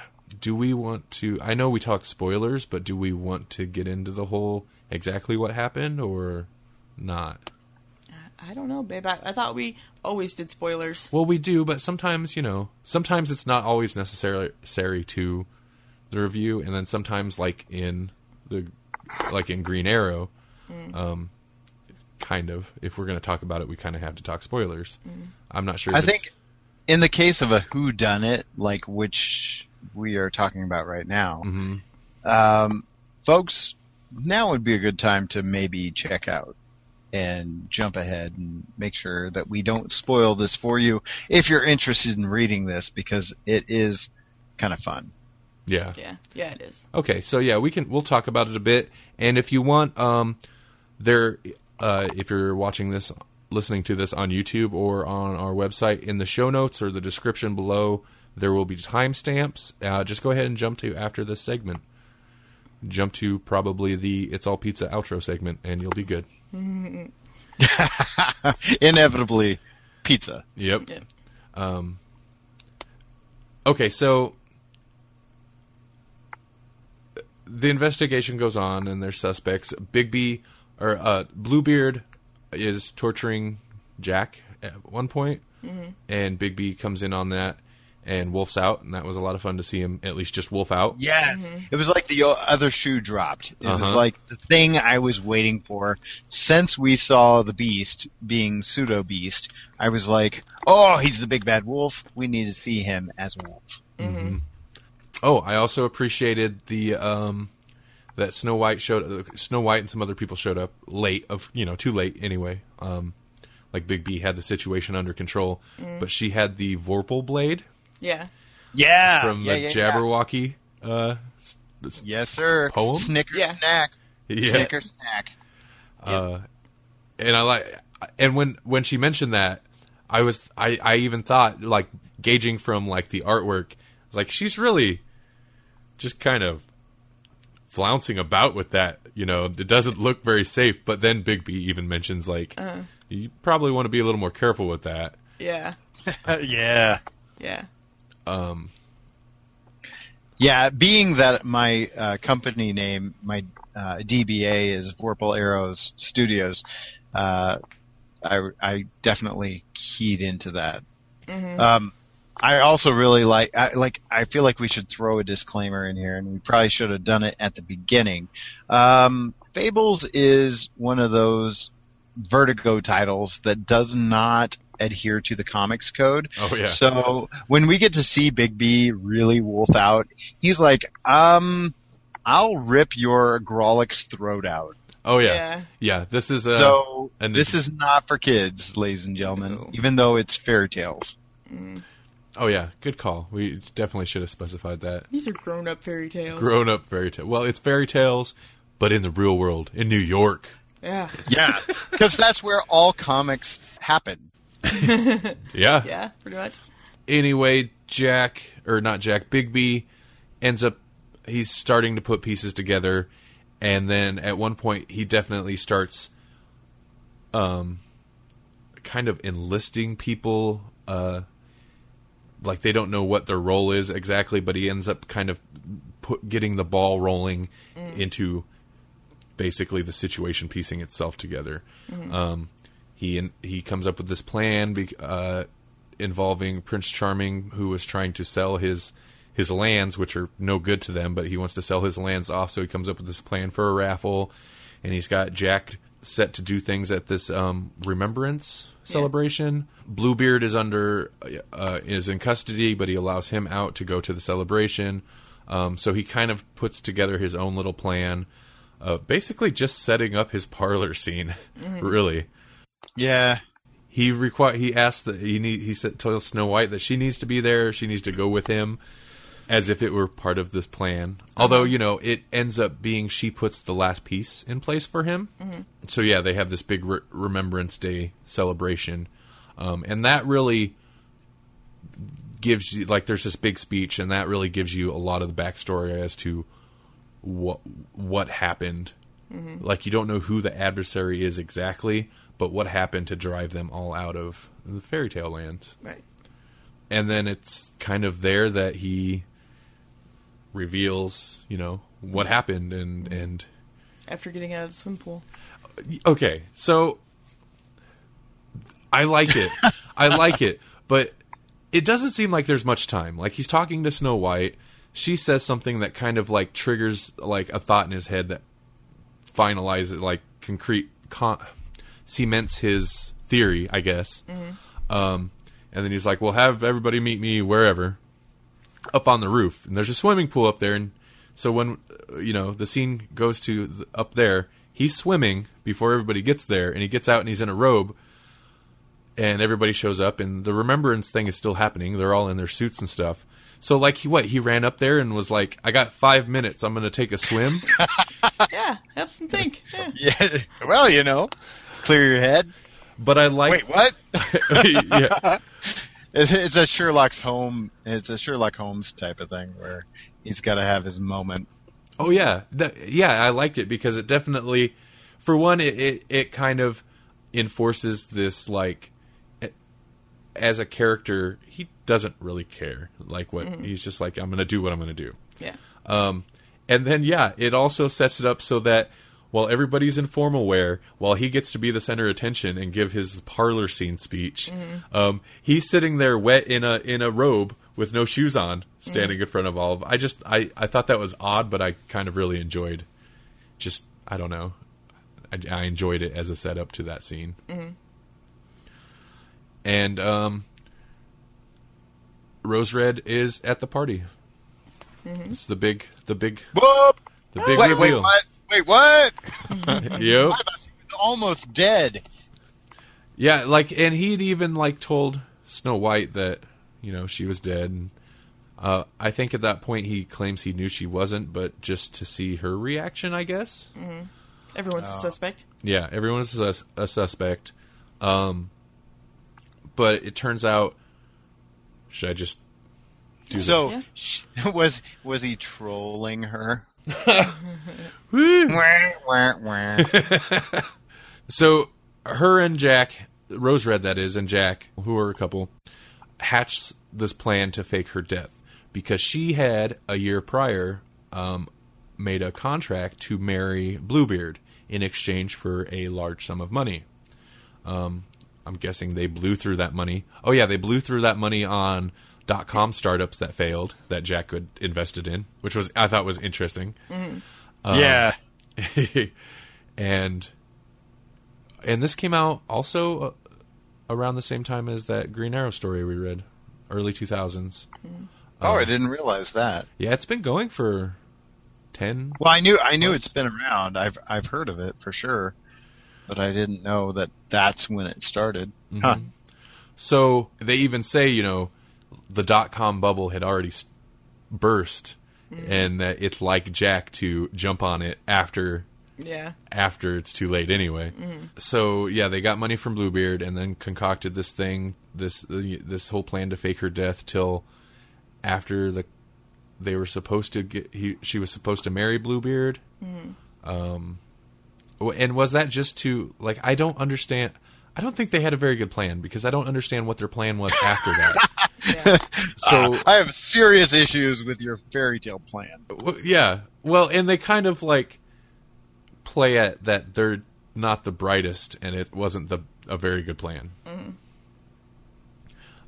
do we want to? I know we talked spoilers, but do we want to get into the whole exactly what happened or not? I don't know, babe. I, I thought we always did spoilers. Well, we do, but sometimes, you know, sometimes it's not always necessary to the review, and then sometimes, like in the, like in Green Arrow, um, kind of. If we're going to talk about it, we kind of have to talk spoilers. I'm not sure. I if it's- think in the case of a who done it, like which we are talking about right now, um, folks, now would be a good time to maybe check out and jump ahead and make sure that we don't spoil this for you if you're interested in reading this because it is kind of fun. yeah. Yeah, yeah, it is. Okay, so yeah, we can we'll talk about it a bit, and if you want, um, there, uh, if you're watching this, listening to this on YouTube or on our website, in the show notes or the description below, there will be timestamps. Uh, just go ahead and jump to after this segment. Jump to probably the "It's All Pizza" outro segment, and you'll be good. Inevitably, pizza. Yep. Yeah. Okay, so the investigation goes on, and there's suspects. Bigby or uh, Bluebeard is torturing Jack at one point, and Bigby comes in on that, and Wolf's out, and that was a lot of fun to see him at least just Wolf out. Yes, it was like the other shoe dropped. It was Uh-huh. like the thing I was waiting for since we saw the Beast being pseudo Beast. I was like, "Oh, he's the big bad wolf. We need to see him as a wolf." Oh, I also appreciated the um, that Snow White showed uh, Snow White and some other people showed up late of you know too late anyway. Um, like Bigby had the situation under control, but she had the Vorpal blade Yeah. Yeah, from yeah, the yeah, yeah. Jabberwocky. Uh, s- s- Yes, sir. Poem? Snicker Yeah. snack. yeah, Snicker snack. and I like, and when when she mentioned that, I was I I even thought like gauging from like the artwork, I was like she's really just kind of flouncing about with that. You know, it doesn't look very safe. But then Bigby even mentions like you probably want to be a little more careful with that. Yeah. yeah. Yeah. Um. Yeah, being that my uh, company name, my uh, DBA is Vorpal Arrows Studios, uh, I, I definitely keyed into that. Um, I also really like, I, like, I feel like we should throw a disclaimer in here, and we probably should have done it at the beginning. Um, Fables is one of those Vertigo titles that does not adhere to the comics code. Oh yeah, So when we get to see Bigby really wolf out, he's like, um, I'll rip your Grawlix throat out. oh yeah, yeah. Yeah. this is a so and this it- is not for kids, ladies and gentlemen, No. even though it's fairy tales. Oh yeah, good call. We definitely should have specified that. These are grown up fairy tales. Grown up fairy tale. Well, it's fairy tales, but in the real world, in New York. yeah. Yeah, because that's where all comics happen. Yeah. Yeah, pretty much. Anyway, Jack or not Jack, Bigby ends up he's starting to put pieces together, and then at one point he definitely starts, um, kind of enlisting people. Uh, like they don't know what their role is exactly, but he ends up kind of put getting the ball rolling into basically the situation piecing itself together. Um, he he comes up with this plan be, uh, involving Prince Charming, who was trying to sell his his lands, which are no good to them, but he wants to sell his lands off. So he comes up with this plan for a raffle, and he's got Jack set to do things at this um, remembrance celebration. Bluebeard is under uh, is in custody, but he allows him out to go to the celebration. Um, so he kind of puts together his own little plan, uh, basically just setting up his parlor scene. really, Yeah. he require he asked that he need he said told Snow White that she needs to be there. She needs to go with him, as if it were part of this plan. Although uh-huh. you know it ends up being she puts the last piece in place for him. Mm-hmm. So yeah, they have this big re- Remembrance Day celebration, um, and that really gives you like there's this big speech, and that really gives you a lot of the backstory as to what what happened. Mm-hmm. Like you don't know who the adversary is exactly, but what happened to drive them all out of the fairy tale lands. Right. And then it's kind of there that he reveals, you know, what happened and and After getting out of the swim pool. okay, so I like it. I like it, but it doesn't seem like there's much time. Like he's talking to Snow White, she says something that kind of like triggers like a thought in his head that finalizes like concrete con- cements his theory, I guess. Um, and then he's like, "Well, have everybody meet me wherever." Up on the roof, and there's a swimming pool up there, and so when uh, you know the scene goes to the, up there, he's swimming before everybody gets there, and he gets out and he's in a robe, and everybody shows up, and the remembrance thing is still happening. They're all in their suits and stuff. So like he what he ran up there and was like, "I got five minutes. I'm going to take a swim." Yeah, have some think. Yeah. Yeah. Well, you know, clear your head. but I like Wait, what? yeah, It's it's a Sherlock's home. It's a Sherlock Holmes type of thing where he's got to have his moment. Oh yeah, That- yeah. I liked it because it definitely, for one, it it, it kind of enforces this like, as a character, he doesn't really care. Like what he's just like, I'm going to do what I'm going to do. Yeah. Um, and then yeah, it also sets it up so that while everybody's in formal wear, while he gets to be the center of attention and give his parlor scene speech, um, he's sitting there wet in a in a robe with no shoes on, standing in front of all of. I just I I thought that was odd, but I kind of really enjoyed. Just I don't know, I, I enjoyed it as a setup to that scene. And um, Rose Red is at the party. It's the big the big Whoop! the big Wait, wait, reveal. what? Wait, what? Yep. I thought she was almost dead. Yeah, like, and he'd even like told Snow White that you know she was dead. And, uh, I think at that point he claims he knew she wasn't, but just to see her reaction, I guess. Everyone's a suspect. Yeah, everyone's a, a suspect. Um, but it turns out, should I just do So Yeah. was was he trolling her? So her and Jack, Rose Red that is, and Jack, who are a couple, hatched this plan to fake her death because she had a year prior um, made a contract to marry Bluebeard in exchange for a large sum of money. Um, I'm guessing they blew through that money. Oh yeah, they blew through that money on dot com startups that failed that Jack had invested in, which was I thought was interesting. Mm-hmm. Um, yeah. and and this came out also uh, around the same time as that Green Arrow story we read, early 2000s. Mm-hmm. Oh, I um, didn't realize that. Yeah, it's been going for 10 Well, I knew I knew it's been around. I've I've heard of it for sure, but I didn't know that that's when it started. Mm-hmm. Huh. So they even say, you know, the dot com bubble had already burst mm-hmm. and that it's like Jack to jump on it after Yeah. after it's too late anyway. Mm-hmm. So yeah, they got money from Bluebeard and then concocted this thing, this uh, this whole plan to fake her death till after the they were supposed to get he she was supposed to marry Bluebeard. Mm-hmm. Um, and was that just to like I don't understand. I don't think they had a very good plan because I don't understand what their plan was after that. Yeah. So I have serious issues with your fairy tale plan. w- yeah, well, and they kind of like play at that they're not the brightest, and it wasn't the a very good plan.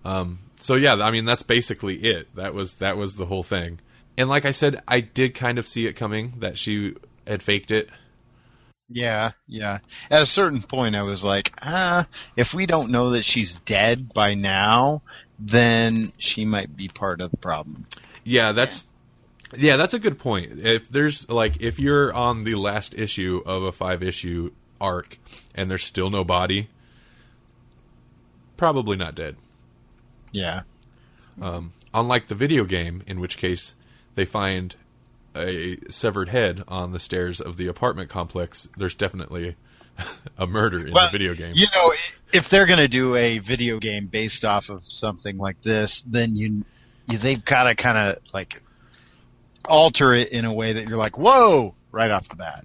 Um. So yeah, I mean that's basically it. That was that was the whole thing. And like I said, I did kind of see it coming that she had faked it. Yeah, yeah. At a certain point, I was like, ah, if we don't know that she's dead by now, then she might be part of the problem. Yeah, that's yeah. that's a good point. If there's like if you're on the last issue of a five issue arc and there's still no body, probably not dead. Yeah. Unlike the video game, in which case they find a severed head on the stairs of the apartment complex, there's definitely a murder in Well, the video game. You know, if they're going to do a video game based off of something like this, then you, you they've got to kind of like alter it in a way that you're like, whoa, right off the bat.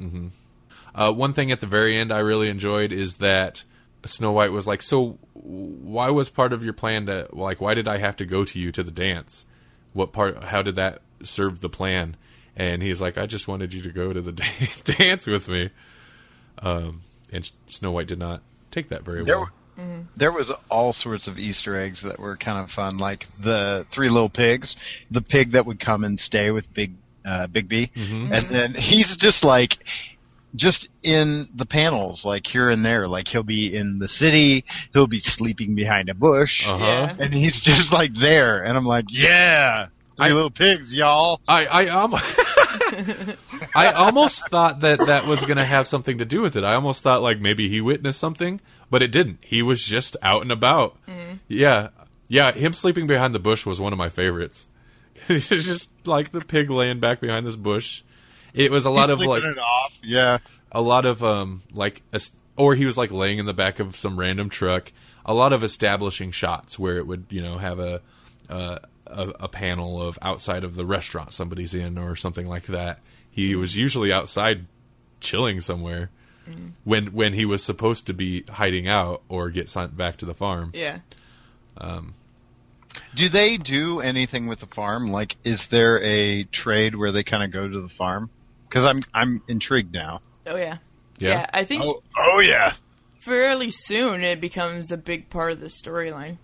Uh, one thing at the very end I really enjoyed is that Snow White was like, "So, why was part of your plan to like? Why did I have to go to you to the dance? What part? How did that serve the plan?" And he's like, "I just wanted you to go to the dan- dance with me." Um, and Snow White did not take that very There, well. there was all sorts of Easter eggs that were kind of fun, like the three little pigs, the pig that would come and stay with Big uh, Bigby, and then he's just like. Just in the panels, like here and there, like he'll be in the city, he'll be sleeping behind a bush, Uh-huh. And he's just like there, and I'm like, yeah, three I- little pigs, y'all. I I um, I almost thought that that was going to have something to do with it. I almost thought like maybe he witnessed something, but it didn't. He was just out and about. Yeah, yeah. Him sleeping behind the bush was one of my favorites. It's just like the pig laying back behind this bush. It was a lot of like it off, yeah. a lot of um like or he was like laying in the back of some random truck. A lot of establishing shots where it would you know have a uh, a, a panel of outside of the restaurant somebody's in or something like that. He was usually outside chilling somewhere when when he was supposed to be hiding out or get sent back to the farm. Yeah. Um, Do they do anything with the farm? Like, is there a trade where they kind of go to the farm? Because I'm I'm intrigued now. Oh yeah. Yeah? I think Oh, oh yeah. fairly soon it becomes a big part of the storyline.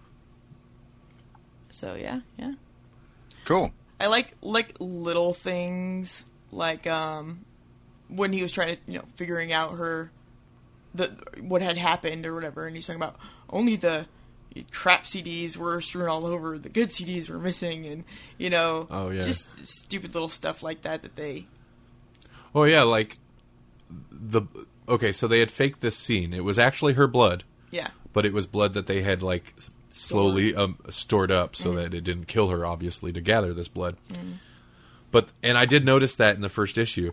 So yeah, yeah. Cool. I like like little things like um when he was trying to you know figuring out her the what had happened or whatever, and he's talking about only the crap CDs were strewn all over, the good CDs were missing, and you know, Oh, yeah. just stupid little stuff like that that they Oh yeah, like the okay. So they had faked this scene. It was actually her blood. yeah but it was blood that they had like slowly um, stored up so that it didn't kill her obviously to gather this blood. But and i did notice that in the first issue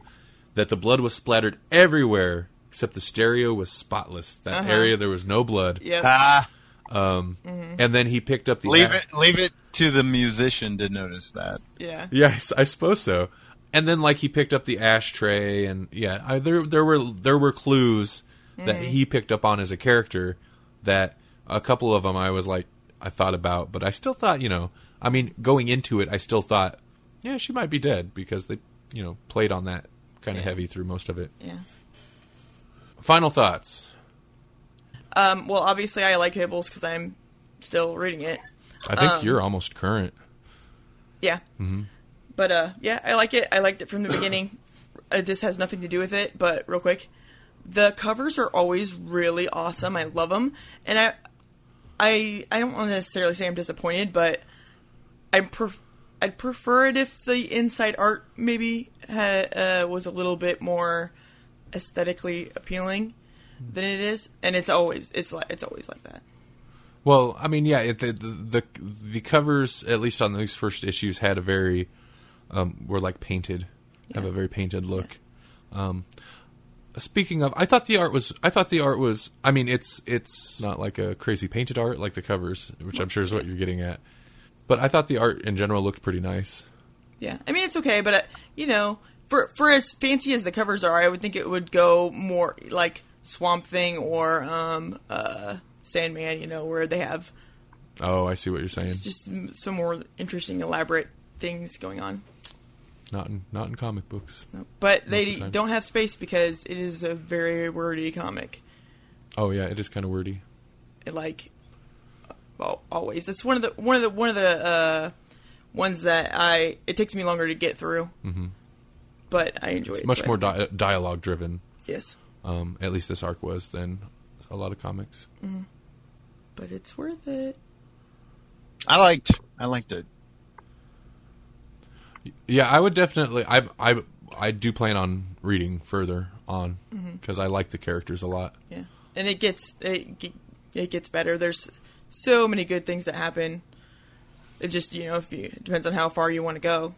that the blood was splattered everywhere except the stereo was spotless. That Uh-huh. area there was no blood. Yeah Ah, and then he picked up the leave a- it leave it to the musician to notice that. yeah. Yes, I suppose so. And then like he picked up the ashtray and yeah I, there there were there were clues that he picked up on as a character that a couple of them I was like I thought about but I still thought you know I mean going into it I still thought yeah she might be dead because they you know played on that kind of Yeah. heavy through most of it yeah. final thoughts Um, well, obviously I like Fables because I'm still reading it. I think Um, you're almost current Yeah. But uh, yeah, I like it. I liked it from the beginning. Uh, this has nothing to do with it, but real quick, the covers are always really awesome. I love them, and I, I, I don't want to necessarily say I'm disappointed, but I'm pref- I'd prefer it if the inside art maybe ha- uh, was a little bit more aesthetically appealing than it is, and it's always it's like it's always like that. Well, I mean, yeah, it, the, the the covers, at least on these first issues, had a very um, were like painted, have a very painted look. Um, speaking of, I thought the art was, I thought the art was, I mean, it's it's not like a crazy painted art like the covers, which I'm sure is what you're getting at. But I thought the art in general looked pretty nice. Yeah, I mean it's okay, but uh, you know, for for as fancy as the covers are, I would think it would go more like Swamp Thing or um, uh, Sandman. You know, where they have Oh, I see what you're saying. just some more interesting, elaborate things going on. Not in not in comic books. No. But Most they the don't have space because it is a very wordy comic. Oh yeah, it is kind of wordy. It, like always, it's one of the one of the one of the uh, ones that I it takes me longer to get through. Mm-hmm. But I enjoy It's it. much so more di- dialogue driven. yes, Um, at least this arc was than a lot of comics. but it's worth it. I liked I liked it. Yeah, I would definitely. I I I do plan on reading further on Mm-hmm. because I like the characters a lot. Yeah, and it gets it it gets better. There's so many good things that happen. It just you know if you it depends on how far you want to go.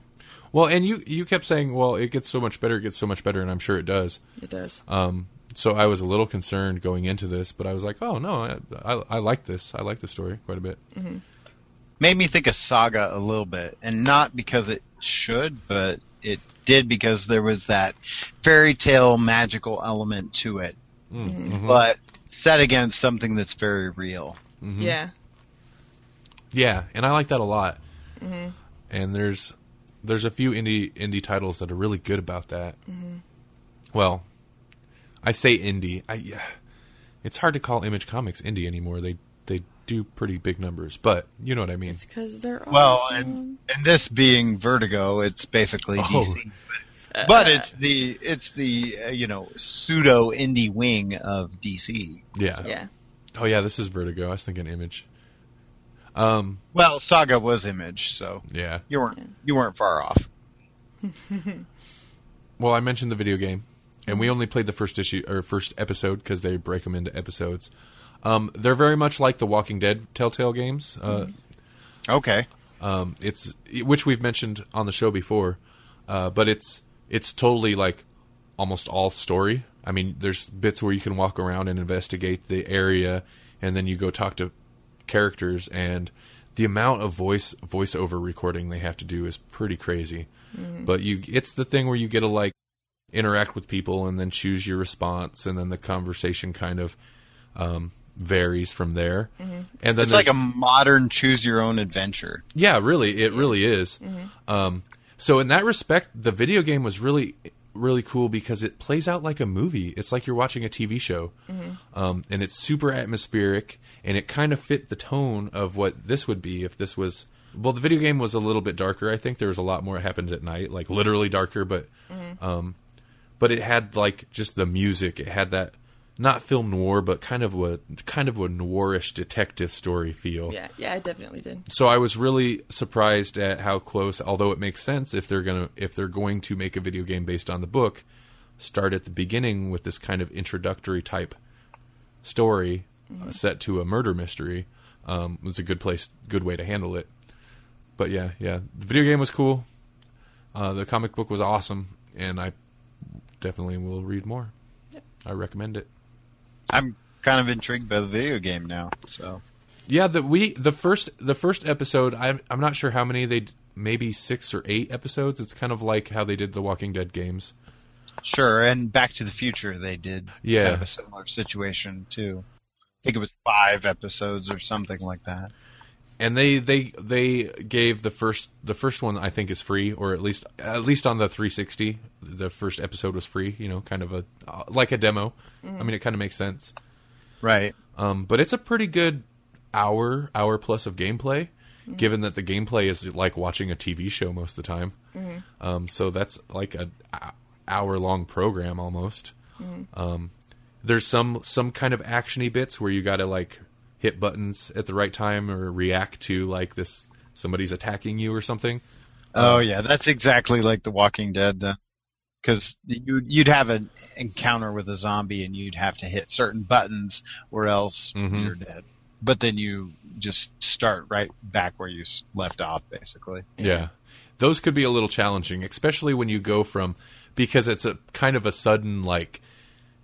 Well, and you you kept saying, well, it gets so much better, it gets so much better, and I'm sure it does. It does. Um, so I was a little concerned going into this, but I was like, oh no, I I, I like this. I like the story quite a bit. Made me think of Saga a little bit, and not because it should, but it did because there was that fairy tale magical element to it, mm-hmm. Mm-hmm. but set against something that's very real. Mm-hmm. Yeah, Yeah, and I like that a lot. And there's there's a few indie indie titles that are really good about that. Well, I say indie. I yeah, it's hard to call Image Comics indie anymore. They they do pretty big numbers, but you know what I mean. because they're Well, awesome. and and this being Vertigo, it's basically Oh. DC, but, but it's the it's the uh, you know pseudo indie wing of DC. Yeah. yeah, Oh yeah, this is Vertigo. I was thinking Image. Um. Well, Saga was Image, so Yeah. you weren't you weren't far off. Well, I mentioned the video game, and we only played the first issue or first episode because they break them into episodes. Um, they're very much like the Walking Dead Telltale games. Uh, Okay, Um, it's which we've mentioned on the show before, uh, but it's it's totally like almost all story. I mean, there's bits where you can walk around and investigate the area, and then you go talk to characters, and the amount of voice voiceover recording they have to do is pretty crazy. But you, it's the thing where you get to like interact with people and then choose your response, and then the conversation kind of um, varies from there. And then it's like a modern choose your own adventure. yeah, really, it really is. Um, so in that respect, the video game was really, really cool because it plays out like a movie. It's like you're watching a TV show, um, and it's super atmospheric, and it kind of fit the tone of what this would be if this was. Well, the video game was a little bit darker. I think there was a lot more that happened at night, like literally darker, but, um, but it had like just the music. It had that not film noir, but kind of a kind of a noirish detective story feel yeah, yeah. It definitely did. so I was really surprised at how close. Although it makes sense if they're gonna if they're going to make a video game based on the book, start at the beginning with this kind of introductory type story uh, set to a murder mystery. Um, was a good place, good way to handle it. But yeah, yeah, the video game was cool. Uh, the comic book was awesome, and I definitely will read more. I recommend it. I'm kind of intrigued by the video game now. So Yeah, the we the first the first episode. I'm I'm not sure how many they maybe six or eight episodes. It's kind of like how they did the Walking Dead games. sure, and Back to the Future they did Yeah. kind of a similar situation too. I think it was five episodes or something like that. And they they they gave the first the first one I think is free or at least at least on the 360 the first episode was free. You know, kind of a uh, like a demo. I mean, it kind of makes sense. Right. Um, but it's a pretty good hour, hour plus of gameplay, given that the gameplay is like watching a TV show most of the time. Um, so that's like a, hour long program almost. Um, there's some some kind of actiony bits where you got to like hit buttons at the right time or react to like this somebody's attacking you or something. Oh yeah, that's exactly like The Walking Dead. Because you you'd have an encounter with a zombie and you'd have to hit certain buttons or else Mhm. you're dead. But then you just start right back where you left off, basically. Yeah. Those could be a little challenging, especially when you go from because it's a kind of a sudden like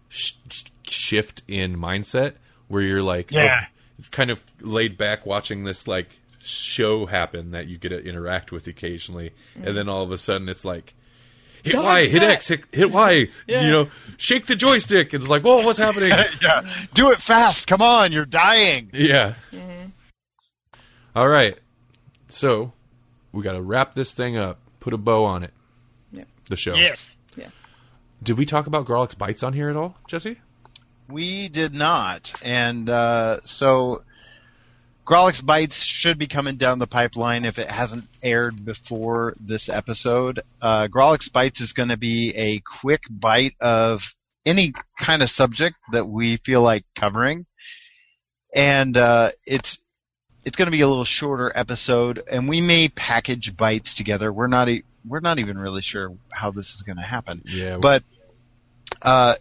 sh- sh- shift in mindset where you're like Yeah. oh, it's kind of laid back watching this like show happen that you get to interact with occasionally, and mm-hmm. then all of a sudden it's like. Hit Dodge Y, hit that. X, hit, hit Y, Yeah. you know, shake the joystick. And it's like, whoa, what's happening? yeah. Do it fast. Come on. You're dying. Yeah. Mm-hmm. All right. So we got to wrap this thing up. Put a bow on it. Yep. The show. Yes. Yeah. Did we talk about Grawlix bites on here at all, Jesse? We did not. And uh, so Grawlix Bites should be coming down the pipeline if it hasn't aired before this episode. Uh, Grawlix Bites is going to be a quick bite of any kind of subject that we feel like covering. And uh, it's it's going to be a little shorter episode, and we may package bites together. We're not e- we're not even really sure how this is going to happen Yeah. but uh,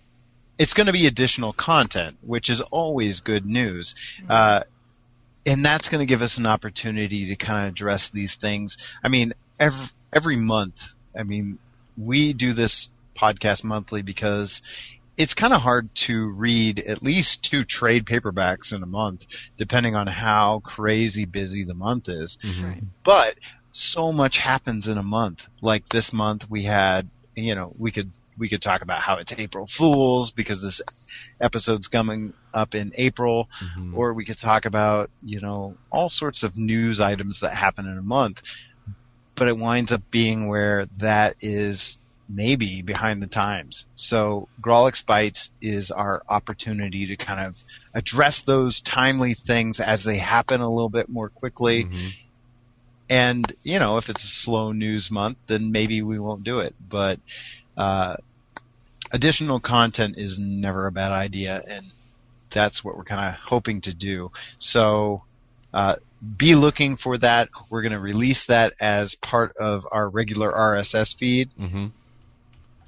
it's going to be additional content, which is always good news. Uh, and that's going to give us an opportunity to kind of address these things. I mean, every, every month, I mean, we do this podcast monthly because it's kind of hard to read at least two trade paperbacks in a month, depending on how crazy busy the month is Mhm. but so much happens in a month. Like this month, we had, you know, we could we could talk about how it's April Fools because this episode's coming up in April, Mhm. or we could talk about, you know, all sorts of news items that happen in a month. But it winds up being where that is maybe behind the times. So Grawlix Bites is our opportunity to kind of address those timely things as they happen a little bit more quickly. Mhm. And you know, if it's a slow news month, then maybe we won't do it. But uh, additional content is never a bad idea, and that's what we're kind of hoping to do. So uh, be looking for that. We're going to release that as part of our regular RSS feed Mhm.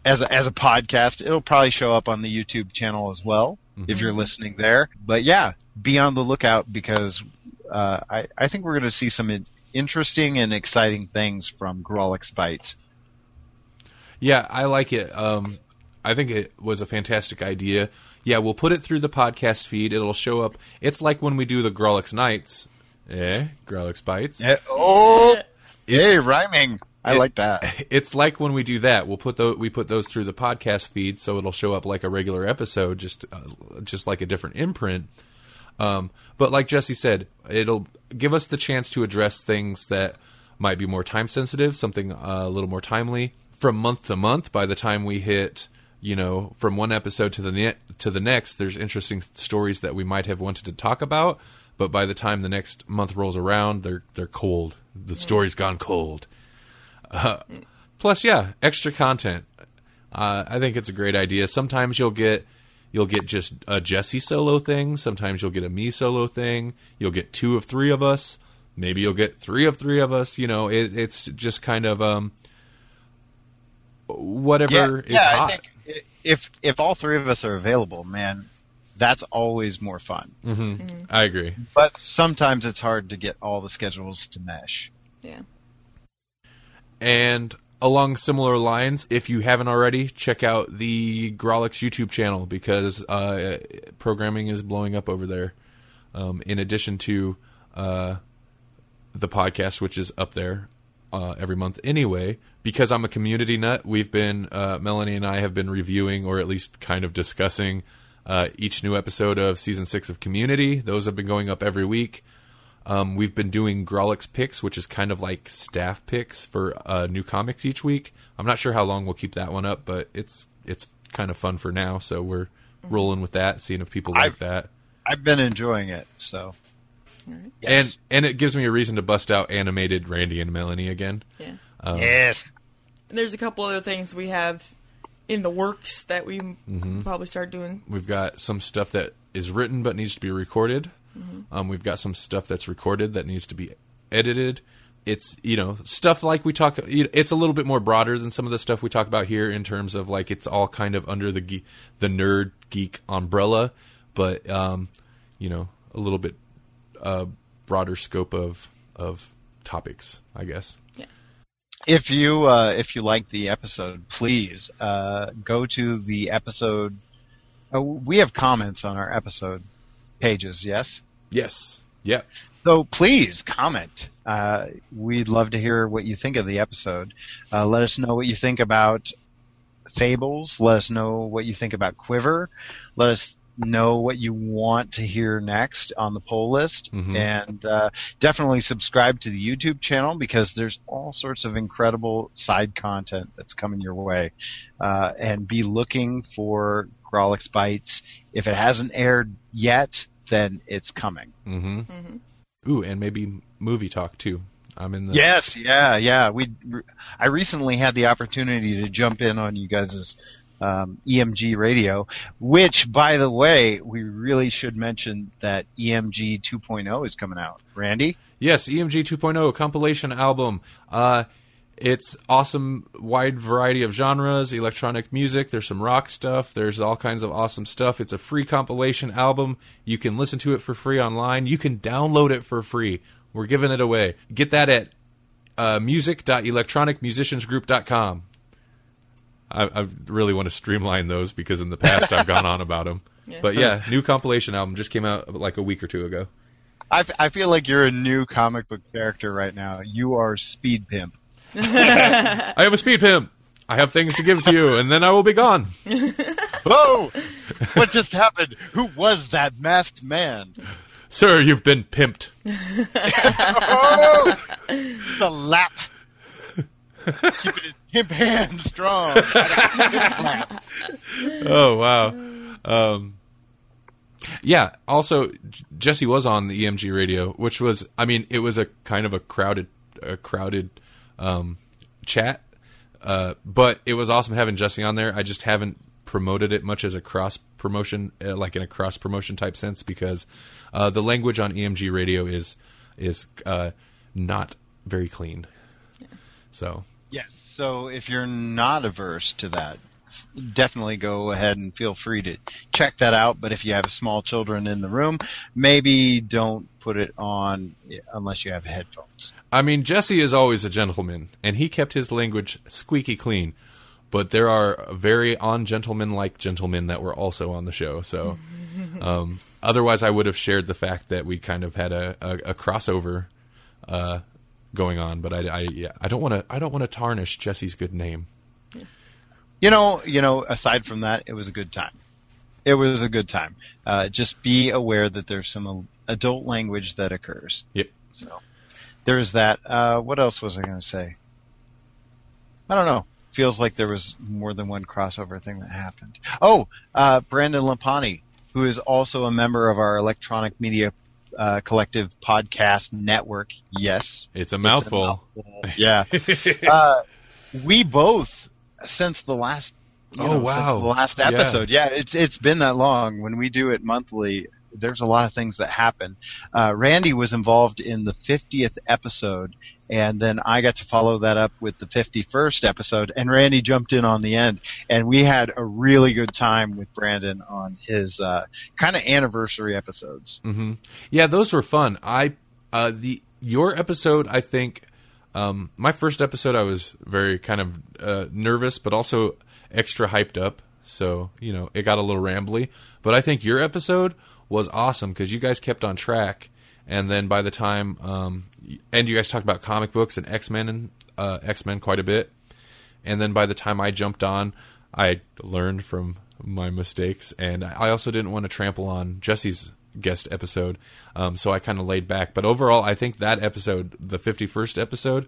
as a, as a podcast. It'll probably show up on the YouTube channel as well if you're listening there. But yeah, be on the lookout because uh, I I think we're going to see some in- interesting and exciting things from Grawlix Bites. Yeah, I like it. Um, I think it was a fantastic idea. Yeah, we'll put it through the podcast feed. It'll show up. It's like when we do the Grawlix Nights. Eh? Grawlix Bites. oh, hey, rhyming. I it- like that. It's like when we do that. We'll put those, we put those through the podcast feed, so it'll show up like a regular episode, just uh, just like a different imprint. Um, but like Jesse said, it'll give us the chance to address things that might be more time sensitive, something uh, a little more timely from month to month. By the time we hit, you know, from one episode to the ne- to the next, there's interesting stories that we might have wanted to talk about. But by the time the next month rolls around, they're they're cold. The story's gone cold. Uh, plus, yeah, extra content. Uh, I think it's a great idea. Sometimes you'll get you'll get just a Jesse solo thing. Sometimes you'll get a me solo thing. You'll get two of three of us. Maybe you'll get three of three of us. You know, it, it's just kind of um, whatever is yeah, hot. I think i- if if all three of us are available, man, that's always more fun. hmm I agree. But sometimes it's hard to get all the schedules to mesh. Yeah. And along similar lines, if you haven't already, check out the Grawlix YouTube channel because uh, programming is blowing up over there. Um, in addition to uh, the podcast, which is up there uh, every month anyway, because I'm a community nut, we've been, uh, Melanie and I have been reviewing or at least kind of discussing uh, each new episode of season six of Community. Those have been going up every week. Um, we've been doing Grawlix picks, which is kind of like staff picks for uh, new comics each week. I'm not sure how long we'll keep that one up, but it's it's kind of fun for now. So we're rolling with that, seeing if people like I've- that, I've been enjoying it, so. and Yes. and it gives me a reason to bust out animated Randy and Melanie again. Yeah. Um, yes. There's a couple other things we have in the works that we m probably start doing. We've got some stuff that is written but needs to be recorded. Um, we've got some stuff that's recorded that needs to be edited. It's you know stuff like we talk. It's a little bit more broader than some of the stuff we talk about here in terms of like it's all kind of under the ge- the nerd geek umbrella, but um, you know a little bit uh, broader scope of of topics, I guess. If you uh, if you like the episode, please uh, go to the episode. Uh, we have comments on our episode pages. Yes. Yes. Yep. So please comment. Uh, we'd love to hear what you think of the episode. Uh, let us know what you think about Fables. Let us know what you think about Quiver. Let us know what you want to hear next on the poll list. Mhm. And uh, definitely subscribe to the YouTube channel because there's all sorts of incredible side content that's coming your way. Uh, and be looking for Grawlix Bites. If it hasn't aired yet, then it's coming. Mm-hmm. Mhm. Ooh, and maybe movie talk too. I'm in the. Yes, yeah, yeah. We, I recently had the opportunity to jump in on you guys' um, EMG radio, which, by the way, we really should mention that EMG 2.0 is coming out. Randy, Yes, EMG 2.0 compilation album. Uh, it's awesome, wide variety of genres, electronic music. There's some rock stuff. There's all kinds of awesome stuff. It's a free compilation album. You can listen to it for free online. You can download it for free. We're giving it away. Get that at uh, music.electronicmusiciansgroup.com. I, I really want to streamline those because in the past I've gone on about them. But yeah, new compilation album just came out like a week or two ago. I, f- I feel like you're a new comic book character right now. You are Speed Pimp. I am a speed pimp. I have things to give to you, and then I will be gone. Whoa! what just happened? Who was that masked man? Sir, you've been pimped. Oh! the lap. Keeping his pimp hand strong. Oh wow. Um, yeah. Also, Jesse was on the EMG radio, which was, I mean, it was a kind of a crowded, a crowded um, chat, uh, but it was awesome having Jesse on there. I just haven't promoted it much as a cross promotion, uh, like in a cross promotion type sense, because uh, the language on EMG radio is is uh, not very clean. So Yes. So if you're not averse to that, definitely go ahead and feel free to check that out. But if you have small children in the room, maybe don't put it on unless you have headphones. I mean, Jesse is always a gentleman, and he kept his language squeaky clean. But there are very ungentleman-like gentlemen that were also on the show. So, um, otherwise, I would have shared the fact that we kind of had a, a, a crossover uh, going on. But I, I, yeah, I don't want to. I don't want to tarnish Jesse's good name. You know, you know. Aside from that, it was a good time. It was a good time. Uh, just be aware that there's some adult language that occurs. Yep. So there's that. Uh, what else was I going to say? I don't know. Feels like there was more than one crossover thing that happened. Oh, uh, Brandon Lapani, who is also a member of our Electronic Media uh, Collective podcast network. Yes, It's a It's mouthful. mouthful. yeah. uh, we both since the last. Oh, know, wow. Since the last Yeah. episode, yeah. it's it's been that long. When we do it monthly, there's a lot of things that happen. Uh, Randy was involved in the 50th episode, and then I got to follow that up with the 51st episode, and Randy jumped in on the end, and we had a really good time with Brandon on his uh, kind of anniversary episodes. Mm-hmm. Yeah, those were fun. I uh, the your episode, I think, um, my first episode, I was very kind of uh, nervous, but also extra hyped up. So you know, it got a little rambly. But I think your episode was awesome because you guys kept on track. And then by the time, um, and you guys talked about comic books and X Men and uh, X Men quite a bit. And then by the time I jumped on, I learned from my mistakes, and I also didn't want to trample on Jesse's guest episode, um, so I kind of laid back. But overall, I think that episode, the fifty-first episode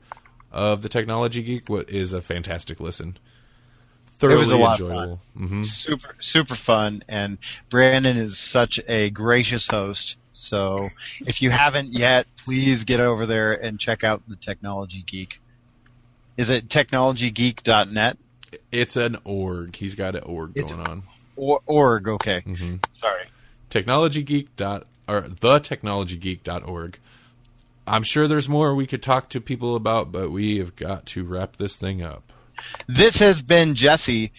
of the Technology Geek, is a fantastic listen. Thoroughly was a lot of enjoyable. hmm super super fun and brandon is such a gracious host so if you haven't yet please get over there and check out the technology geek is it technologygeek.net It's an org. He's got an org It's- going on. or org okay hmm sorry technologygeek dot or the technologygeek.org. I'm sure there's more we could talk to people about, but we have got to wrap this thing up. this has been jesse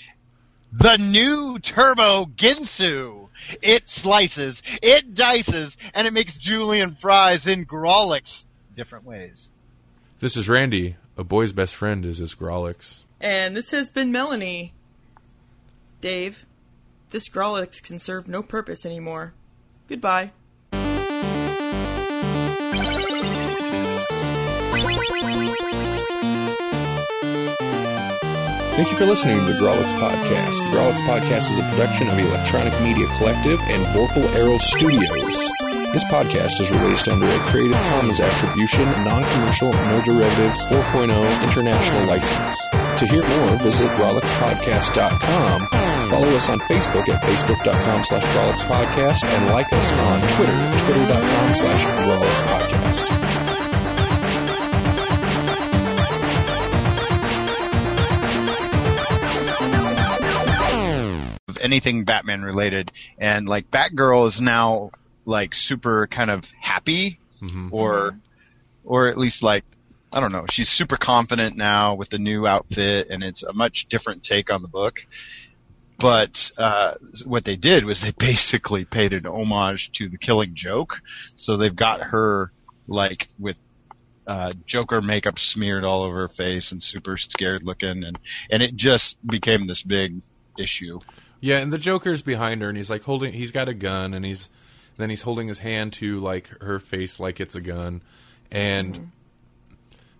the new turbo ginsu it slices it dices and it makes julienne fries in grawlix different ways This is Randy. A boy's best friend is his Grawlix. And this has been Melanie. Dave, this Grawlix can serve no purpose anymore. Goodbye. Thank you for listening to the Grawlix Podcast. The Grawlix Podcast is a production of Electronic Media Collective and Vorpal Arrow Studios. This podcast is released under a Creative Commons Attribution, Non-Commercial, No Derivatives 4.0 International License. To hear more, visit grawlixpodcast.com. Follow us on Facebook at facebook.com slash grawlixpodcast and like us on Twitter, twitter.com slash grawlixpodcast. Anything Batman related, and like Batgirl is now like super kind of happy, or or at least like I don't know, she's super confident now with the new outfit, and it's a much different take on the book. But uh, what they did was they basically paid an homage to the Killing Joke, so they've got her like with uh, Joker makeup smeared all over her face and super scared looking, and and it just became this big issue. Yeah, and the Joker's behind her, and he's like holding. He's got a gun, and he's then he's holding his hand to like her face, like it's a gun. And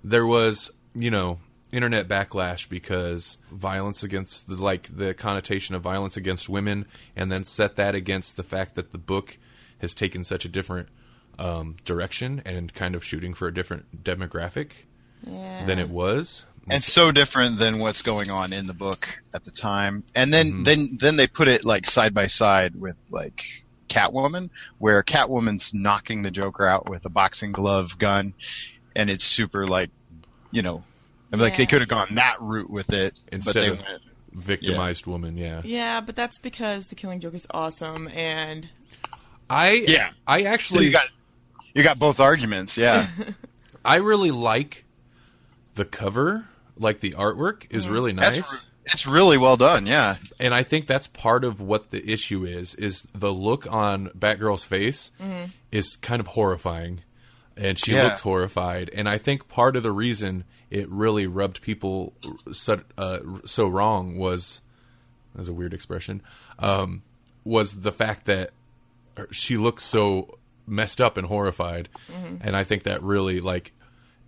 there was, you know, internet backlash because violence against the like the connotation of violence against women, and then set that against the fact that the book has taken such a different um, direction and kind of shooting for a different demographic Yeah. than it was. And so different than what's going on in the book at the time. And then Mm-hmm. then then they put it like side by side with like Catwoman, where Catwoman's knocking the Joker out with a boxing glove gun, and it's super like, you know, I mean, like they could have gone that route with it, Instead but they of- went. Victimized woman, yeah. Yeah, but that's because the Killing Joke is awesome, and I Yeah. I So actually you got you got both arguments, yeah. I really like the cover, like the artwork is really nice. That's, it's really well done, yeah. and I think that's part of what the issue is is the look on Batgirl's face is kind of horrifying. And she Yeah. looks horrified, and I think part of the reason it really rubbed people so, uh, so wrong was that's a weird expression um, was the fact that she looks so messed up and horrified, and I think that really like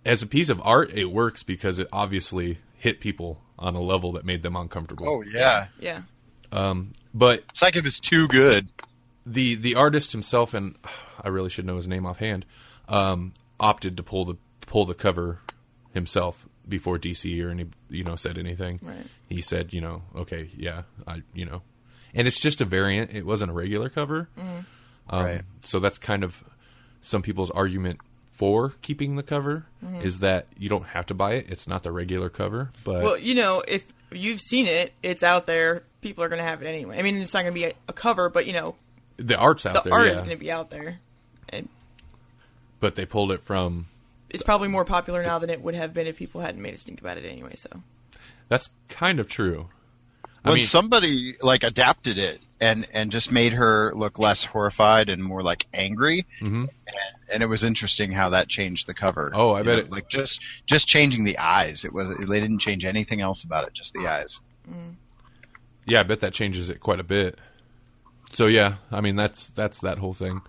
as a piece of art it works because it obviously hit people on a level that made them uncomfortable. Oh yeah. yeah. But It's like it was too good. the the artist himself and I really should know his name offhand um, opted to pull the pull the cover himself before DC or any you know said anything. Right. He said, you know, okay, yeah, I you know, and it's just a variant. It wasn't a regular cover, um, Right. so that's kind of some people's argument for keeping the cover mm-hmm. is that you don't have to buy it. It's not the regular cover, but Well, you know, if you've seen it, it's out there. People are going to have it anyway. I mean, it's not going to be a, a cover, but you know, the art's out the there. The art yeah. is going to be out there, and but they pulled it from it's probably more popular now than it would have been if people hadn't made a stink about it anyway. So, That's kind of true. I when mean, somebody like adapted it and and just made her look less horrified and more like angry mm-hmm. and, and it was interesting how that changed the cover Oh, I You bet know, it- like just just changing the eyes it was they didn't change anything else about it just the eyes yeah, I bet that changes it quite a bit. So yeah, I mean that's that's that whole thing.